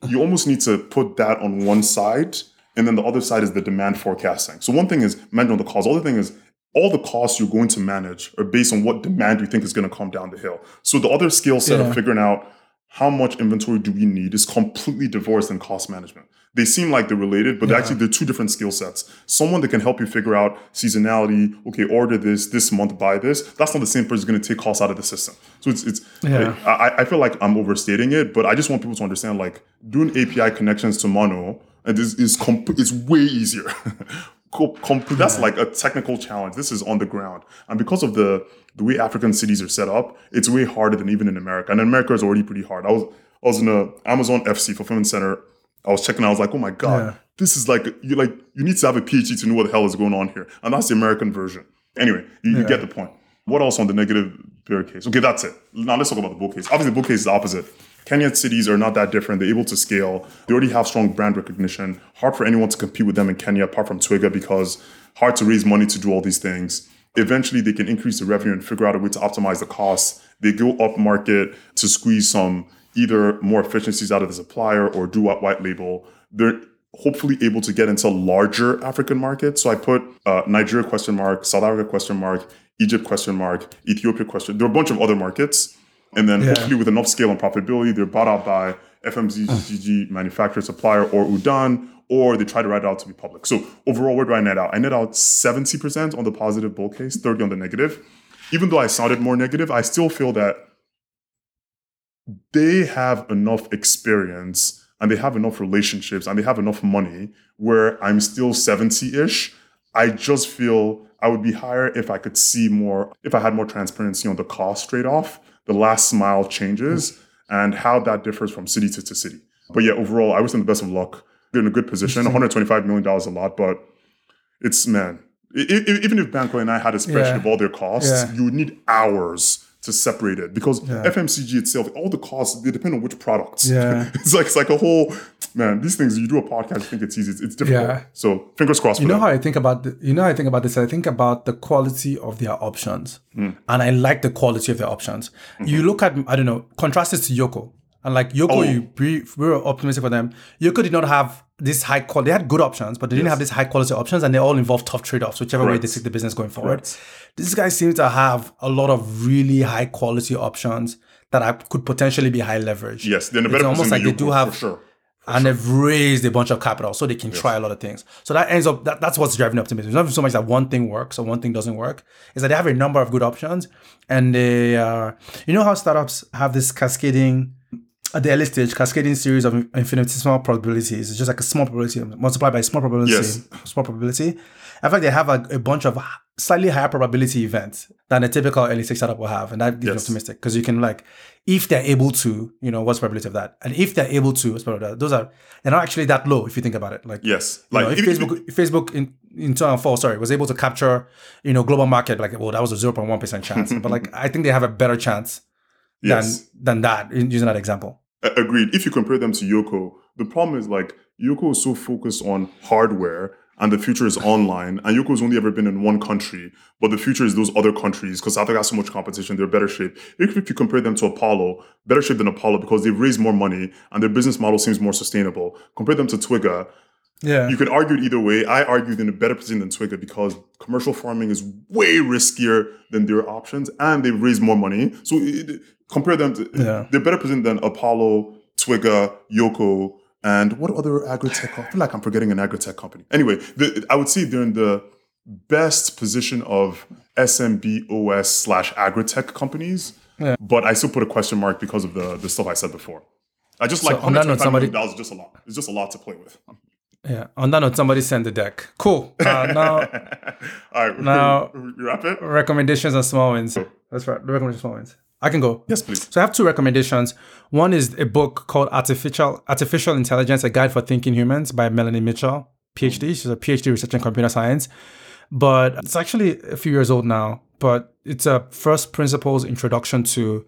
you almost need to put that on one side, and then the other side is the demand forecasting. So one thing is managing the costs. The other thing is all the costs you're going to manage are based on what demand you think is going to come down the hill. So the other skill set Yeah. of figuring out how much inventory do we need is completely divorced in cost management. They seem like they're related, but Yeah. actually they're two different skill sets. Someone that can help you figure out seasonality, okay, order this this month, buy this. That's not the same person going to take costs out of the system. So it's it's. Yeah. I, I feel like I'm overstating it, but I just want people to understand like doing API connections to Mono and is is comp- it's way easier. Comp- that's like a technical challenge. This is on the ground, and because of the the way African cities are set up, it's way harder than even in America. And America is already pretty hard. I was I was in a Amazon FC fulfillment center. I was checking. I was like, oh my god, Yeah. this is like you like you need to have a PhD to know what the hell is going on here, and that's the American version. Anyway, you, you get the point. What else on the negative bear case? Okay, that's it. Now let's talk about the bull case. Obviously, the bull case is the opposite. Kenyan cities are not that different. They're able to scale. They already have strong brand recognition. Hard for anyone to compete with them in Kenya, apart from Twiga, because hard to raise money to do all these things. Eventually, they can increase the revenue and figure out a way to optimize the costs. They go up market to squeeze some either more efficiencies out of the supplier or do what white label. They're hopefully able to get into larger African markets. So I put uh, Nigeria question mark, South Africa question mark, Egypt question mark, Ethiopia question. There are a bunch of other markets. And then hopefully with enough scale and profitability, they're bought out by FMCG manufacturer, supplier, or Udaan, or they try to write it out to be public. So overall, where do I net out? I net out 70% on the positive bull case, 30 on the negative. Even though I sounded more negative, I still feel that they have enough experience and they have enough relationships and they have enough money where I'm still 70 ish. I just feel I would be higher if I could see more, if I had more transparency on the cost trade off, the last mile changes, and how that differs from city to, to city. But yeah, overall, I was in the best of luck. They're in a good position. $125 million is a lot, but it's, man, I- I- even if Bankole and I had a spreadsheet Yeah. of all their costs, Yeah. you would need hours to separate it because FMCG itself, all the costs they depend on which products. Yeah. it's like it's like a whole man. These things you do a podcast, you think it's easy. It's, it's difficult. Yeah. So fingers crossed. You know them. how I think about the, you know how I think about this. I think about the quality of their options, Hmm. and I like the quality of their options. You look at I don't know, contrast it to Yoco, and like Yoco, Oh. you we, we were optimistic for them. Yoco did not have this high quality. They had good options, but they didn't have these high quality options, and they all involve tough trade offs, whichever way they take the business going forward. Correct. These guys seem to have a lot of really high quality options that I, could potentially be high leverage. yes, they're in a better It's almost like they do have for sure. and they've raised a bunch of capital so they can try a lot of things. So that ends up that, that's what's driving optimism. It's not so much that one thing works or one thing doesn't work. Is that they have a number of good options and they uh you know how startups have this cascading at the early stage cascading series of infinitesimal probabilities. It's just like a small probability multiplied by a small probability. Yes. Small probability. In fact, they have a, a bunch of slightly higher probability events than a typical early stage startup will have, and that gives you optimistic because you can like, if they're able to, you know, what's the probability of that, and if they're able to, what's probability of that? Those are they're not actually that low if you think about it. Like, Yes, you know, like if Facebook, if Facebook in in 2004, sorry, was able to capture, you know, global market, like, well, that was a 0.1 percent chance, but like, I think they have a better chance than yes. than that in using that example. Agreed. If you compare them to Yoco, the problem is like Yoco is so focused on hardware and the future is online. And Yoco's only ever been in one country, but the future is those other countries because South Africa has so much competition. They're better shape. If, if you compare them to Apollo, better shape than Apollo because they've raised more money and their business model seems more sustainable. Compare them to Twiga. Yeah, You can argue it either way. I argue they're in a better position than Twiga because commercial farming is way riskier than their options and they've raised more money. So it, compare them to, Yeah. they're better positioned than Apollo, Twiga, Yoco, and what other agri-tech? I feel like I'm forgetting an agri-tech company. Anyway, the, I would say they're in the best position of SMB slash agri-tech companies. Yeah. But I still put a question mark because of the, the stuff I said before. I just like on that note, $125 somebody- dollars is just a lot. It's just a lot to play with. yeah. On that note, somebody send the deck. Cool. Uh, now All right, Now- wrap it. recommendations and small wins. That's right. The recommendations small wins. I can go. Yes, please. So I have two recommendations. One is a book called Artificial Artificial Intelligence: A Guide for Thinking Humans by Melanie Mitchell, PhD. Mm-hmm. She's a PhD researcher in computer science. But it's actually a few years old now. But it's a first principles introduction to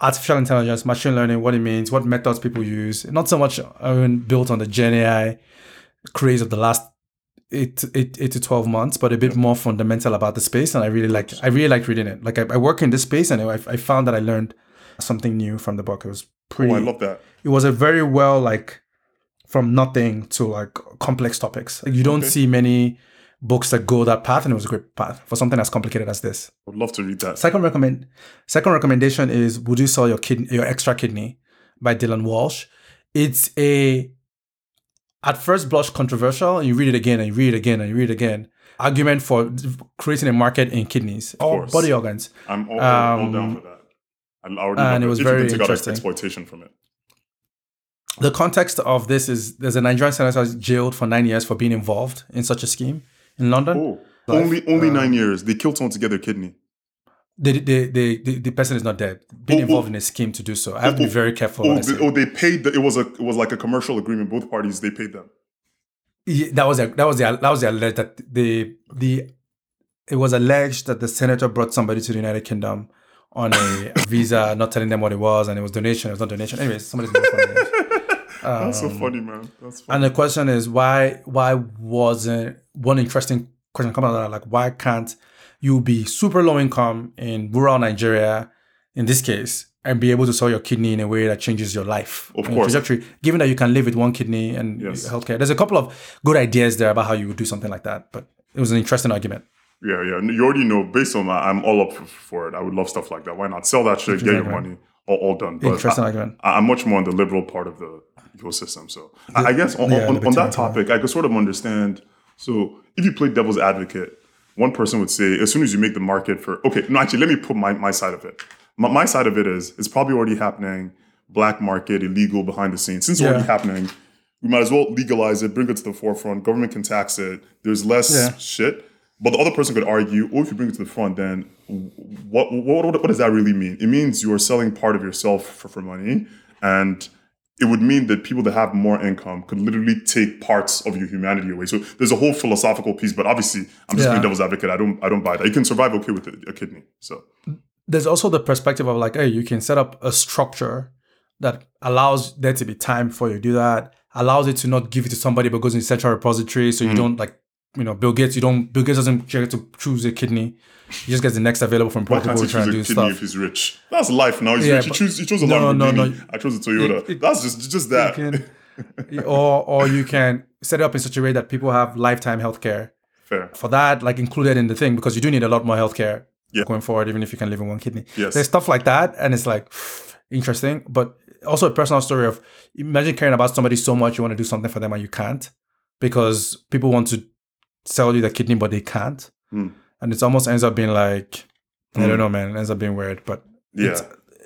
artificial intelligence, machine learning, what it means, what methods people use. Not so much I mean, built on the Gen AI craze of the last eight, eight, eight to 12 months, but a bit more fundamental about the space. And I really like, I really liked reading it. Like I, I work in this space and I, I found that I learned something new from the book. It was pretty. Oh, I love that. It was a very well like from nothing to like complex topics. Like, you don't Okay. see many books that go that path, and it was a great path for something as complicated as this. I would love to read that. Second recommend, second recommendation is "Would You Sell Your Kidney, Your Extra Kidney" by Dylan Walsh. It's a at first blush controversial, and you read it again and you read it again and you read it again. Argument for creating a market in kidneys or course. body organs. I'm all, all Um, down for that. I already and it was if very you can take out interesting. exploitation from it. The context of this is there's a Nigerian senator jailed for nine years for being involved in such a scheme in London. Oh, only only nine years. They killed someone to get their kidney. The, the, the, the, the person is not dead. Being Oh, involved oh. in a scheme to do so. I have to be oh, very careful. Oh, they, oh, they paid. The, it was a it was like a commercial agreement. Both parties they paid them. Yeah, that was their, that was the that was their alleged that the the it was alleged that the senator brought somebody to the United Kingdom on a visa, not telling them what it was, and it was donation. It was not donation. Anyways, somebody's of. That's Um, so funny, man. That's funny. And the question is why why wasn't one interesting question coming out of that like why can't you be super low income in rural Nigeria in this case and be able to sell your kidney in a way that changes your life Of course. trajectory given that you can live with one kidney and Yes. healthcare there's a couple of good ideas there about how you would do something like that but it was an interesting argument Yeah, yeah. You already know. Based on that, I'm all up for, it. I would love stuff like that. Why not sell that shit, get your money, all, all done. But interesting I, argument I'm much more on the liberal part of the ecosystem. So I I guess on, yeah, on, on that topic, I could sort of understand. So if you play devil's advocate, one person would say, as soon as you make the market for okay, no, actually, let me put my, my side of it. My, my side of it is it's probably already happening, black market, illegal behind the scenes. Since it's already happening, we might as well legalize it, bring it to the forefront. Government can tax it. There's less Yeah. shit. But the other person could argue, oh, if you bring it to the front, then what, what, what, what does that really mean? It means you are selling part of yourself for, for money. And it would mean that people that have more income could literally take parts of your humanity away. So there's a whole philosophical piece, but obviously I'm just Yeah. playing devil's advocate. I don't I don't buy that. You can survive okay with a, a kidney. So there's also the perspective of like, hey, you can set up a structure that allows there to be time for you to do that, allows it to not give it to somebody but goes in central repository. So you mm-hmm. don't like, you know, Bill Gates, you don't Bill Gates doesn't get to choose a kidney. He just gets the next available from why can't he choose a kidney if he's rich? That's life now. He's Yeah, rich. He chose he chose a No, no, Lamborghini. no. I chose a Toyota. It- it- That's just just that. Can- or or you can set it up in such a way that people have lifetime healthcare. Fair. For that, like included in the thing, because you do need a lot more healthcare Yeah. going forward, even if you can live in one kidney. Yes. There's stuff like that, and it's like interesting, but also a personal story of imagine caring about somebody so much you want to do something for them and you can't because people want to sell you the kidney but they can't, Hmm. and it almost ends up being like I Hmm. don't know, man. It ends up being weird, but Yeah. it's-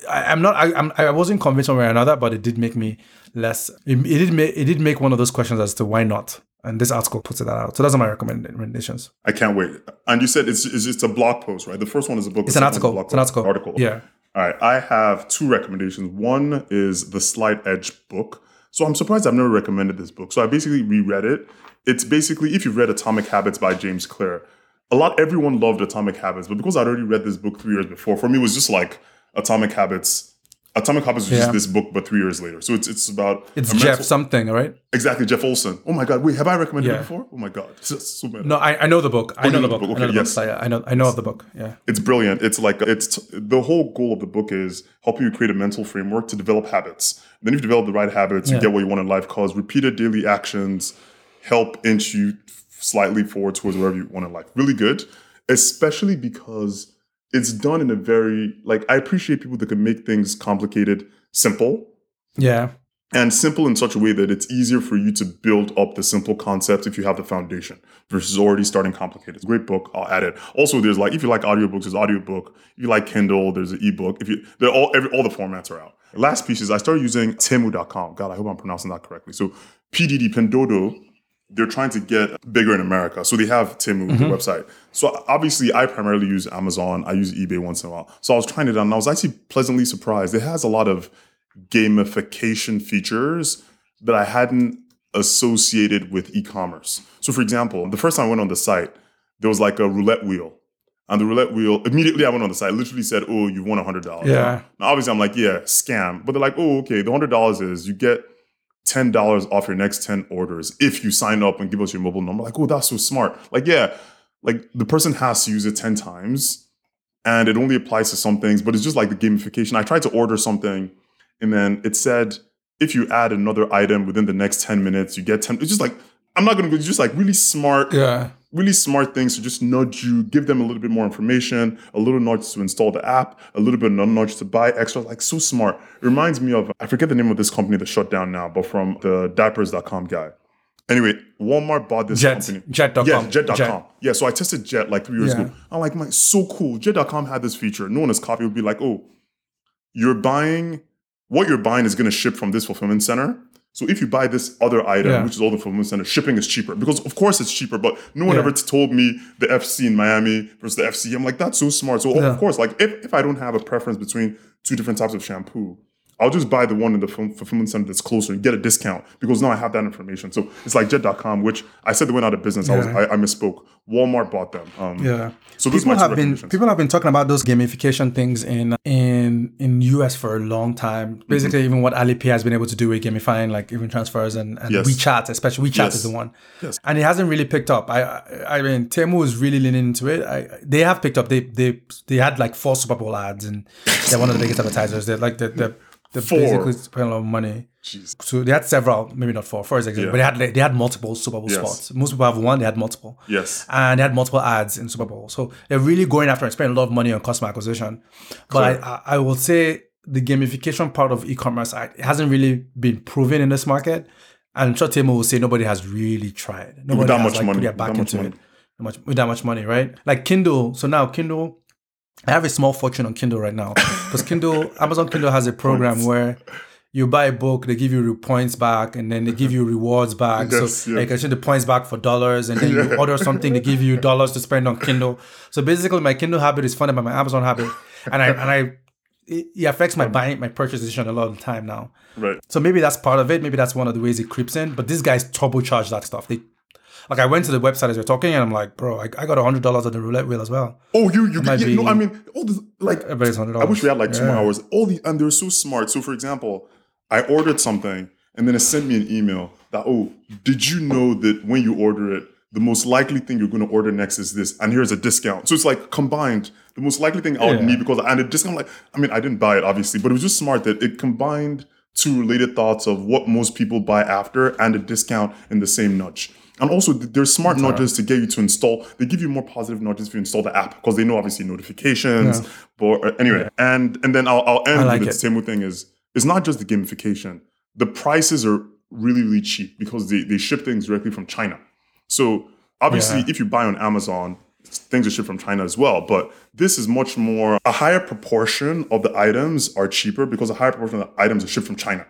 I, I'm not. I, I'm. I wasn't convinced one way or another, but it did make me less. It, it did make. It did make one of those questions as to why not. And this article puts that out. So those are my recommend- recommendations. I can't wait. And you said it's, it's it's a blog post, right? The first one is a book. It's an article. It's an article. post. Yeah. All right. I have two recommendations. One is the Slight Edge book. So I'm surprised I've never recommended this book. So I basically reread it. It's basically if you've read Atomic Habits by James Clear. A lot everyone loved Atomic Habits, but because I'd already read this book three years before, for me it was just like Atomic Habits. Atomic Habits was Yeah. just this book, but three years later. So it's it's about It's Jeff mental- something, right? exactly Jeff Olson. Oh my god, wait, have I recommended Yeah. it before? Oh my god, so, so. No, I, I know the book. I oh, you know know the book. book. I know Okay, yes. book. I, know. I know of the book. Yeah. It's brilliant. It's like it's the whole goal of the book is helping you create a mental framework to develop habits. Then if you develop the right habits, you get what you want in life. Cause repeated daily actions help inch you slightly forward towards wherever you want in life. Really good, especially because it's done in a very like I appreciate people that can make things complicated simple Yeah. and simple in such a way that it's easier for you to build up the simple concepts if you have the foundation versus already starting complicated. It's a great book. I'll add it. Also, there's like if you like audiobooks, there's audiobook. If you like Kindle, there's an ebook. If you they're all every, all the formats are out. Last piece is I started using Temu.com. God, I hope I'm pronouncing that correctly. So PDD Pinduoduo, they're trying to get bigger in America. So they have Temu, the mm-hmm. website. So obviously I primarily use Amazon. I use eBay once in a while. So I was trying it out and I was actually pleasantly surprised. It has a lot of gamification features that I hadn't associated with e-commerce. So for example, the first time I went on the site, there was like a roulette wheel. And the roulette wheel, immediately I went on the site, literally said, Oh, you won $100. Yeah. Now, obviously, I'm like, Yeah, scam. But they're like, Oh, okay, the $100 is you get $10 off your next 10 orders if you sign up and give us your mobile number. Like, oh, that's so smart. Like, yeah, like the person has to use it 10 times and it only applies to some things, but it's just like the gamification. I tried to order something and then it said if you add another item within the next 10 minutes, you get 10. It's just like, I'm not gonna go, just like really smart, Yeah. really smart things to just nudge you, give them a little bit more information, a little nudge to install the app, a little bit of nudge to buy extra, like so smart. It reminds me of, I forget the name of this company that shut down now, but from the diapers.com guy. Anyway, Walmart bought this Jet. company. Jet.com. Yeah, jet.com. Jet. Yeah, so I tested Jet like three years Yeah. ago. I'm like, my so cool. Jet.com had this feature. No one has copied. It would be like, oh, you're buying what you're buying is going to ship from this fulfillment center. So if you buy this other item, Yeah. which is all the fulfillment center, shipping is cheaper because of course it's cheaper. But no one Yeah. ever told me the FC in Miami versus the FC. I'm like, that's so smart. So Yeah. of course, like if, if I don't have a preference between two different types of shampoo, I'll just buy the one in the fulfillment center that's closer and get a discount because now I have that information. So it's like Jet.com, which I said they went out of business. I was I, I misspoke. Walmart bought them. Um, Yeah. So people have been people have been talking about those gamification things in in in US for a long time. Mm-hmm. Basically, even what Alipay has been able to do with gamifying, like even transfers and, and Yes. WeChat, especially WeChat Yes. is the one. Yes. And it hasn't really picked up. I I, I mean, Temu is really leaning into it. I, they have picked up. They they they had like four Super Bowl ads, and they're one of the biggest advertisers. They're like the the. They're Four. basically spending a lot of money. Jeez. So they had several, maybe not four, four is exactly, Yeah. but they had like, they had multiple Super Bowl Yes. spots. Most people have one, they had multiple Yes. and they had multiple ads in Super Bowl. So they're really going after and spending a lot of money on customer acquisition. But I, I, I will say the gamification part of e-commerce it hasn't really been proven in this market. And I'm sure Temu will say nobody has really tried. Nobody that has much like, money, put their with back that much into money. it. Much, with that much money, right? Like Kindle. So now Kindle, I have a small fortune on Kindle right now because Kindle, Amazon Kindle has a program Points. where you buy a book, they give you points back, and then they give you rewards back. Yes, so yeah. like, you can exchange the points back for dollars, and then you order something, they give you dollars to spend on Kindle. So basically, my Kindle habit is funded by my Amazon habit, and I and I it, it affects my um, buying, my purchase decision a lot of the time now. Right. So maybe that's part of it. Maybe that's one of the ways it creeps in. But these guys turbocharge that stuff. They like I went to the website as we are talking, and I'm like, bro, I, I got a hundred dollars on the roulette wheel as well. Oh, you you yeah, be- no, I mean all this like Everybody's hundred I wish we had like two hours. All the and they're so smart. So for example, I ordered something and then it sent me an email that oh, did you know that when you order it, the most likely thing you're going to order next is this, and here's a discount. So it's like combined. The most likely thing I would Yeah. need because and a discount like I mean I didn't buy it obviously, but it was just smart that it combined two related thoughts of what most people buy after and a discount in the same nudge. And also, th- there's smart nudges to get you to install. They give you more positive nudges if you install the app because they know obviously notifications. But uh, anyway, and and then I'll, I'll end like with it. the same thing is it's not just the gamification. The prices are really really cheap because they they ship things directly from China. So obviously, Yeah. if you buy on Amazon, things are shipped from China as well. But this is much more a higher proportion of the items are cheaper because a higher proportion of the items are shipped from China.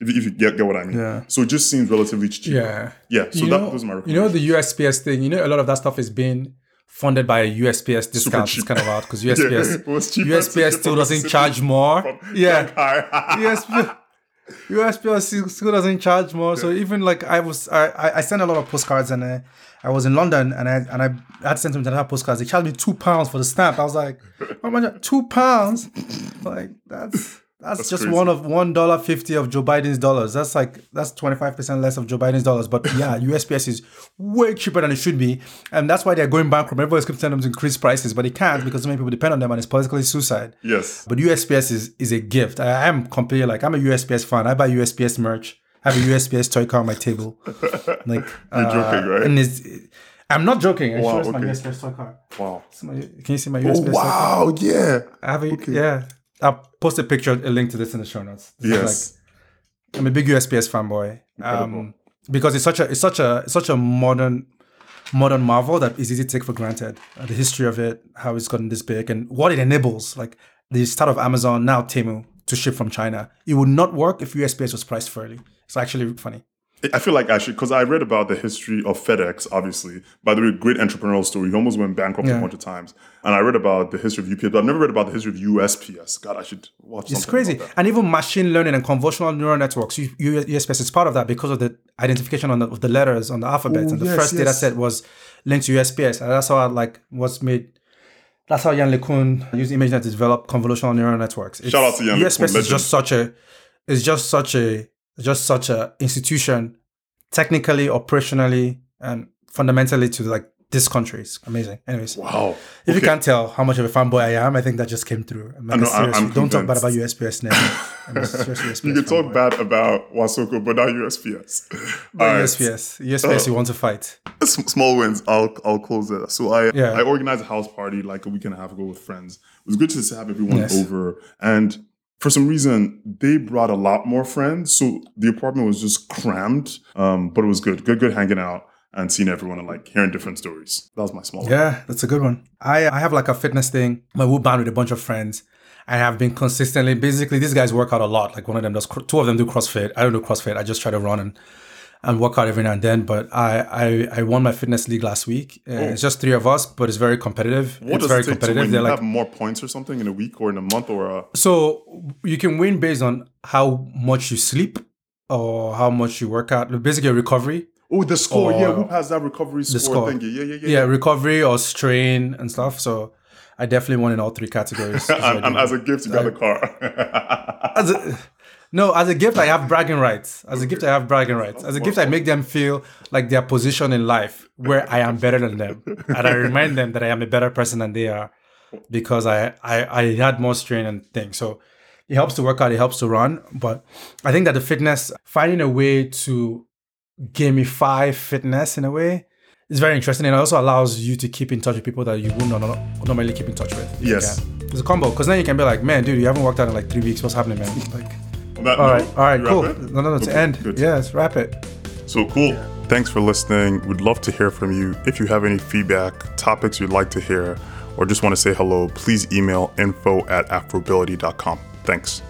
If you, if you get, get what I mean. Yeah. So it just seems relatively cheap. Yeah. Yeah. So you that know, those are my you know the USPS thing. You know a lot of that stuff is being funded by a USPS discount. It's kind of out because USPS was to USPS still doesn't charge more. Yeah, USPS USPS still- doesn't charge more. So even like I was, I I, I sent a lot of postcards and uh, I was in London and I and I had sent them to have postcards. They charged me two pounds for the stamp. I was like, oh my god, two pounds! Like that's. That's, just crazy. one of one dollar fifty of Joe Biden's dollars. That's like that's twenty five percent less of Joe Biden's dollars. But yeah, USPS is way cheaper than it should be, and that's why they're going bankrupt. Everybody's keeps telling them to increase prices, but they can't because so many people depend on them, and it's politically suicide. yes. But USPS is is a gift. I, I am completely like I'm a USPS fan. I buy USPS merch. I have a USPS toy car on my table. Like You're uh, joking, right? And it's, I'm not joking. I Wow, it's my. USPS toy car. Wow. My- Can you see my Oh USPS toy car? wow. Yeah. I have a yeah. I'll post a picture, a link to this in the show notes. This Yes. like- I'm a big USPS fanboy. Um, because it's such a it's such a it's such a modern modern marvel that is easy to take for granted. Uh, the history of it, how it's gotten this big, and what it enables, like the start of Amazon now Temu to ship from China. It would not work if USPS was priced fairly. It's actually funny. I feel like actually, because I read about the history of FedEx, obviously. By the way, great entrepreneurial story. He almost went bankrupt a bunch of times. And I read about the history of UPS, but I've never read about the history of USPS. God, I should watch It's crazy. And even machine learning and convolutional neural networks, USPS is part of that because of the identification on the, of the letters on the alphabet. And the yes, first data set was linked to USPS. And that's how I, like was made. That's how Yann LeCun used ImageNet to develop convolutional neural networks. It's- Shout out to Yann USPS is just such a, it's just such a, just such a institution, technically, operationally, and fundamentally to like this country. It's amazing. Anyways, Wow. if you can't tell how much of a fanboy I am, I think that just came through. I'm like, know, I'm- I'm don't talk bad about. USPS now. I'm a serious USPS You can talk bad about Wasoko, but not USPS. But All right. USPS, USPS, you want to fight. Small wins. I'll I'll close it. So I Yeah. I organized a house party like a week and a half ago with friends. It was good to have everyone Yes. over, and for some reason they brought a lot more friends, so the apartment was just crammed. Um, but it was good, good, good hanging out and seeing everyone and like hearing different stories. That was my small. Yeah, that's a good one. I I have like a fitness thing. My whoop band with a bunch of friends. I have been consistently. Basically, these guys work out a lot. Like one of them does, two of them do CrossFit. I don't do CrossFit. I just try to run and and work out every now and then. But I I, I won my fitness league last week. Uh, It's just three of us, but it's very competitive. What it's very it competitive. They're like have more points or something in a week or in a month or a so you can win based on how much you sleep or how much you work out. Basically, a recovery. oh the score. yeah, who has that recovery score? score. thingy? Yeah, yeah, yeah. Yeah, recovery or strain and stuff. So I definitely won in all three categories. and, and as a gift, you got a car. as a, no, as a gift, I have bragging rights. As a gift, I have bragging rights. As a gift, I make them feel like their position in life where I am better than them, and I remind them that I am a better person than they are because I I, I had more strain and things. So it helps to work out. It helps to run. But I think that the fitness, finding a way to gamify fitness in a way. is very interesting and it also allows you to keep in touch with people that you would not normally keep in touch with. Yes. It's a combo because then you can be like, man, dude, you haven't worked out in like three weeks. What's happening, man? Like, that all right, all right, cool. it? No, no, no, to Okay, end. good. Yes, wrap it. So cool. Thanks for listening. We'd love to hear from you. If you have any feedback, topics you'd like to hear, or just want to say hello, please email info at afrobility.com. Thanks.